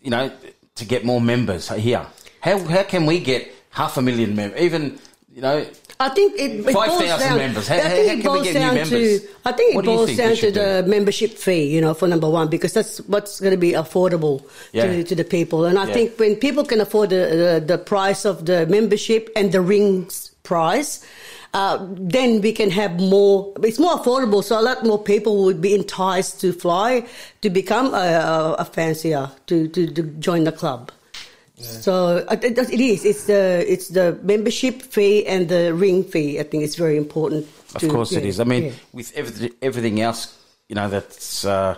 S4: You know, to get more members here. How how can we get half a million members? Even you know,
S33: I think it, it
S4: 5,000
S33: boils down.
S4: members. How-
S33: I think
S4: how
S33: it
S4: can we
S33: boils
S4: get new
S33: down
S4: members?
S33: to. I think
S4: What
S33: it
S4: do you
S33: boils
S4: think
S33: down to the membership fee. You know, for number one, because that's what's going to be affordable
S4: Yeah.
S33: to, to the people. And I
S4: Yeah.
S33: think when people can afford the, the the price of the membership and the rings price. Uh, then we can have more. It's more affordable, so a lot more people would be enticed to fly to become a, a, a fancier to, to, to join the club. So uh, it, it is. It's the it's the membership fee and the ring fee. I think it's very important.
S4: of
S33: to-
S4: course it
S33: yeah,
S4: is. I mean,
S33: yeah.
S4: with everything, everything else, you know, that's uh,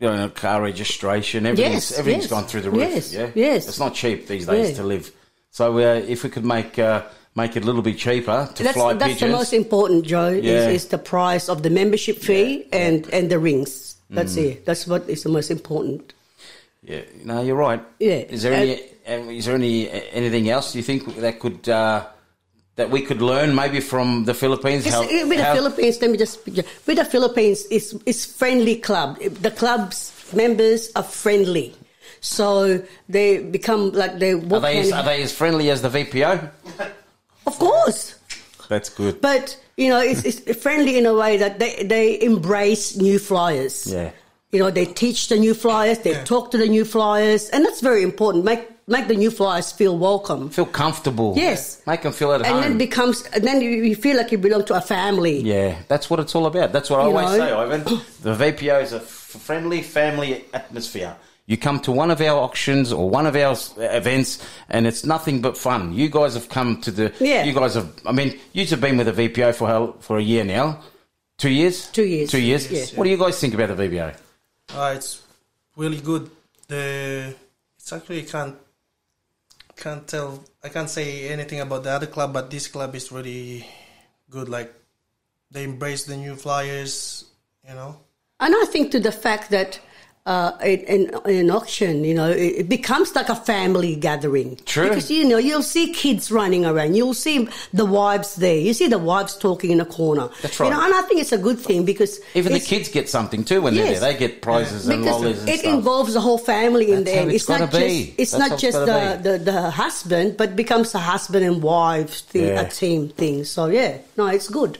S4: you know, car registration. Everything's
S33: Yes,
S4: everything's
S33: yes,
S4: gone through the roof.
S33: yes,
S4: yeah,
S33: yes.
S4: It's not cheap these days
S33: Yeah.
S4: to live. So uh, if we could make uh, make it a little bit cheaper to
S33: that's
S4: fly
S33: that's the most important, Joe.
S4: Yeah.
S33: Is, is the price of the membership fee and and the rings. That's
S4: Mm.
S33: it. That's what is the most important.
S4: Yeah, no, you're right.
S33: Yeah.
S4: Is there any? Um, Is there any anything else you think that could uh, that we could learn maybe from the Philippines?
S33: Just, uh, with the Philippines, let me just with the Philippines, it's it's friendly club. The club's members are friendly, so they become like they
S4: are they as, are they as friendly as the VPO?
S33: Of course,
S4: That's good.
S33: but you know it's, it's friendly in a way that they they embrace new flyers.
S4: Yeah.
S33: You know, they teach the new flyers, they talk to the new flyers, and that's very important. Make make the new flyers feel welcome.
S4: Feel comfortable.
S33: Yes.
S4: Make them feel at
S33: And
S4: home.
S33: And then it becomes, and then you, you feel like you belong to a family.
S4: Yeah, that's what it's all about. That's what I
S33: You
S4: always
S33: know?
S4: say, Ivan. The VPO is a f- friendly family atmosphere. You come to one of our auctions or one of our events, and it's nothing but fun. You guys have come to the.
S33: Yeah.
S4: You guys have. I mean, you have been with the VPO for how, for a year now. Two years.
S33: Two years.
S4: Two years.
S34: Yes.
S4: What do you guys think about the VPO?
S34: Uh, it's really good. The it's actually can't can't tell. I can't say anything about the other club, but this club is really good. Like they embrace the new flyers. You know.
S33: And I think to the fact that uh, in, in, in an auction, you know, it, becomes like a family gathering.
S4: True.
S33: Because, you know, you'll see kids running around. You'll see the wives there. You see the wives talking in a corner.
S4: That's right.
S33: You know, and I think it's a good thing because...
S4: Even the kids get something too when
S33: Yes.
S4: they're there. They get prizes and
S33: because
S4: lollies and
S33: it
S4: stuff.
S33: involves the whole family in
S4: That's
S33: the
S4: how
S33: end.
S4: it's
S33: not just
S4: be.
S33: it's
S4: That's
S33: not just the, the, the husband, but becomes a husband and wife thing,
S4: Yeah.
S33: a team thing. So yeah, no, it's good.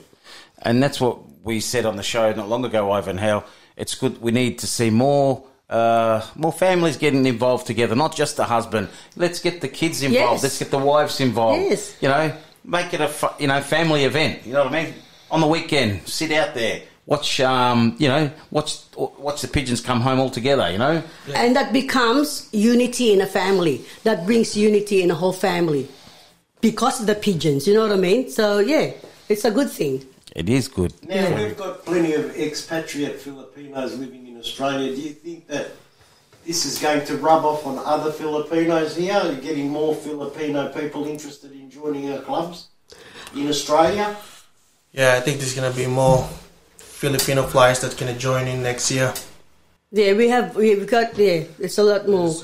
S4: And that's what we said on the show not long ago, Ivan, how it's good. We need to see more. Uh, more families getting involved together, not just the husband. Let's get the kids involved.
S33: Yes.
S4: Let's get the wives involved.
S33: Yes.
S4: You know, make it a you know family event. You know what I mean? On the weekend, sit out there, watch. Um, you know, watch watch the pigeons come home all together. You know,
S33: And that becomes unity in a family. That brings unity in a whole family because of the pigeons. You know what I mean? So yeah, it's a good thing.
S4: It is good.
S26: Now, we've got plenty of expatriate Filipinos living in Australia. Do you think that this is going to rub off on other Filipinos here? Are you getting more Filipino people interested in joining our clubs in Australia?
S34: Yeah, I think there's gonna be more Filipino flyers that gonna join in next year.
S33: Yeah, we have we've got yeah. It's a lot more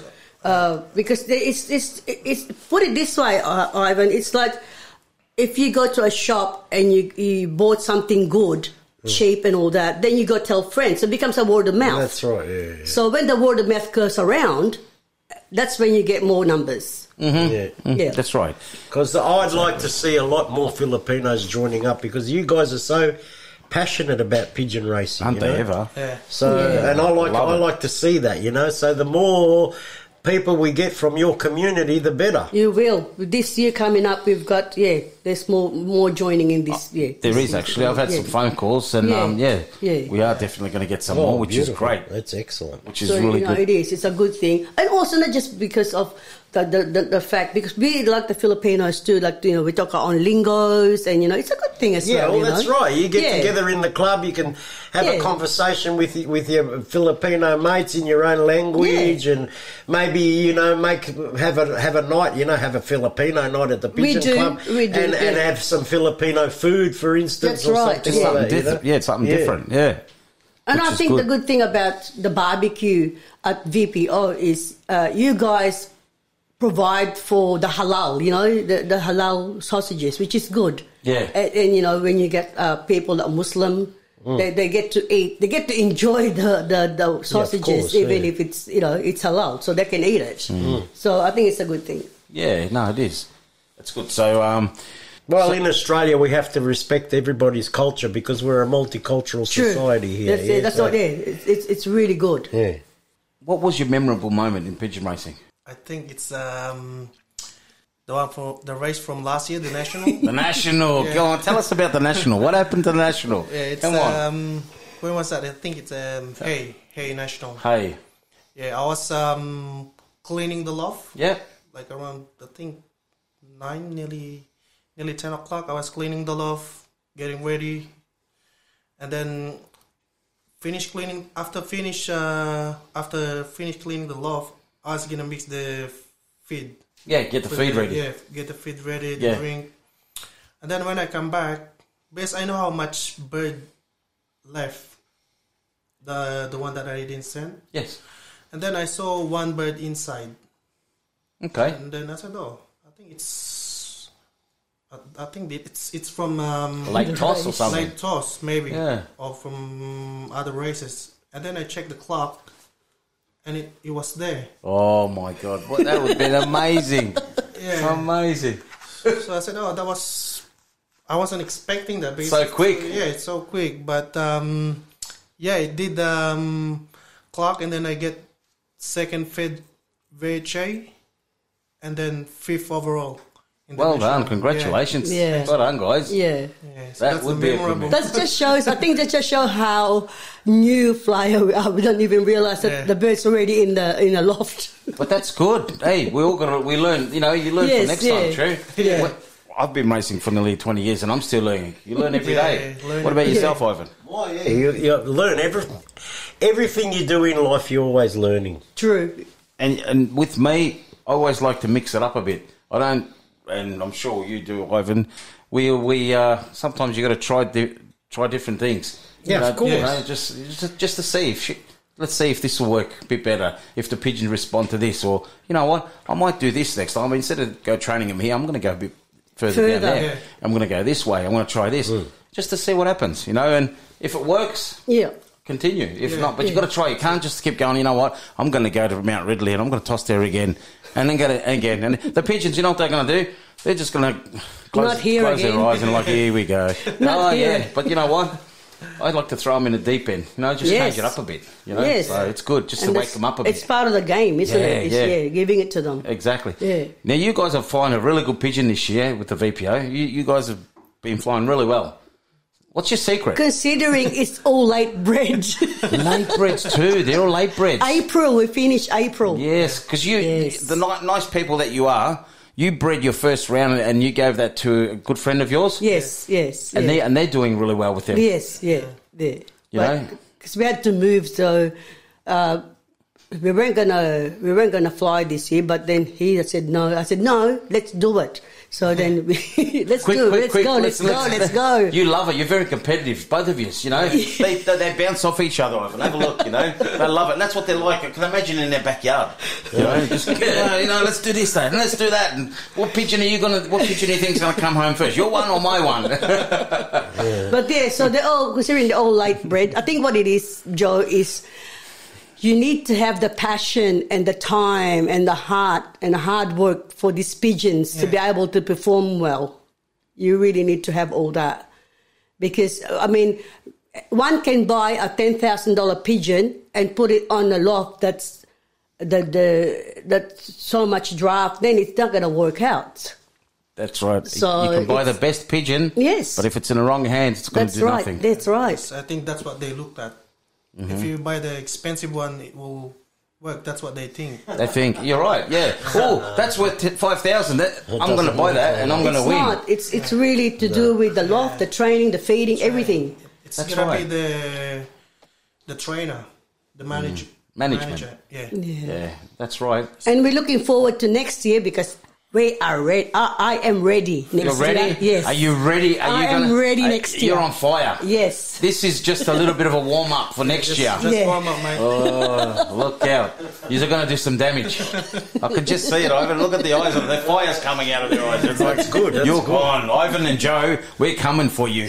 S33: uh, because it's it's it's put it this way, uh, Ivan. It's like if you go to a shop and you you bought something good cheap and all that, then you go tell friends. It becomes a word of mouth.
S1: That's right. Yeah. yeah.
S33: So when the word of mouth goes around, that's when you get more numbers.
S4: Mm-hmm.
S1: Yeah.
S33: Yeah.
S4: That's right.
S1: Because I'd like to see a lot more Filipinos joining up because you guys are so passionate about pigeon racing.
S4: Aren't
S1: you
S4: they
S1: know?
S4: ever?
S34: Yeah.
S1: So,
S33: Yeah.
S1: and I like
S4: Love
S1: I
S4: it.
S1: like to see that, you know. So the more people we get from your community, the better.
S33: You will. This year coming up, we've got yeah. There's more more joining in this year.
S4: There
S33: This
S4: is actually. I've had
S33: yeah.
S4: some phone calls, and
S33: Yeah.
S4: um, yeah,
S33: Yeah.
S4: we are definitely going to get some
S1: Oh,
S4: more, which is great.
S1: That's excellent.
S4: Which is
S33: so,
S4: really
S33: you know,
S4: good.
S33: it is. It's a good thing, and also not just because of the the, the, the fact because we like the Filipinos too. Like you know, we talk our own lingos, and you know, it's a good thing as
S1: Yeah,
S33: well.
S1: well,
S33: you
S1: that's
S33: know?
S1: right. You get
S33: Yeah.
S1: together in the club, you can have a conversation with with your Filipino mates in your own language, and maybe you know make have a have a night. You know, have a Filipino night at the
S33: We
S1: Pigeon
S33: do,
S1: Club,
S33: we do,
S1: and, and have some Filipino food, for instance,
S33: That's
S1: or
S33: right,
S1: something
S33: yeah.
S1: like
S4: something
S1: that. you
S4: different.
S1: know?
S4: Yeah, something
S1: Yeah.
S4: different. Yeah.
S33: And
S4: Which
S33: I
S4: is
S33: think the
S4: good.
S33: good thing about the barbecue at VPO is uh, you guys provide for the halal, you know, the, the halal sausages, which is good.
S4: Yeah.
S33: And, and you know, when you get uh, people that are Muslim,
S1: Mm.
S33: they, they get to eat, they get to enjoy the, the, the sausages,
S1: course,
S33: even
S1: yeah.
S33: if it's, you know, it's halal, so they can eat it.
S4: Mm.
S33: So I think it's a good thing.
S4: Yeah, no, it is. That's good. So, um,
S1: Well, in Australia, we have to respect everybody's culture because we're a multicultural
S33: True.
S1: society here.
S33: That's,
S1: yeah.
S33: That's
S1: so-
S33: what it is. It's, it's, it's really good.
S1: Yeah.
S4: what was your memorable moment in pigeon racing?
S34: I think it's um, the one for the race from last year, the national.
S4: The national.
S34: Yeah.
S4: Go on, tell us about the national. What happened to the national?
S34: Yeah, it's
S4: Come on.
S34: um, when was that? I think it's um, hey, hey, national.
S4: hey.
S34: Yeah, I was um cleaning the loft.
S4: Yeah.
S34: Like around I think nine, nearly nearly ten o'clock. I was cleaning the loft, getting ready, and then finish cleaning. After finish uh after finish cleaning the loft, I was gonna mix the feed.
S4: Yeah, get the feed ready.
S34: Yeah, get the feed ready, the
S4: Yeah.
S34: drink, and then when I come back, because I know how much bird left. The the one that I didn't send.
S4: Yes.
S34: And then I saw one bird inside.
S4: Okay.
S34: And then I said, "Oh, I think it's, I, I think it's it's from um,
S4: Lake Toss or something.
S34: Lake Toss, maybe,
S4: Yeah.
S34: or from other races." And then I checked the clock, and it, it was there.
S4: Oh my god, what that would have been amazing.
S34: Yeah.
S4: Amazing.
S34: so I said, "Oh, that was." I wasn't expecting that.
S4: So
S34: it's-
S4: quick.
S34: Yeah, it's so quick. But um, yeah, it did um, clock, and then I get second fed VHA, and then fifth overall. In the
S4: Well done, congratulations.
S33: Yeah.
S4: Well done, guys.
S33: Yeah.
S34: Yeah, so
S4: That would be a
S34: memorable.
S4: good
S33: That just shows. I think that just show how new flyer we are. We don't even realize that
S34: Yeah.
S33: the bird's already in the in a loft.
S4: But that's good. Hey, we all got to, we learn, you know, you learn
S33: Yes,
S4: for next
S33: yeah.
S4: time, true?
S33: Yeah.
S4: What- I've been racing for nearly 20 years and I'm still learning. You learn every
S34: Yeah,
S4: day.
S34: yeah, learn
S4: what about
S34: every
S4: yourself,
S34: day.
S4: Ivan?
S1: Oh, yeah. You, you learn every, everything you do in life. You're always learning.
S33: True.
S4: And and with me, I always like to mix it up a bit. I don't, and I'm sure you do, Ivan. We we uh, sometimes you got to try di- try different things.
S1: Yeah,
S4: you know,
S1: of course.
S4: You know, just, just just to see if shit, let's see if this will work a bit better. If the pigeons respond to this, or you know what, I might do this next time. Instead of go training them here, I'm going to go a bit further, down there.
S34: Yeah.
S4: I'm going to go this way. I'm going to try this, just to see what happens. You know, and if it works,
S33: Yeah.
S4: continue. If
S34: Yeah.
S4: not, but you've got to try. You can't just keep going. You know what? I'm going to go to Mount Ridley and I'm going to toss there again, and then go to again. And the pigeons, you know what they're going to do? They're just going to close,
S33: Not here
S4: close their eyes and like, here we go.
S33: Not
S4: oh
S33: here.
S4: yeah, but you know what? I'd like to throw them in the deep end. You know, just
S33: Yes.
S4: change it up a bit. You know,
S33: Yes.
S4: so it's good just
S33: And
S4: to wake
S33: that's-
S4: them up a bit.
S33: It's part of the game, isn't
S4: Yeah,
S33: it? It's,
S4: yeah.
S33: yeah, giving it to them.
S4: Exactly.
S33: Yeah.
S4: Now you guys are flying a really good pigeon this year with the VPO. You, you guys have been flying really well. What's your secret?
S33: Considering it's all late bred.
S4: late breeds too. They're all late breeds.
S33: April, we finish April.
S4: Yes, because you,
S33: Yes.
S4: the ni- nice people that you are, you bred your first round and you gave that to a good friend of yours.
S33: Yes, yes.
S4: and
S33: yeah.
S4: they and they're doing really well with them.
S33: Yes, yeah, yeah.
S4: You know?
S33: because we had to move, so uh, we weren't gonna we weren't gonna fly this year, but then he said no. I said no, let's do it. So then we let's
S4: Quick,
S33: do it.
S4: quick,
S33: let's
S4: quick.
S33: go. Let's, go. Let's go.
S4: You love it. You're very competitive, both of you. You know, they, they, they bounce off each other. Ivan. Have a look. You know, they love it. And that's what they're like. I can imagine in their backyard. You know, just yeah, you know, let's do this, and let's do that. And what pigeon are you gonna? What pigeon do you think's gonna come home first? Your one or my one?
S33: But yeah, so they're all considering they're all light bread. I think what it is, Joe, is you need to have the passion and the time and the heart and hard work for these pigeons to be able to perform well. You really need to have all that. Because I mean, one can buy a ten thousand dollar pigeon and put it on a loft that's the the that's so much draft, then it's not gonna work out.
S4: That's right.
S33: So
S4: you can buy the best pigeon.
S33: Yes.
S4: But if it's in the wrong hands, it's going to
S33: That's
S4: do
S33: right.
S4: nothing.
S33: That's right.
S34: I think that's what they looked at.
S4: Mhm.
S34: If you buy the expensive one, it will work. That's what they think.
S4: They think you're right. Yeah. Oh, that's worth t- five thousand. I'm going to buy that, and I'm going to
S33: it's
S4: win.
S33: Not. It's it's really to do with the loft, the training, the feeding, everything.
S34: It's
S4: That's
S34: gonna
S4: right.
S34: be the the trainer, the manager,
S4: Management.
S34: manager. Yeah.
S4: Yeah, that's right.
S33: And we're looking forward to next year because we are ready. I, I am ready next
S4: You're ready?
S33: year. Yes.
S4: Are you ready? Are
S33: I
S4: you
S33: am
S4: gonna,
S33: ready
S4: are-
S33: next year.
S4: You're on fire.
S33: Yes.
S4: This is just a little bit of a warm up for next
S34: Just,
S4: year.
S34: just
S33: Yeah.
S34: warm up, mate.
S4: Oh, look out. You're going to do some damage. I could just see it, Ivan. Look at the eyes of The fire's coming out of their eyes. It's like,
S1: good, that's
S4: You're
S1: good.
S4: gone. Ivan and Joe, we're coming for you.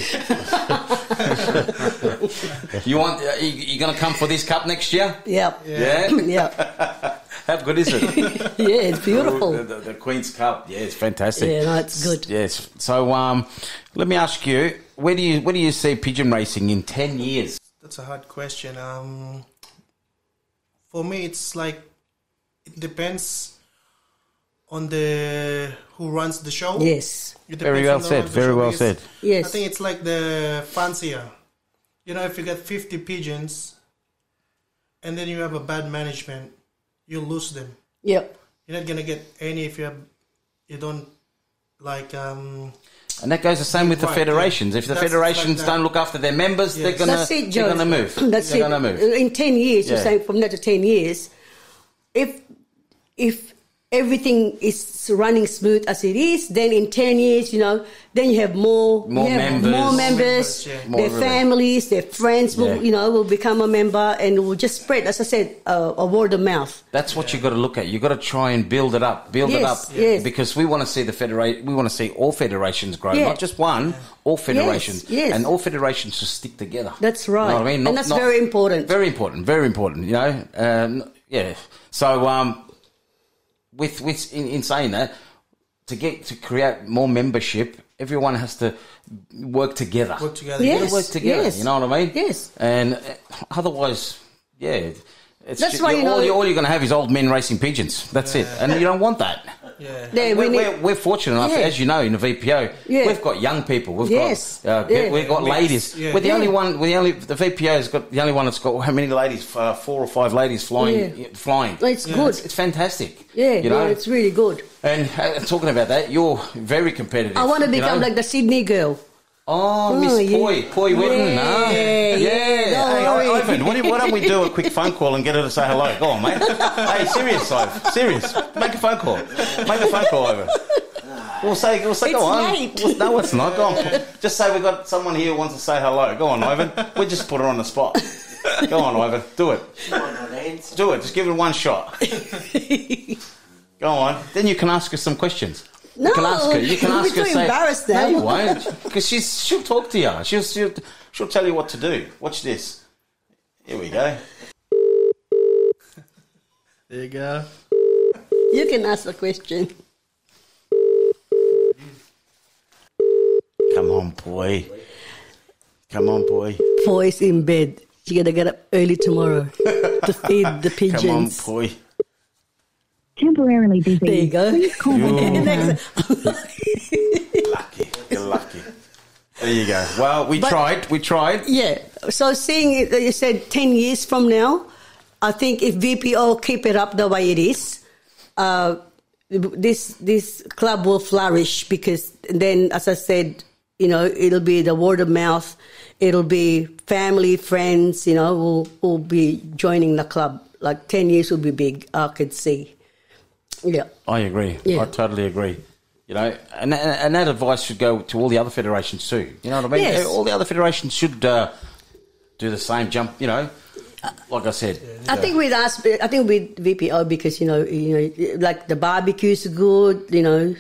S4: you want, are you, you going to come for this cup next year?
S33: Yep.
S4: Yeah?
S33: Yeah.
S4: How good is it?
S33: Yeah, it's beautiful.
S4: The, the, the Queen's Cup. Yeah, it's fantastic.
S33: Yeah, no, it's good.
S4: Yes. So, um, let me ask you, where do you where do you see pigeon racing in ten years?
S34: That's a hard question. Um, for me, it's like it depends on the who runs the show.
S33: Yes.
S34: It
S4: Very well said, very well
S34: because
S4: said.
S33: Yes.
S34: I think it's like the fancier. You know, if you get 50 pigeons and then you have a bad management, you lose them.
S33: Yep.
S34: You're not gonna get any if you have, you don't like um
S4: And that goes the same with the
S34: Right,
S4: federations.
S34: yeah.
S4: If the
S34: That's
S4: federations
S34: like
S4: don't look after their members, they're gonna
S33: That's it,
S4: they're gonna move.
S33: That's
S4: they're
S33: it.
S4: gonna move.
S33: In ten years, you're saying from now to ten years, if if everything is running smooth as it is, then in ten years, you know, then you have more
S4: More
S33: you have
S4: members.
S33: more members,
S34: Members, yeah.
S33: Their
S4: everything.
S33: families, their friends will
S4: Yeah.
S33: you know will become a member and will just spread. As I said, uh, a word of mouth.
S4: That's what you got to look at. You got to try and build it up, build it
S33: Yes,
S4: up,
S33: yes.
S4: because we want to see the federation, We want to see all federations grow,
S33: Yeah.
S4: not just one. All federations,
S33: yes.
S4: and all federations should stick together.
S33: That's right,
S4: You know what I mean?
S33: and that's very important.
S4: Very important. Very important. You know. Um, yeah. So um, with with in, in saying that, to get to create more membership, everyone has to work together.
S34: work together.
S4: You
S33: Yes,
S4: work together.
S33: yes.
S4: You know what I mean?
S33: Yes.
S4: And uh, otherwise, yeah. It's
S33: That's
S4: ju-
S33: why, you
S4: all,
S33: know-
S4: all you're going to have is old men racing pigeons. That's it, and you don't want that.
S34: Yeah.
S33: Yeah, we
S4: we're,
S33: need-
S4: we're, we're fortunate enough,
S33: Yeah.
S4: as you know, in the VPO,
S33: Yeah.
S4: we've got young people. We've
S33: Yes.
S4: got uh,
S33: Yeah.
S4: we've got
S34: Mix.
S4: ladies.
S34: Yeah.
S4: We're the
S33: Yeah.
S4: only one. We're the only the VPO has got the only one that's got how many ladies? Uh, four or five ladies flying.
S33: Yeah.
S4: Flying.
S33: It's good.
S4: It's, it's fantastic.
S33: Yeah,
S4: you know.
S33: yeah, it's really good.
S4: and uh, talking about that, you're very competitive.
S33: I want to
S4: you
S33: become
S4: know?
S33: like the Sydney girl.
S4: Oh,
S33: Oh,
S4: Miss
S33: yeah.
S4: Poi, Poi Witten.
S33: Yeah,
S4: ah.
S33: yeah,
S4: yeah. Hey,
S33: worry.
S4: Ivan, what do- why don't we do a quick phone call and get her to say hello? Go on, mate. hey, serious, Ivan. Serious. Make a phone call. Make a phone call, Ivan. We'll say, we'll say,
S33: It's
S4: go on.
S33: late.
S4: No, it's not. Go on. Just say we've got someone here who wants to say hello. Go on, Ivan. We just put her on the spot. Go on, Ivan. Do it.
S26: Come on, not answer.
S4: Do it. Just give it one shot. Go on. Then you can ask her some questions.
S33: No,
S4: you can ask her. You can
S33: we're
S4: ask her.
S33: too
S4: Say,
S33: embarrassed
S4: no,
S33: now.
S4: you won't, because she's she'll talk to you. She'll, she'll she'll tell you what to do. Watch this. Here we go.
S34: There you go.
S33: You can ask the question.
S4: Come on, boy. Come on, boy.
S33: Boy's in bed. She gotta get up early tomorrow to feed the pigeons.
S4: Come on,
S33: pigeons.
S4: boy.
S35: Temporarily busy.
S33: There you go.
S35: Please call me
S4: You-
S35: later.
S4: Lucky. You're lucky. There you go. Well, we
S33: But-
S4: tried. We tried.
S33: Yeah. So seeing that you said ten years from now, I think if VPO keep it up the way it is, uh, this this club will flourish because then, as I said, you know, it'll be the word of mouth. It'll be family, friends, you know, will will be joining the club like ten years will be big. I could see. Yeah.
S4: I agree.
S33: Yeah.
S4: I totally agree. You know, and and that advice should go to all the other federations too. You know what I mean?
S33: Yes.
S4: All the other federations should uh, do the same jump. You know, like I said.
S33: I think with us, I think with VPO because you know, you know, like the barbecues good. You know,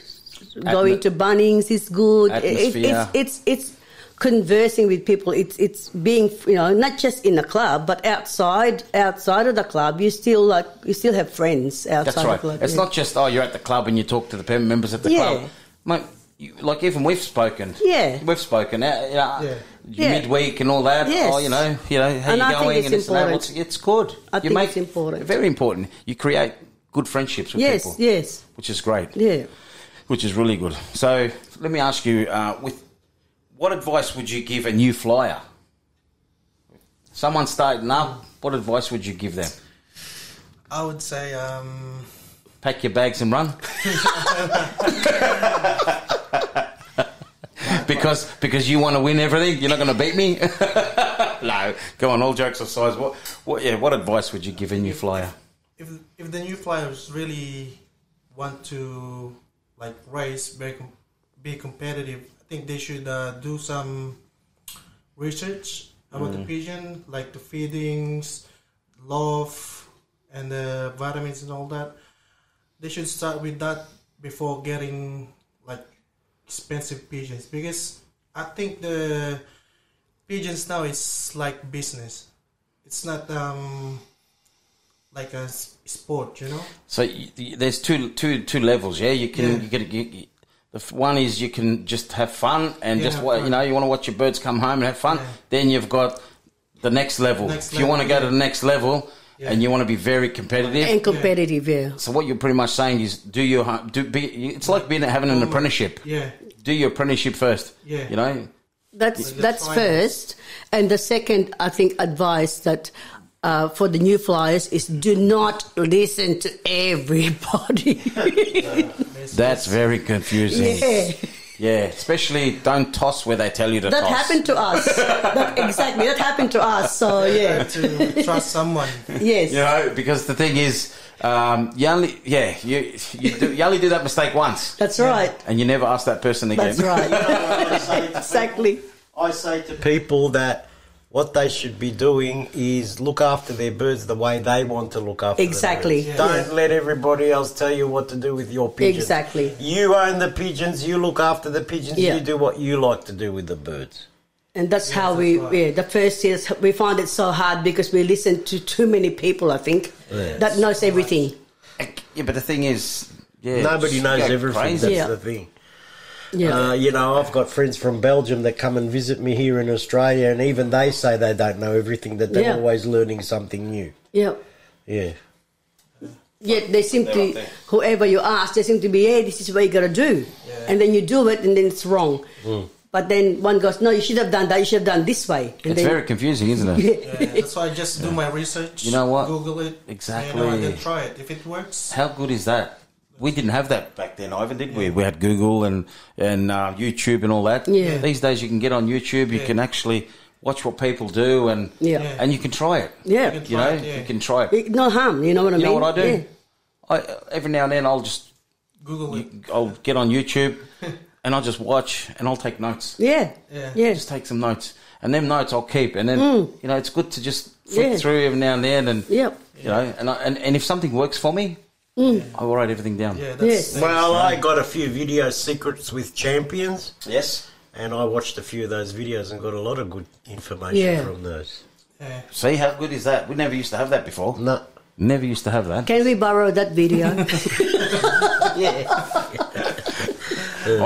S33: going
S4: Atmo-
S33: to Bunnings is good. It- it's it's it's conversing with people. It's it's being you know not just in the club but outside outside of the club. You still like you still have friends outside
S4: That's
S33: the club.
S4: It's
S33: yeah.
S4: not just oh you're at the club and you talk to the members at the
S33: Yeah.
S4: club, mate. You, like even we've spoken.
S33: Yeah.
S4: we've spoken. Uh, you know,
S33: Yeah.
S4: midweek and all that.
S33: Yes.
S4: Oh, you know, you know how
S33: And
S4: you
S33: I
S4: going
S33: it's
S4: and this and that.
S33: important.
S4: What's- It's good.
S33: I
S4: you
S33: think
S4: make
S33: it's important.
S4: Very important. You create good friendships with
S33: Yes,
S4: people.
S33: yes.
S4: which is great.
S33: Yeah.
S4: which is really good. So let me ask you, uh, with what advice would you give a new flyer? Someone starting up, what advice would you give them?
S34: I would say um,
S4: Pack your bags and run. because because you want to win everything, you're not going to beat me. no, go on. All jokes aside, what what yeah, what advice would you give a new flyer?
S34: if if the new flyers really want to like race, be, be competitive, think they should uh, do some research about the
S4: Mm.
S34: pigeon, like the feedings, love, and the vitamins and all that. They should start with that before getting like expensive pigeons because I think the pigeons now is like business. It's not um like a sport, you know.
S4: So there's two two two levels. Yeah, you can
S34: Yeah.
S4: you get you, you- the one is you can just have fun and
S34: Yeah,
S4: just
S34: fun.
S4: you know you want to watch your birds come home and have fun. Then you've got the next level.
S34: Next
S4: if you want to
S34: level,
S4: go to the next level
S34: Yeah.
S4: and you want to be very competitive
S33: and competitive. Yeah.
S4: So what you're pretty much saying is do your do be. It's like being having an apprenticeship.
S34: Yeah.
S4: Do your apprenticeship first.
S34: Yeah.
S4: You know.
S33: That's
S4: Yeah.
S33: that's
S34: Fine.
S33: first, and the second, I think, advice that uh, for the new flyers is do not listen to everybody.
S4: That's very confusing.
S33: Yeah.
S4: Yeah, especially don't toss where they tell you to
S33: that
S4: toss.
S33: happened to us. that, exactly, that happened to us. So yeah,
S34: to trust someone.
S33: yes,
S4: You know, because the thing is, um, you only yeah you you, do, you only do that mistake once,
S33: that's right.
S4: and you never ask that person again.
S33: That's right. exactly.
S26: I say to people that what they should be doing is look after their birds the way they want to look after
S33: Exactly.
S26: the birds.
S33: Yeah.
S26: Don't let everybody else tell you what to do with your pigeons.
S33: Exactly.
S26: You own the pigeons, you look after the pigeons,
S33: Yeah.
S26: you do what you like to do with the birds.
S33: And that's how we, yeah, the first years, we find it so hard because we listen to too many people, I think,
S26: Yes.
S33: that knows everything.
S4: Yeah, but the thing is, yeah,
S26: Nobody knows everything.
S4: crazy.
S26: That's
S33: Yeah.
S26: the thing.
S33: Yeah.
S26: Uh, you know, I've got friends from Belgium that come and visit me here in Australia, and even they say they don't know everything, that they're
S33: Yeah.
S26: always learning something new.
S33: Yeah.
S26: Yeah.
S33: Yet they seem to, whoever you ask, they seem to be, hey, this is what you got to do. And then you do it and then it's wrong. But then one goes, no, you should have done that, you should have done this way. And
S4: It's
S33: then,
S4: very confusing, isn't it?
S34: Yeah, that's why I just do my research.
S4: You know what?
S34: Google it.
S4: Exactly.
S34: You know, and then try it. If it works,
S4: How good is that? We didn't have that back then, Ivan, did we? We had Google and and uh, YouTube and all that.
S33: Yeah.
S4: These days, you can get on YouTube. You
S34: Yeah.
S4: can actually watch what people do, and
S33: Yeah. Yeah.
S4: and you can try it.
S33: Yeah.
S4: You know, you can try it.
S33: no harm, you know what I
S4: You
S33: mean?
S4: know what I do?
S33: Yeah.
S4: I, every now and then, I'll just
S34: Google it.
S4: I'll get on YouTube and I'll just watch and I'll take notes.
S33: Yeah.
S34: Yeah.
S33: Yeah.
S4: Just take some notes, and them notes I'll keep. And then
S33: Mm.
S4: you know, it's good to just flick
S33: Yeah.
S4: through every now and then, and
S33: Yep.
S4: you know, and, I, and and if something works for me,
S33: Mm.
S4: I will write everything down.
S34: Yeah,
S33: Yes.
S26: Well, I got a few video secrets with champions.
S4: Yes.
S26: And I watched a few of those videos and got a lot of good information
S33: Yeah.
S26: from those.
S34: Yeah.
S4: See how good is that? We never used to have that before.
S26: No.
S4: Never used to have that.
S33: Can we borrow that video?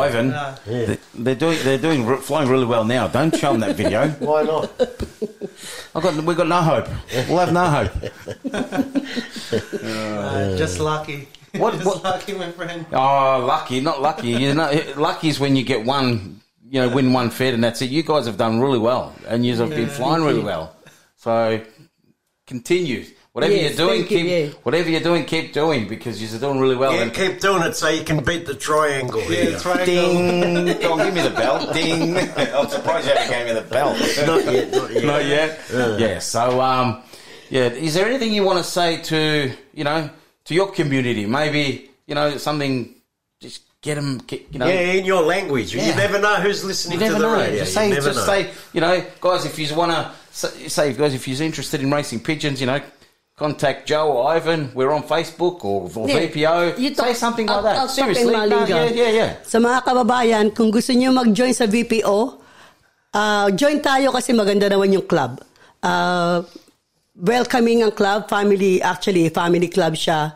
S4: Ivan, they- they're doing they're doing flying really well now. Don't show them that video.
S26: Why not?
S4: I got we've got no hope. We'll have no hope.
S34: Uh, just lucky.
S4: What-
S34: just
S4: what-
S34: lucky, my friend.
S4: Oh, lucky, not lucky. You know, lucky is when you get one, you know, win one fed, and that's it. You guys have done really well, and you have been flying really well. So continue. Whatever
S33: Yes,
S4: you're doing,
S33: thank you,
S4: keep
S33: yeah.
S4: whatever you're doing, keep doing because you're doing really well.
S26: yeah,
S4: and
S26: keep doing it so you can beat the triangle here.
S4: Ding! Go on, give me the bell. Ding! I'm surprised you haven't gave me the bell.
S26: Not yet, not yet.
S4: Not yet.
S26: Yeah.
S4: Yeah. So, um, Yeah. Is there anything you want to say to you know to your community? Maybe you know something. Just get them. Get, you know.
S1: yeah, in your language. You never know who's
S4: You
S1: listening
S4: never
S1: to the
S4: know.
S1: radio.
S4: Just
S1: You
S4: say,
S1: never
S4: just
S1: know.
S4: say, you know, guys, if you want to say, guys, if you're interested in racing pigeons, you know, contact Joe or Ivan. We're on Facebook or, or
S33: Yeah.
S4: VPO.
S33: You
S4: say
S33: talk-
S4: something
S33: I'll-
S4: like that.
S33: I'll talk in
S4: Seriously, no, yeah, yeah, yeah.
S33: Sa mga kababayan, kung gusto niyo mag-join sa VPO, ah, join tayo kasi maganda naman yung club. Ah, welcoming ang club, family, actually, family club siya.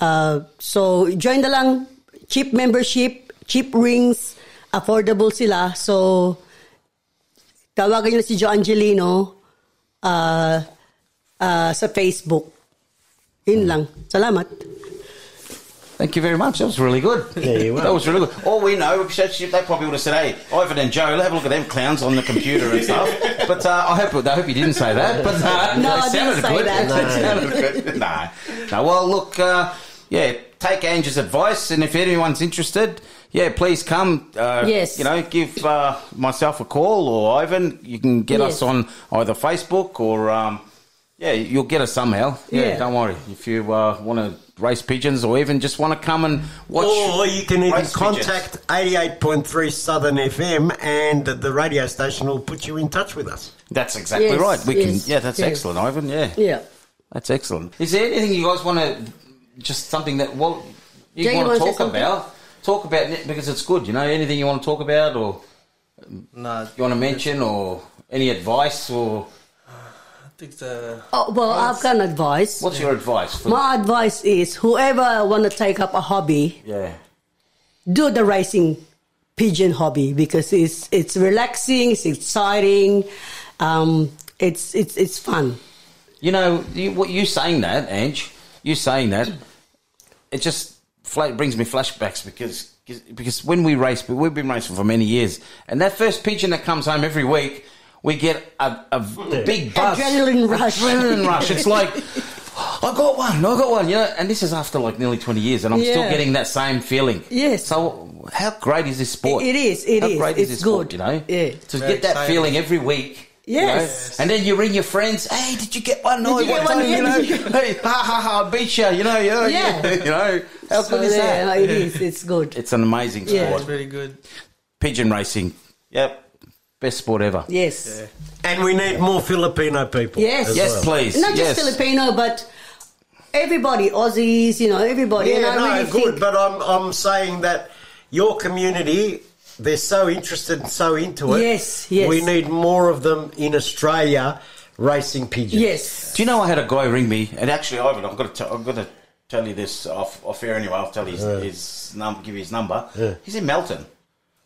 S33: Ah, so, join na lang, cheap membership, cheap rings, affordable sila. So, tawagan niyo si Joe Angelino ah, ah, sa Facebook. Yun lang. Salamat.
S4: Thank you very much. That was really good.
S1: Yeah, you were.
S4: That was really good. All we know, they probably would have said, "Hey, Ivan and Joe, have a look at them clowns on the computer and stuff." But uh, I hope I hope you didn't say that. But uh,
S33: No,
S4: it
S33: I didn't
S4: sounded
S33: say
S4: good.
S33: that. No.
S4: sounded good. no, no. Well, look, uh, yeah, take Angie's advice, and if anyone's interested, yeah, please come. Uh,
S33: Yes.
S4: You know, give uh, myself a call or Ivan. You can get
S33: Yes.
S4: us on either Facebook or. Um, yeah, you'll get us somehow. Yeah,
S33: Yeah.
S4: don't worry. If you uh, want to race pigeons or even just want to come and watch.
S1: Or you can even
S4: race pigeons.
S1: contact 88.3 Southern FM and the radio station will put you in touch with us.
S4: That's exactly
S1: Yes,
S4: right. We
S1: yes,
S4: can. Yeah, that's
S1: yes.
S4: excellent, Ivan. Yeah.
S33: Yeah.
S4: That's excellent. Is there anything you guys want to? Just something that well, you
S33: Jay,
S4: want to
S33: wanna
S4: talk about? Talk about it because it's good. You know, anything you want to talk about or
S34: Nah,
S4: you want to mention or any advice or
S34: I think the
S33: Oh, well, I've got an advice.
S4: what's your advice? For,
S33: My advice is whoever want to take up a hobby,
S4: yeah.
S33: do the racing pigeon hobby because it's it's relaxing, it's exciting, um, it's it's it's fun.
S4: You know, you, what you saying that, Ange? You saying that? It just fla- brings me flashbacks because because when we race, but we've been racing for many years, and that first pigeon that comes home every week, we get a, a hmm. big buzz,
S33: Adrenaline rush.
S4: adrenaline rush. It's like. I got one. I got one. You know, and this is after like nearly twenty years, and I'm still getting that same feeling.
S33: Yes.
S4: So, how great is this sport?
S33: It is, it
S4: how
S33: is.
S4: great is
S33: It's
S4: this sport?
S33: good.
S4: You know,
S33: Yeah.
S4: to
S33: Very
S4: get that
S33: exciting.
S4: feeling every week. you know?
S33: Yes.
S4: And then you ring your friends. Hey, did you get one?
S33: Did
S4: No,
S33: you get one
S4: time, you know? hey, ha ha ha! I beat you. You know, you know,
S33: Yeah.
S4: you know. How
S33: So
S4: good is
S33: there,
S4: that?
S33: It is. It's good.
S4: It's an amazing
S33: Yeah.
S4: sport.
S34: it's very good.
S4: Pigeon racing. Yep. Best sport ever.
S33: Yes.
S1: And we need more Filipino people.
S33: Yes.
S4: Yes,
S1: well.
S4: please.
S33: Not just
S4: yes.
S33: Filipino, but everybody, Aussies, you know, everybody.
S1: Yeah,
S33: and I
S1: no,
S33: really
S1: good.
S33: think
S1: But I'm, I'm saying that your community, they're so interested and so into it.
S33: Yes, yes.
S1: We need more of them in Australia racing pigeons.
S33: Yes.
S4: Do you know I had a guy ring me, and actually, Ivan, I've got to, tell, I've got to tell you this off, off air anyway. I'll tell you his, his num, give you his number. He's in Melton.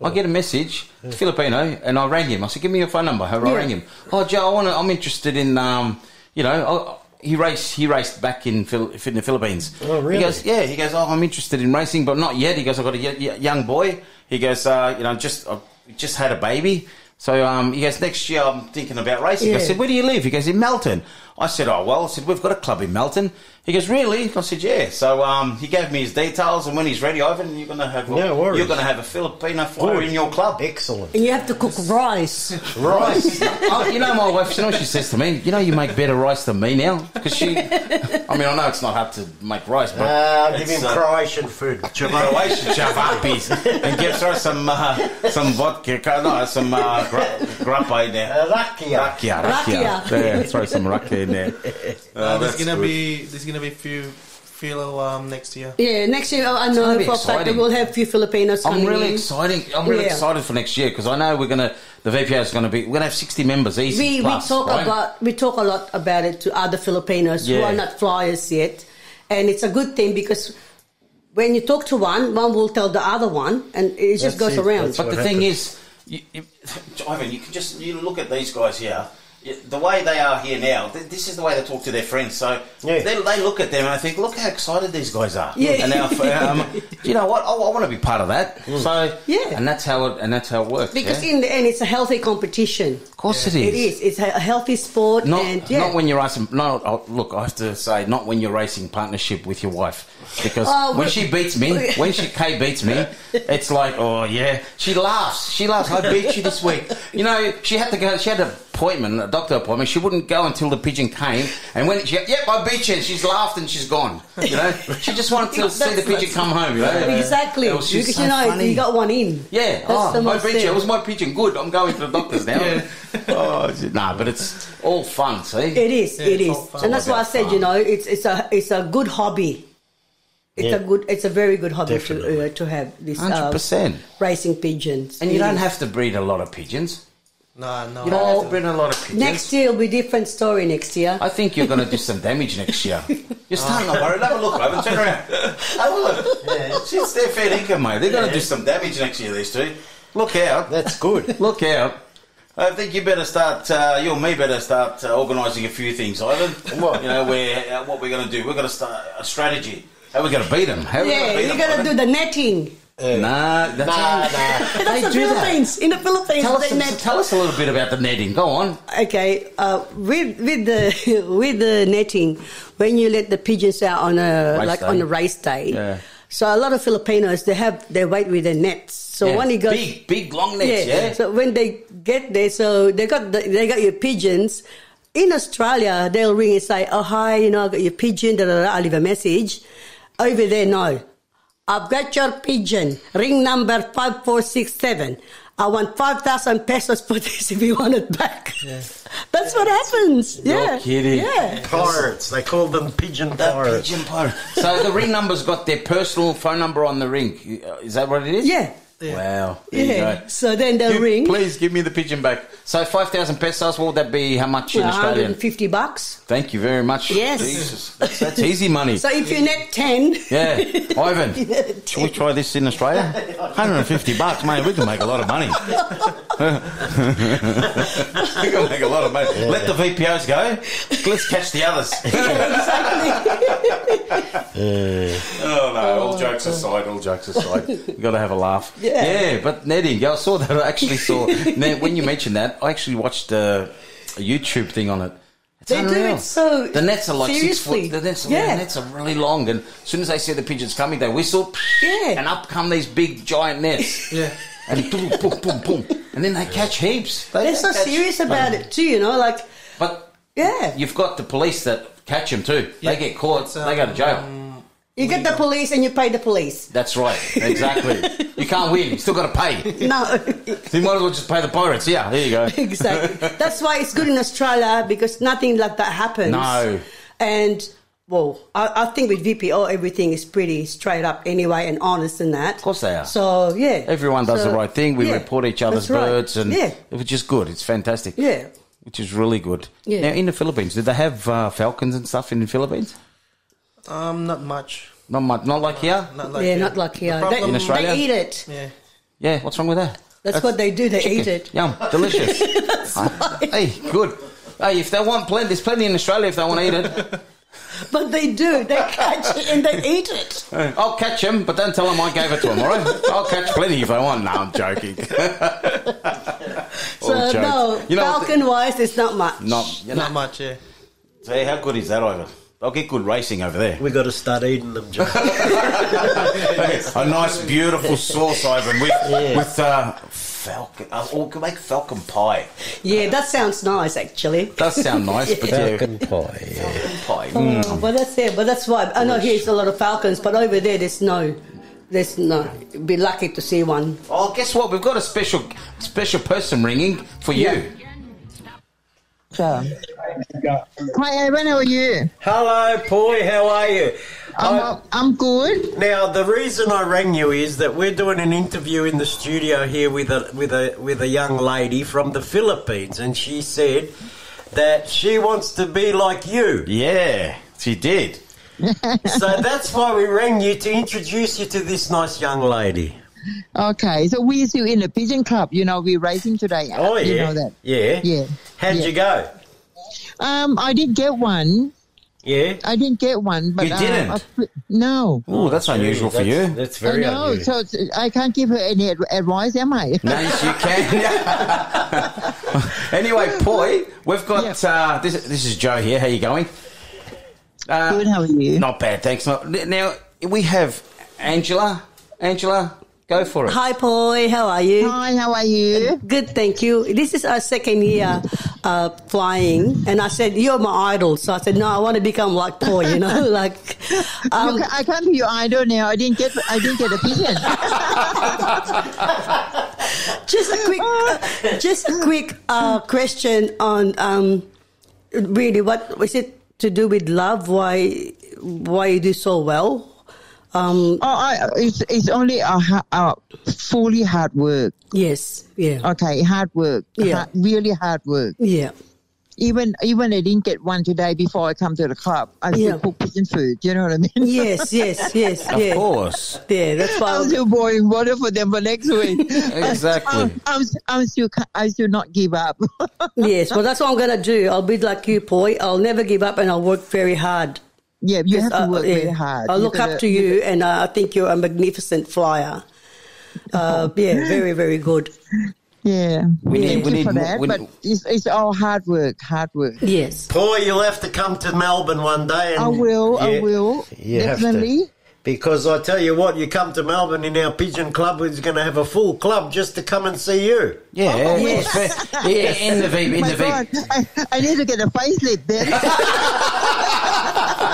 S4: I get a message, Filipino, and I rang him. I said, "Give me your phone number." I
S33: Yeah.
S4: rang him. Oh, Joe, I want to. I'm interested in, um, you know, I, he raced. He raced back in, Phil, in the Philippines.
S1: Oh, really?
S4: He goes, "Yeah." He goes, "Oh, I'm interested in racing, but not yet." He goes, "I've got a y- y- young boy." He goes, uh, "You know, just I just had a baby." So um, he goes, next year I'm thinking about racing. I said, where do you live? He goes, in Melton. I said, oh, well, I said, we've got a club in Melton. He goes, really? I said, yeah. So um, he gave me his details, and when he's ready, Ivan, you're going to have
S1: No worries.
S4: you're going to have a Filipino flyer
S1: Good.
S4: in your club.
S1: Excellent.
S33: And you have to cook rice.
S4: Rice. oh, you know, my wife, you know what she says to me? You know, you make better rice than me now? Because she, I mean, I know it's not hard to make rice, but.
S1: Uh, give
S4: it's,
S1: him
S4: uh,
S1: Croatian food.
S4: Croatian chavapis and gives her some uh, some vodka, no, some uh, gra- grappa in there.
S1: Rakia.
S4: Rakia, rakia.
S33: Rakia.
S4: Yeah, throw some rakia in there.
S34: Uh,
S4: Uh, that's
S34: gonna
S4: good.
S34: be there's gonna be few philo um next year.
S33: Yeah, next year I know for a fact that we'll have a few Filipinos.
S4: I'm really
S33: in.
S4: excited. I'm really
S33: Yeah.
S4: excited for next year because I know we're gonna. The VPO is gonna be. We're gonna have 60 members easy.
S33: We, we talk
S4: right?
S33: about we talk a lot about it to other Filipinos who are not flyers yet, and it's a good thing because when you talk to one, one will tell the other one, and it just
S1: That's
S33: goes
S1: it.
S33: around.
S1: That's
S4: But
S1: what
S4: the thing is, you, you, Ivan, you can just you look at these guys here. The way they are here now, th- this is the way they talk to their friends. So
S1: Yeah.
S4: they, they look at them and I think, look how excited these guys are.
S33: Yeah.
S4: And now, um, you know what? I, I want to be part of that. So
S33: Yeah.
S4: and that's how it and that's how it works.
S33: Because
S4: yeah?
S33: in the end, it's a healthy competition.
S4: of course it is.
S33: It is. It's a healthy sport,
S4: Not,
S33: and yeah,
S4: not when you're racing. No, oh, look, I have to say, not when you're racing partnership with your wife. because
S33: Oh,
S4: when she beats me, when she Kay beats me, it's like, oh yeah, she laughs. She laughs. I beat you this week. You know, she had to go. She had an appointment, doctor appointment. She wouldn't go until the pigeon came, and when she, yep, I beat you. And she's laughed and she's gone. You know, she just wanted to see the pigeon come home. You know,
S33: Exactly.
S4: It was just
S33: because
S4: so
S33: you know
S4: funny.
S33: you got one in.
S4: Yeah.
S33: That's
S4: oh,
S33: the
S4: I
S33: most
S4: beat you. It was my pigeon. Good. I'm going to the doctors now. oh, it's- nah, but it's all fun. See,
S33: It is. it is, and that's why I said, you know, it's it's a it's a good hobby. It's
S4: Yeah.
S33: a good, it's a very good hobby
S4: Definitely.
S33: to uh, to have this uh,
S4: hundred percent.
S33: racing pigeons.
S4: And you
S33: It
S4: don't
S33: is.
S4: have to breed a lot of pigeons.
S34: No, no.
S4: You don't have to breed a lot of pigeons.
S33: Next year will be different story. Next year,
S4: I think you're going to do some damage next year. You're starting to worry. Have a look, Ivan. Turn around. Have a look. Yeah, she's their fair income, mate. They're going to do some damage next year, these two. Look out.
S1: That's good.
S4: Look out. I think you better start, uh, you and me better start uh, organising a few things, Ivan. What? You know, where, uh, what we're going to do. We're going to start a strategy. How are we going to beat them? How are we
S33: yeah,
S4: going to beat
S33: you're gonna do the netting.
S4: Nah, that's
S33: Nah, That's the
S4: do that.
S33: Philippines. In the Philippines,
S4: Tell us,
S33: they net.
S4: tell us a little bit about the netting. Go on.
S33: Okay, uh, with with the with the netting, when you let the pigeons out on a
S4: Race
S33: like
S4: day.
S33: on a race day,
S4: Yeah.
S33: so a lot of Filipinos they have they wait with their nets. So
S4: Yeah,
S33: when you go
S4: big, big long nets, yeah.
S33: So when they get there, so they got the, they got your pigeons. In Australia, they'll ring and say, "Oh hi, you know, I got your pigeon." Da, da, da, I leave a message. Over there, no. I've got your pigeon. Ring number five four six seven. I want five thousand pesos for this if you want it back. That's what happens. Yeah.
S4: kidding.
S33: Yeah.
S1: Pirates. They call them pigeon pirates.
S4: Pigeon pirate. So the ring number's got their personal phone number on the ring. Uh, Is that what it is?
S33: Yeah.
S4: Wow. There
S33: Yeah.
S4: you go.
S33: So then they'll
S4: Give-
S33: ring.
S4: Please give me the pigeon back. So 5,000 pesos, what would that be? How much in
S33: One hundred
S4: Australian?
S33: and fifty bucks.
S4: Thank you very much.
S33: Yes.
S4: Jesus. That's, that's easy money.
S33: So if you net ten,
S4: yeah. Ivan, should we try this in Australia? 150 bucks, mate. We can make a lot of money. we can make a lot of money. Let the VPOs go. Let's catch the others. Oh no! All jokes aside, all jokes aside, you got to have a laugh.
S33: Yeah.
S4: Yeah, but netting. I saw that. I actually saw. when you mentioned that, I actually watched uh, a YouTube thing on it. It's
S33: They do it so
S4: The nets are like
S33: seriously.
S4: six foot. The nets,
S33: Yeah.
S4: the nets are really long, and as soon as they see the pigeons coming, they whistle.
S33: Yeah.
S4: And up come these big giant nets.
S34: Yeah.
S4: And boom, boom, boom, boom, and then they catch heaps. They
S33: they're so
S4: catch-
S33: serious about it too. You know, like
S4: But
S33: yeah,
S4: you've got the police that catch them too. They get caught. Uh, they go to jail.
S33: You get the police and you pay the police.
S4: That's right. Exactly. you can't win. You still got to pay.
S33: No,
S4: So you might as well just pay the pirates. Yeah, there you go.
S33: exactly. That's why it's good in Australia because nothing like that happens.
S4: No.
S33: And well, I, I think with VPO everything is pretty straight up anyway and honest in that. Of
S4: course they are.
S33: So yeah,
S4: Everyone does
S33: So,
S4: the right thing. We
S33: yeah,
S4: report each other's
S33: that's right.
S4: birds, and
S33: yeah,
S4: which is good. It's fantastic.
S33: yeah.
S4: Which is really good.
S33: Yeah.
S4: Now, in the Philippines, did they have uh, falcons and stuff in the Philippines?
S34: Um, not much.
S4: Not much. Not like here.
S34: Not like
S33: yeah,
S34: here.
S33: not like here.
S34: The
S33: They,
S34: problem-
S4: In Australia?
S33: they eat it.
S34: Yeah.
S4: Yeah. What's wrong with that?
S33: That's, what they do. They eat it.
S4: Yum. Delicious. Hey, good. Hey, if they want plenty, there's plenty in Australia if they want to eat it.
S33: But they do. They catch it and they eat it.
S4: I'll catch them, but don't tell them I gave it to them, all right? I'll catch plenty if I want. No, I'm joking.
S33: So
S4: All jokes.
S33: no,
S4: You know what the-
S33: falcon wise, it's not much.
S4: Not, you know,
S34: Not much, yeah.
S4: Say, how good is that, Ivan? They'll get good racing over there.
S1: We've got to start eating them, John.
S4: a nice, beautiful sauce, Ivan, with
S1: Yeah.
S4: with uh, falcon. Uh, or we can make falcon pie.
S33: Yeah, that sounds nice actually.
S4: Does sound nice, but yeah,
S1: Falcon pie. Yeah.
S4: falcon pie.
S33: Oh,
S4: Mm.
S33: but that's it. But that's why I know here's a lot of falcons, but over there there's no, there's no. Be lucky to see one.
S4: Oh, guess what? We've got a special special person ringing for you.
S33: Yeah.
S35: Hi, Evan. How are you?
S1: Hello, Poi. How are you?
S35: I'm, I'm good.
S1: Now, the reason I rang you is that we're doing an interview in the studio here with a with a with a young lady from the Philippines, and she said that she wants to be like you.
S4: Yeah, she did.
S1: so that's why we rang you to introduce you to this nice young lady.
S35: Okay, so we're still in the pigeon club. You know, we're racing today.
S1: Oh yeah,
S35: You know that.
S1: yeah,
S35: Yeah.
S1: How'd
S35: Yeah.
S1: you go?
S35: Um, I did get one.
S1: Yeah.
S35: I didn't get one, but
S4: You
S35: uh,
S4: didn't?
S35: I put- no.
S4: Oh, that's unusual for you.
S1: That's
S35: I
S1: very
S35: know,
S1: unusual.
S35: so it's- I can't give her any ad- advice, am I?
S4: No, yes, you can. anyway, Poi, we've got uh, this. This is Joe here. How you going? Uh,
S35: Good, how are you?
S4: Not bad, thanks. Not, now, we have Angela. Angela, go for it.
S33: Hi, Poi. How are you?
S35: Hi, how are you?
S33: Good, thank you. This is our second year uh, flying, and I said you're my idol. So I said no, I want to become like Poi. You know, like um,
S35: Look, I can't be your idol now. I didn't get. I didn't get a pigeon.
S33: just a quick, uh, just a quick uh, question on um, really what is it to do with love? Why why you do so well? Um,
S35: oh, I, it's it's only a, ha- a fully hard work.
S33: Yes. Yeah.
S35: Okay, hard work.
S33: Yeah.
S35: Hard- really hard work.
S33: Yeah.
S35: Even even I didn't get one today before I come to the club. I
S33: Yeah.
S35: still cook pigeon food. You know what I mean?
S33: Yes, yes, yes,
S4: Of
S33: yeah.
S4: course.
S33: Yeah, that's why.
S35: I'm still boiling water for them for next week.
S4: Exactly.
S35: I'm, I'm, I'm still I still not give up.
S33: yes, well, that's what I'm going to do. I'll be like you, Poi. I'll never give up and I'll work very hard.
S35: Yeah, you have to
S33: uh,
S35: work
S33: yeah.
S35: very hard.
S33: I
S35: You
S33: look
S35: gotta-
S33: up to you, and uh, I think you're a magnificent flyer. Uh, yeah, very, very good.
S35: Yeah,
S4: We need-
S35: thank
S4: we
S35: you
S4: need
S35: for that.
S4: we-
S35: but it's, it's all hard work, hard work.
S33: Yes.
S1: Boy, you'll have to come to Melbourne one day. And
S35: I will, I will,
S1: you have to.
S35: definitely.
S1: Because I tell you what, you come to Melbourne in our pigeon club, we're going to have a full club just to come and see you.
S4: Yeah,
S35: Oh,
S4: it's fair. yeah, in the V, in
S35: My
S4: the V.
S35: God, I, I need to get a facelift then.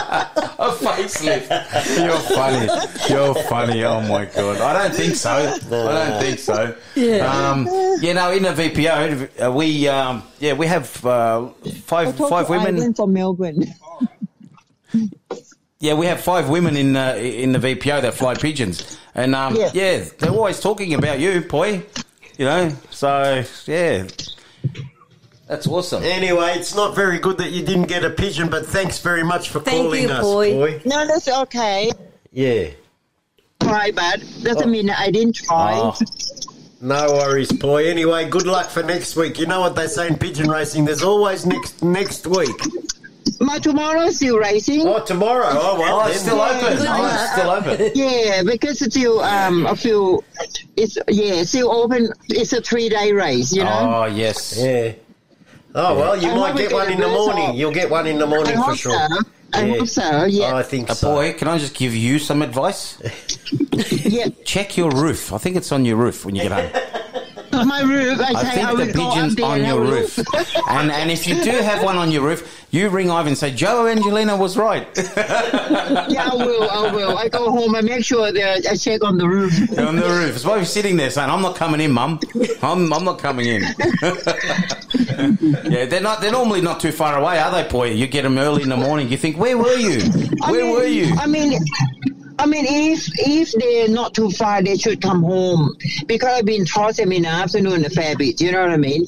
S4: A facelift. You're funny. You're funny. Oh my god. I don't think so. I don't think so.
S33: Yeah.
S4: Um, yeah. No, in the VPO, uh, we um, yeah we have uh, five
S35: talked
S4: five
S35: to
S4: women.
S35: Ivan from Melbourne.
S4: Yeah, we have five women in uh, in the VPO that fly pigeons, and um,
S35: Yeah.
S4: yeah. they're always talking about you, boy. You know, so yeah, that's awesome.
S1: Anyway, it's not very good that you didn't get a pigeon, but thanks very much for
S33: Thank
S1: calling
S33: you,
S1: us,
S33: boy.
S1: boy.
S35: No, that's okay.
S1: Yeah.
S35: Try, but doesn't mean I didn't try.
S4: Oh,
S1: No worries, boy. Anyway, good luck for next week. You know what they say in pigeon racing? There's always next next week.
S35: My tomorrow's still racing.
S1: Oh, tomorrow. Oh well.
S4: oh, it's still open. Oh,
S33: luck.
S4: it's still open.
S35: Yeah, because it's still um a few. It's yeah, it's still open. It's a three day race. You know.
S4: Oh yes.
S1: Yeah. Oh well, you
S35: I
S1: might get one in the morning.
S35: off.
S1: You'll get one in the morning
S35: I
S1: for sure.
S35: so. I
S1: Yeah.
S35: hope so. Yeah.
S1: I think
S4: Uh,
S1: so.
S4: boy, can I just give you some advice?
S35: yeah.
S4: Check your roof. I think it's on your roof when you get home.
S35: On my roof. I,
S4: I
S35: say
S4: think
S35: I
S4: the
S35: go up
S4: pigeon's on your roof. and and if you do have one on your roof, you ring Ivan and say, Joe Angelino was right.
S35: yeah, I will. I will. I go home and make sure that I check on the roof.
S4: on the roof. It's why you're sitting there saying, I'm not coming in, mum. I'm, I'm not coming in. yeah, they're not. They're normally not too far away, are they, boy? You get them early in the morning. You think, where were you?
S35: I
S4: Where
S35: mean-
S4: were you?
S35: I mean, I mean, if if they're not too far, they should come home because I've been taught them in the afternoon a fair bit. You know what I mean?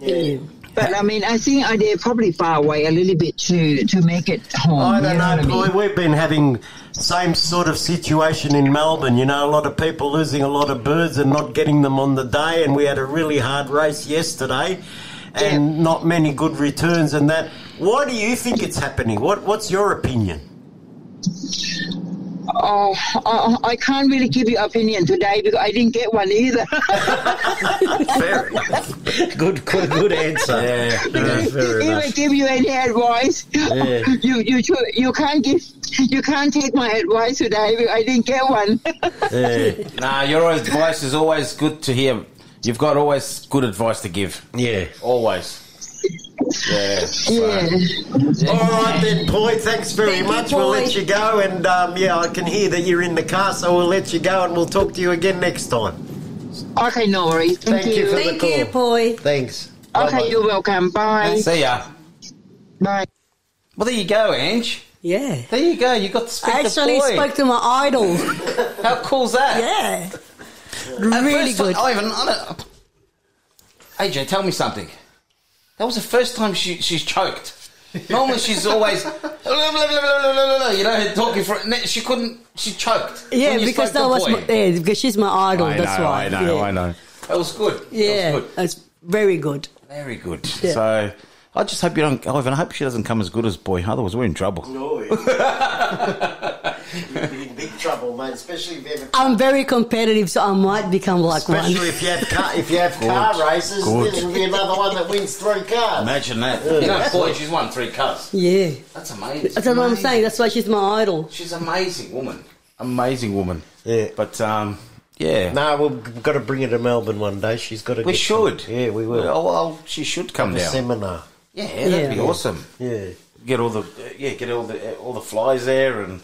S33: Yeah.
S35: But I mean, I think uh, they're probably far away a little bit to to make it home.
S1: I don't
S35: know
S1: know,
S35: what I mean?
S1: We've been having same sort of situation in Melbourne. You know, a lot of people losing a lot of birds and not getting them on the day. And we had a really hard race yesterday, and not many good returns. And that. Why do you think it's happening? What What's your opinion?
S35: Oh, I, I can't really give you opinion today because I didn't get one either.
S1: Fair enough. Good, good, good answer. Yeah, fair
S35: if I give you any advice,
S1: Yeah.
S35: you you you can't give you can't take my advice today because I didn't get one.
S1: Yeah.
S4: Nah, your advice is always good to hear. You've got always good advice to give.
S1: Yeah.
S4: Always. Yeah.
S35: yeah.
S1: All right then, Boy. Thanks very
S33: Thank you,
S1: much. We'll let you go, and um, yeah, I can hear that you're in the car, so we'll let you go, and we'll talk to you again next time.
S35: Okay, no worries. Thank,
S1: Thank you for
S33: Thank
S1: the
S33: you,
S1: call.
S33: Poi.
S1: Thanks.
S35: Okay,
S1: Bye-bye.
S35: you're welcome. Bye.
S4: See ya.
S35: Bye.
S4: Well, there you go, Ange.
S33: Yeah.
S4: There you go. You got to speak
S33: I
S4: to
S33: actually
S4: boy.
S33: spoke to my idol.
S4: How cool's that?
S33: Yeah.
S4: At
S33: Really
S4: first,
S33: good.
S4: Ivan, I don't, AJ, tell me something. That was the first time she, she's choked. Normally she's always, blah, blah, blah, you know, talking for. It. She couldn't. She choked.
S33: Yeah, because that was my, yeah, because she's my idol.
S4: I
S33: that's
S4: know,
S33: why.
S4: I know,
S33: yeah.
S4: I know. That was good.
S33: Yeah,
S4: That was good.
S33: that's very good.
S4: Very good.
S33: Yeah.
S4: So I just hope you don't. Ivan, I hope she doesn't come as good as Boy. Otherwise, we're in trouble.
S1: No, you'd be in big trouble, mate. Especially if you have,
S33: I'm very competitive, so I might become like
S1: especially
S33: one.
S1: if you have car, if you have car races,
S4: Good.
S1: then it'll be another one that wins three cars.
S4: Imagine that. You know, Boy, she's won three cars.
S33: Yeah,
S4: That's amazing.
S33: that's what I'm saying. That's why she's my idol.
S4: She's an amazing woman. amazing woman.
S1: Yeah.
S4: But um, yeah.
S1: No, we've got to bring her to Melbourne one day. She's got to.
S4: We
S1: get
S4: should.
S1: Some, yeah, we will.
S4: Oh, well, she should come
S1: Have a
S4: down.
S1: seminar.
S4: Yeah, that'd be awesome.
S1: Yeah.
S4: Get all the yeah, get all the all the flies there and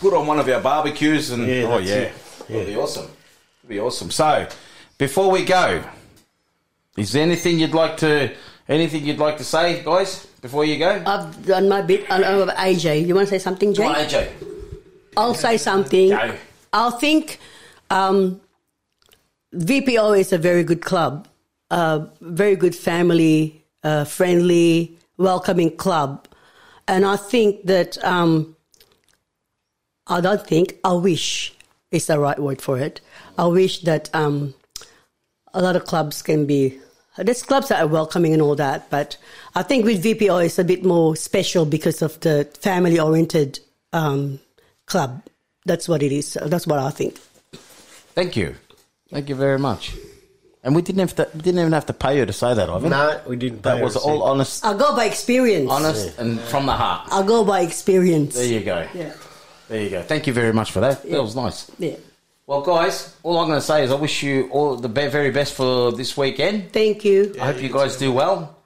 S4: put on one of our barbecues and
S1: Yeah,
S4: oh
S1: that's
S4: yeah,
S1: it.
S4: it'll be awesome. It'll be awesome. So, before we go, is there anything you'd like to anything you'd like to say, guys? Before you go,
S33: I've done my bit. I know about AJ. You want to say something, Jay?
S4: Come AJ.
S33: I'll say something.
S4: Go.
S33: I think um, VPO is a very good club, uh, very good family uh, friendly, welcoming club, and I think that um, I don't think I wish is the right word for it. I wish that um, a lot of clubs can be. There's clubs that are welcoming and all that, but I think with VPO it's a bit more special because of the family-oriented um, club. That's what it is. That's what I think.
S4: thank you, thank you very much. And we didn't have to, we didn't even have to pay you to say that, Ivan.
S1: No, we didn't. pay
S4: That was all honest,
S33: I go by experience.
S4: honest, and from the heart.
S33: I go by experience.
S4: There you go.
S33: Yeah.
S4: There you go. Thank you very much for that.
S33: Yeah.
S4: That was nice.
S33: Yeah.
S4: Well, guys, all I'm going to say is I wish you all the be- very best for this weekend.
S33: Thank you.
S4: I hope you guys do well,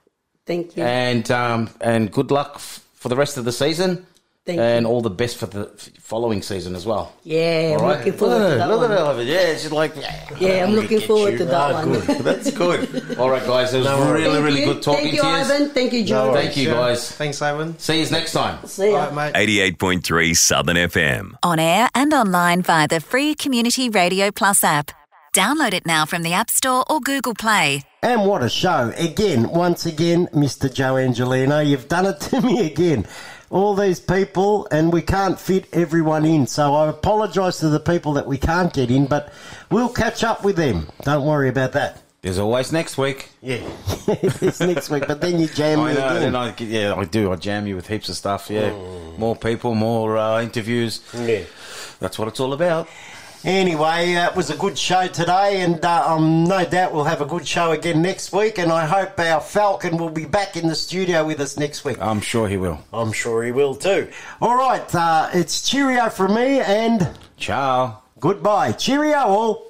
S33: Thank you.
S4: and um, and good luck f- for the rest of the season,
S33: Thank
S4: and all the best for the following season as well.
S33: Yeah, I'm
S4: All right?
S33: looking forward to
S4: Good.
S33: that
S4: Look
S33: one.
S4: at all of it. Yeah, she's like, yeah,
S33: Yeah, I'm looking forward
S4: you.
S33: to that
S4: Ah,
S33: one.
S4: Good. That's good. All right, guys, it was
S1: No
S4: really, really
S33: you.
S4: good talking
S33: Thank you,
S4: to you.
S33: Ivan. Thank you, Joe.
S4: Thank you, guys.
S34: Thanks, Ivan.
S4: See you next time.
S33: See ya.
S34: All right, mate.
S20: 88.3 Southern FM.
S21: On air and online via the free Community Radio Plus app. Download it now from the App Store or Google Play.
S1: And what a show. Again, once again, Mr. Joe Angelino, you've done it to me again. All these people, and we can't fit everyone in. So I apologise to the people that we can't get in, but we'll catch up with them. Don't worry about that.
S4: There's always next week.
S1: Yeah, it's next week, but then you jam
S4: I
S1: me
S4: know,
S1: again.
S4: I, yeah, I do. I jam you with heaps of stuff. Yeah, more people, more uh, interviews.
S1: Yeah.
S4: That's what it's all about.
S1: Anyway, uh, it was a good show today, and uh, um, no doubt we'll have a good show again next week. And I hope our Falcon will be back in the studio with us next week.
S4: I'm sure he will.
S1: I'm sure he will too. All right, uh, it's cheerio from me, and
S4: Ciao.
S1: goodbye. Cheerio all.